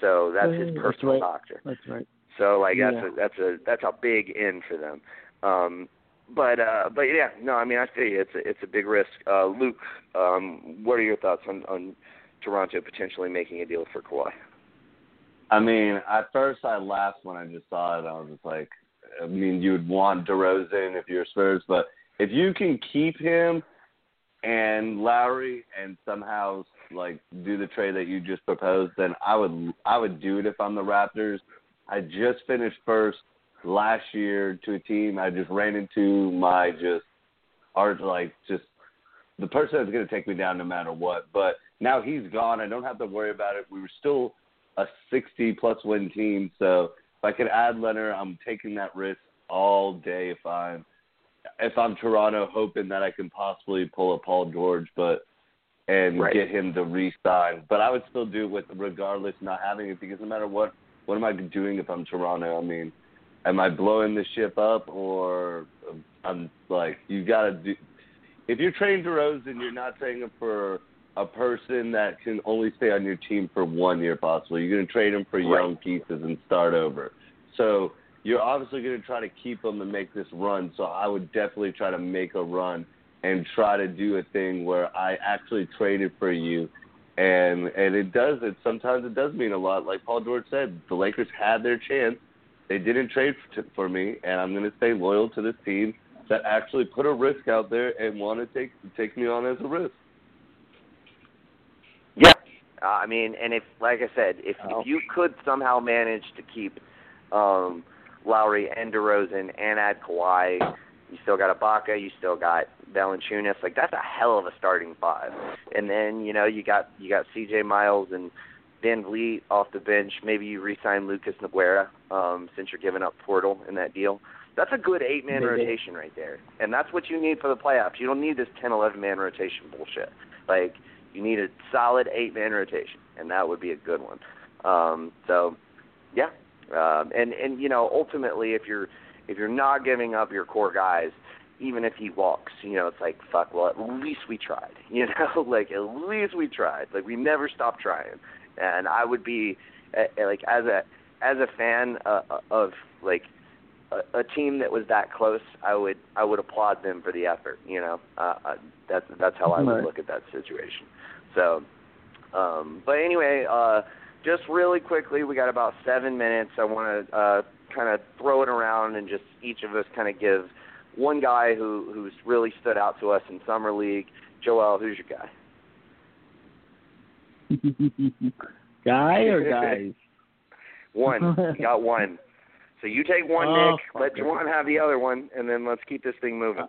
so that's his Uh, that's personal right. doctor. That's right. So like that's a that's a that's a big in for them. Um but uh but yeah, no, I mean I feel you. It's a it's a big risk. Uh Luke, um what are your thoughts on on Toronto potentially making a deal for Kawhi? I mean, at first I laughed when I just saw it. I was just like, I mean, you would want DeRozan if you're Spurs, but if you can keep him and Lowry and somehow like do the trade that you just proposed, then I would I would do it if I'm the Raptors. I just finished first last year to a team. I just ran into my just art like just the person that's going to take me down no matter what. But now he's gone. I don't have to worry about it. We were still a 60 plus win team. So if I could add Leonard, I'm taking that risk all day if I'm if I'm Toronto, hoping that I can possibly pull a Paul George, but and Right. get him to re-sign. But I would still do it with regardless not having it because no matter what, what am I doing if I'm Toronto? I mean, am I blowing the ship up or I'm like you got to do. If you're trading DeRozan, you're not trading him for a person that can only stay on your team for one year, possibly. You're going to trade him for Right. young pieces and start over. So you're obviously going to try to keep them and make this run. So I would definitely try to make a run and try to do a thing where I actually traded for you. And and it does it sometimes it does mean a lot. Like Paul George said, the Lakers had their chance. They didn't trade for, for me, and I'm going to stay loyal to this team that actually put a risk out there and want to take take me on as a risk. Yeah. Uh, I mean, and if, like I said, if Oh. if you could somehow manage to keep um, Lowry and DeRozan and add Kawhi, you still got Ibaka, you still got Valanciunas. Like that's a hell of a starting five. And then you know you got you got C.J. Miles and VanVleet off the bench. Maybe you re-sign Lucas Nogueira um, since you're giving up Poeltl in that deal. That's a good eight-man Maybe. rotation right there, and that's what you need for the playoffs. You don't need this 10, 11 man rotation bullshit. Like you need a solid eight-man rotation, and that would be a good one. Um, so, yeah, um, and and you know ultimately if you're if you're not giving up your core guys, even if he walks, you know it's like fuck. Well, at least we tried. (laughs) You know, like at least we tried. Like we never stopped trying, and I would be uh, like as a as a fan uh, of like a, a team that was that close, I would I would applaud them for the effort. You know, uh, uh, that's that's how I would Right. look at that situation. So, um, but anyway, uh, just really quickly, we got about seven minutes. I want to uh, kind of throw it around and just each of us kind of give one guy who who's really stood out to us in summer league. Joel, who's your guy? (laughs) guy or (laughs) guys? one. You (laughs) got one. So you take one, Oh, Nick. Let. Juwan have the other one, and then let's keep this thing moving.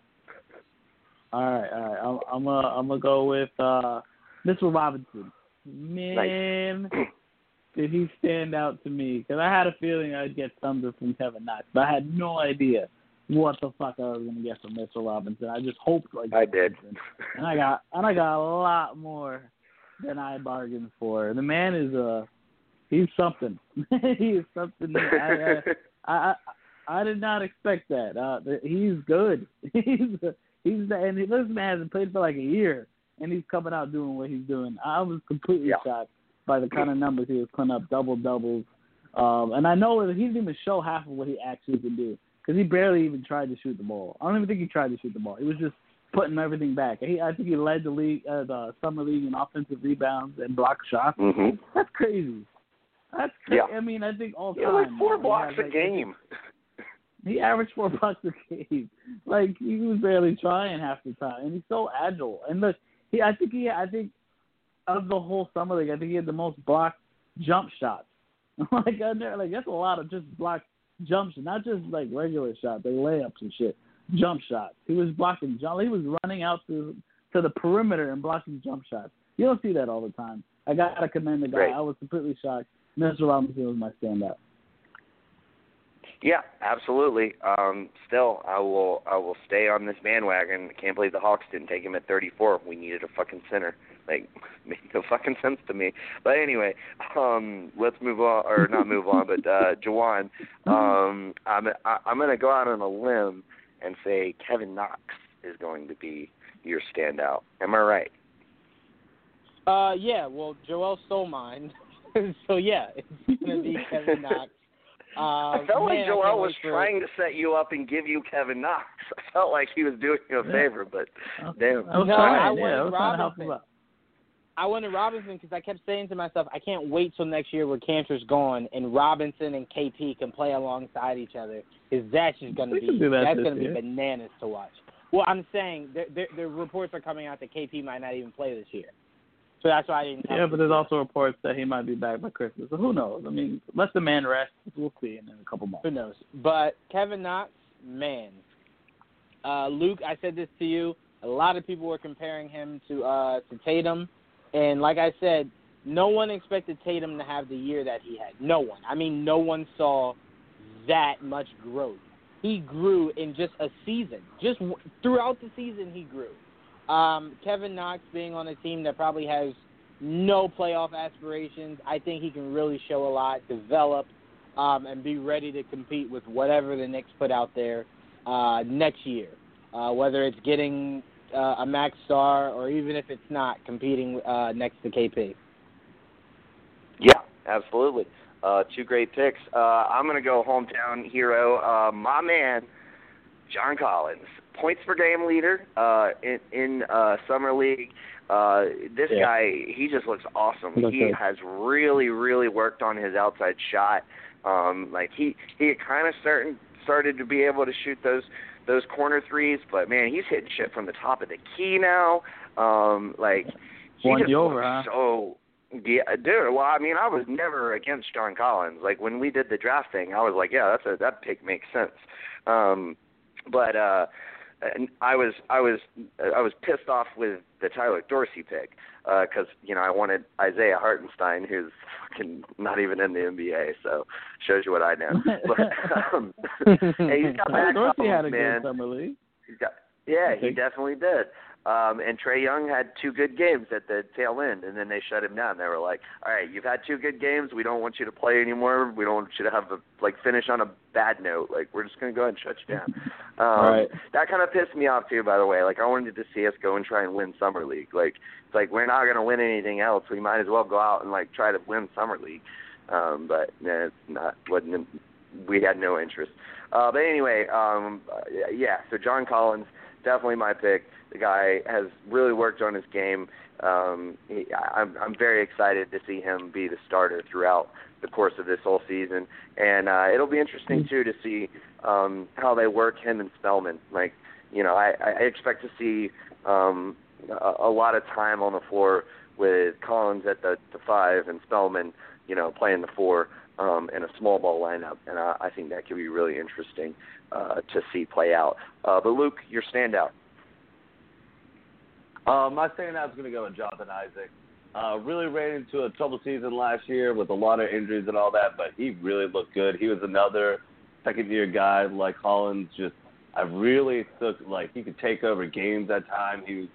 All right, all right. I'm I'm gonna I'm gonna go with uh, Mitchell Robinson. Man, did he stand out to me? Because I had a feeling I'd get thunder from Kevin Knox, but I had no idea what the fuck I was gonna get from Mitchell Robinson. I just hoped like I did. (laughs) and I got and I got a lot more than I bargained for. The man is uh he's something. (laughs) he is something. That I, (laughs) I I I did not expect that. Uh, he's good. he's he's and this man hasn't played for like a year, and he's coming out doing what he's doing. I was completely Yeah. shocked by the kind of numbers he was putting up, double doubles. Um, and I know that he didn't even show half of what he actually can do because he barely even tried to shoot the ball. I don't even think he tried to shoot the ball. He was just putting everything back. He, I think he led the league, uh, the summer league in offensive rebounds and block shots. hmm That's crazy. That's crazy. Yeah. I mean, I think all Yeah, time. like four he blocks has, a like, game. (laughs) He averaged four (laughs) blocks a game. Like he was barely trying half the time, and he's so agile. And look, he I think he I think of the whole summer league, I think he had the most blocked jump shots. (laughs) like I never, like that's a lot of just blocked jump shots, not just like regular shots, like layups and shit. Jump shots. He was blocking jump. He was running out to to the perimeter and blocking jump shots. You don't see that all the time. I gotta commend the guy. Great. I was completely shocked. Mitchell Robinson was my standout. Yeah, absolutely. Um, still, I will I will stay on this bandwagon. I can't believe the Hawks didn't take him at 34. We needed a fucking center. Like, (laughs) made no fucking sense to me. But anyway, um, let's move on, or not move on, but uh, (laughs) Jawan, um, I'm I, I'm gonna go out on a limb and say Kevin Knox is going to be your standout. Am I right? Uh, yeah. Well, Joel stole mine, (laughs) so yeah, it's gonna be Kevin Knox. Um, I felt like man, I Joel was for- trying to set you up and give you Kevin Knox. I felt like he was doing you a favor, but damn. I was No, trying. I yeah, wanted I was trying to help Robinson. I wanted Robinson because I kept saying to myself, I can't wait till next year where Kanter's gone and Robinson and KP can play alongside each other. Because that's just going to be that that's going to be bananas to watch. Well, I'm saying the reports are coming out that KP might not even play this year, so that's why I didn't. Yeah, but there's also reports that he might be back by Christmas. So who knows? I mean, let the man rest. We'll see in a couple months. Who knows? But Kevin Knox, man. Uh, Luke, I said this to you. A lot of people were comparing him to uh, to Tatum, and like I said, no one expected Tatum to have the year that he had. No one. I mean, no one saw that much growth. He grew in just a season. Just throughout the season, he grew. Um, Kevin Knox being on a team that probably has no playoff aspirations, I think he can really show a lot, develop, um, and be ready to compete with whatever the Knicks put out there uh, next year. Uh, whether it's getting uh, a max star or even if it's not competing uh, next to KP. Yeah, absolutely. Uh, two great picks. Uh, I'm going to go hometown hero, uh, my man, John Collins, points per game leader uh, in, in uh, summer league. Uh, this Yeah. guy, he just looks awesome. He looks he has really, really worked on his outside shot. Um, like he, he kind of starting started to be able to shoot those those corner threes, but man, he's hitting shit from the top of the key now. Um, like he Won just over, huh? so yeah, dude. Well, I mean, I was never against John Collins. Like when we did the draft thing, I was like, yeah, that's a that pick makes sense. Um, but uh, and I was I was I was pissed off with the Tyler Dorsey pick because you know I wanted Isaiah Hartenstein, who's fucking not even in the NBA. So shows you what I know. (laughs) But um, (laughs) hey, he's got Tyler back Dorsey had a man. good summer league. He's got, yeah, he definitely did. Um, and Trae Young had two good games at the tail end, and then they shut him down. They were like, "All right, you've had two good games. We don't want you to play anymore. We don't want you to have a like finish on a bad note. Like we're just gonna go ahead and shut you down." (laughs) Um, Right. That kind of pissed me off too. By the way, like I wanted to see us go and try and win summer league. Like it's like we're not gonna win anything else. We might as well go out and like try to win summer league. Um, but nah, it's not wasn't. We had no interest. Uh, but anyway, um, uh, yeah. So John Collins, definitely my pick. The guy has really worked on his game. Um, he, I'm I'm very excited to see him be the starter throughout the course of this whole season, and uh, it'll be interesting too to see um, how they work him and Spellman. Like, you know, I, I expect to see um, a, a lot of time on the floor with Collins at the, the five and Spellman, you know, playing the four um, in a small ball lineup, and I, I think that could be really interesting uh, to see play out. Uh, but Luke, your standout. Uh, my standout is going to go with Jonathan Isaac. Uh, really ran into a trouble season last year with a lot of injuries and all that, but he really looked good. He was another second year guy like Collins. Just I really took like he could take over games at time. He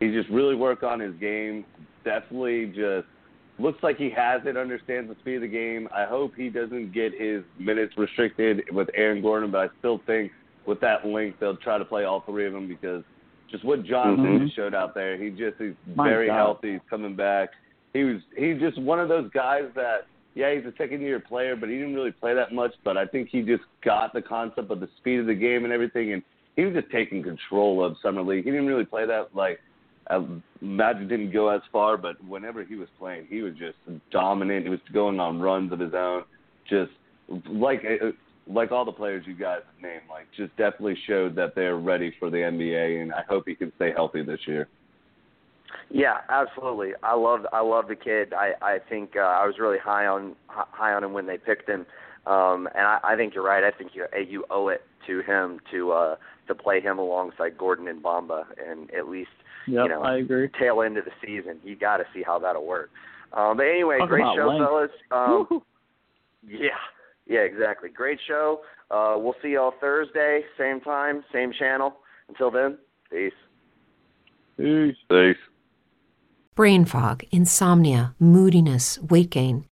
he just really worked on his game. Definitely just looks like he has it, understands the speed of the game. I hope he doesn't get his minutes restricted with Aaron Gordon, but I still think with that length they'll try to play all three of them because just what Jonathan mm-hmm. showed out there, he just he's My very God. healthy, he's coming back. He was he's just one of those guys that yeah, he's a second year player, but he didn't really play that much, but I think he just got the concept of the speed of the game and everything and he was just taking control of summer league. He didn't really play that like uh, Magic didn't go as far, but whenever he was playing, he was just dominant. He was going on runs of his own, just like uh, like all the players you guys have named. Like, just definitely showed that they're ready for the NBA, and I hope he can stay healthy this year. Yeah, absolutely. I love I love the kid. I I think uh, I was really high on high on him when they picked him, um, and I, I think you're right. I think you you owe it to him to uh, to play him alongside Gordon and Bamba, and at least Yep, you know I agree. tail end of the season. You got to see how that'll work. Um, but anyway, Talk great show, length. fellas. Um, Woo. yeah, yeah, exactly. Great show. Uh, we'll see y'all Thursday, same time, same channel. Until then, peace. Peace. Thanks. Brain fog, insomnia, moodiness, weight gain.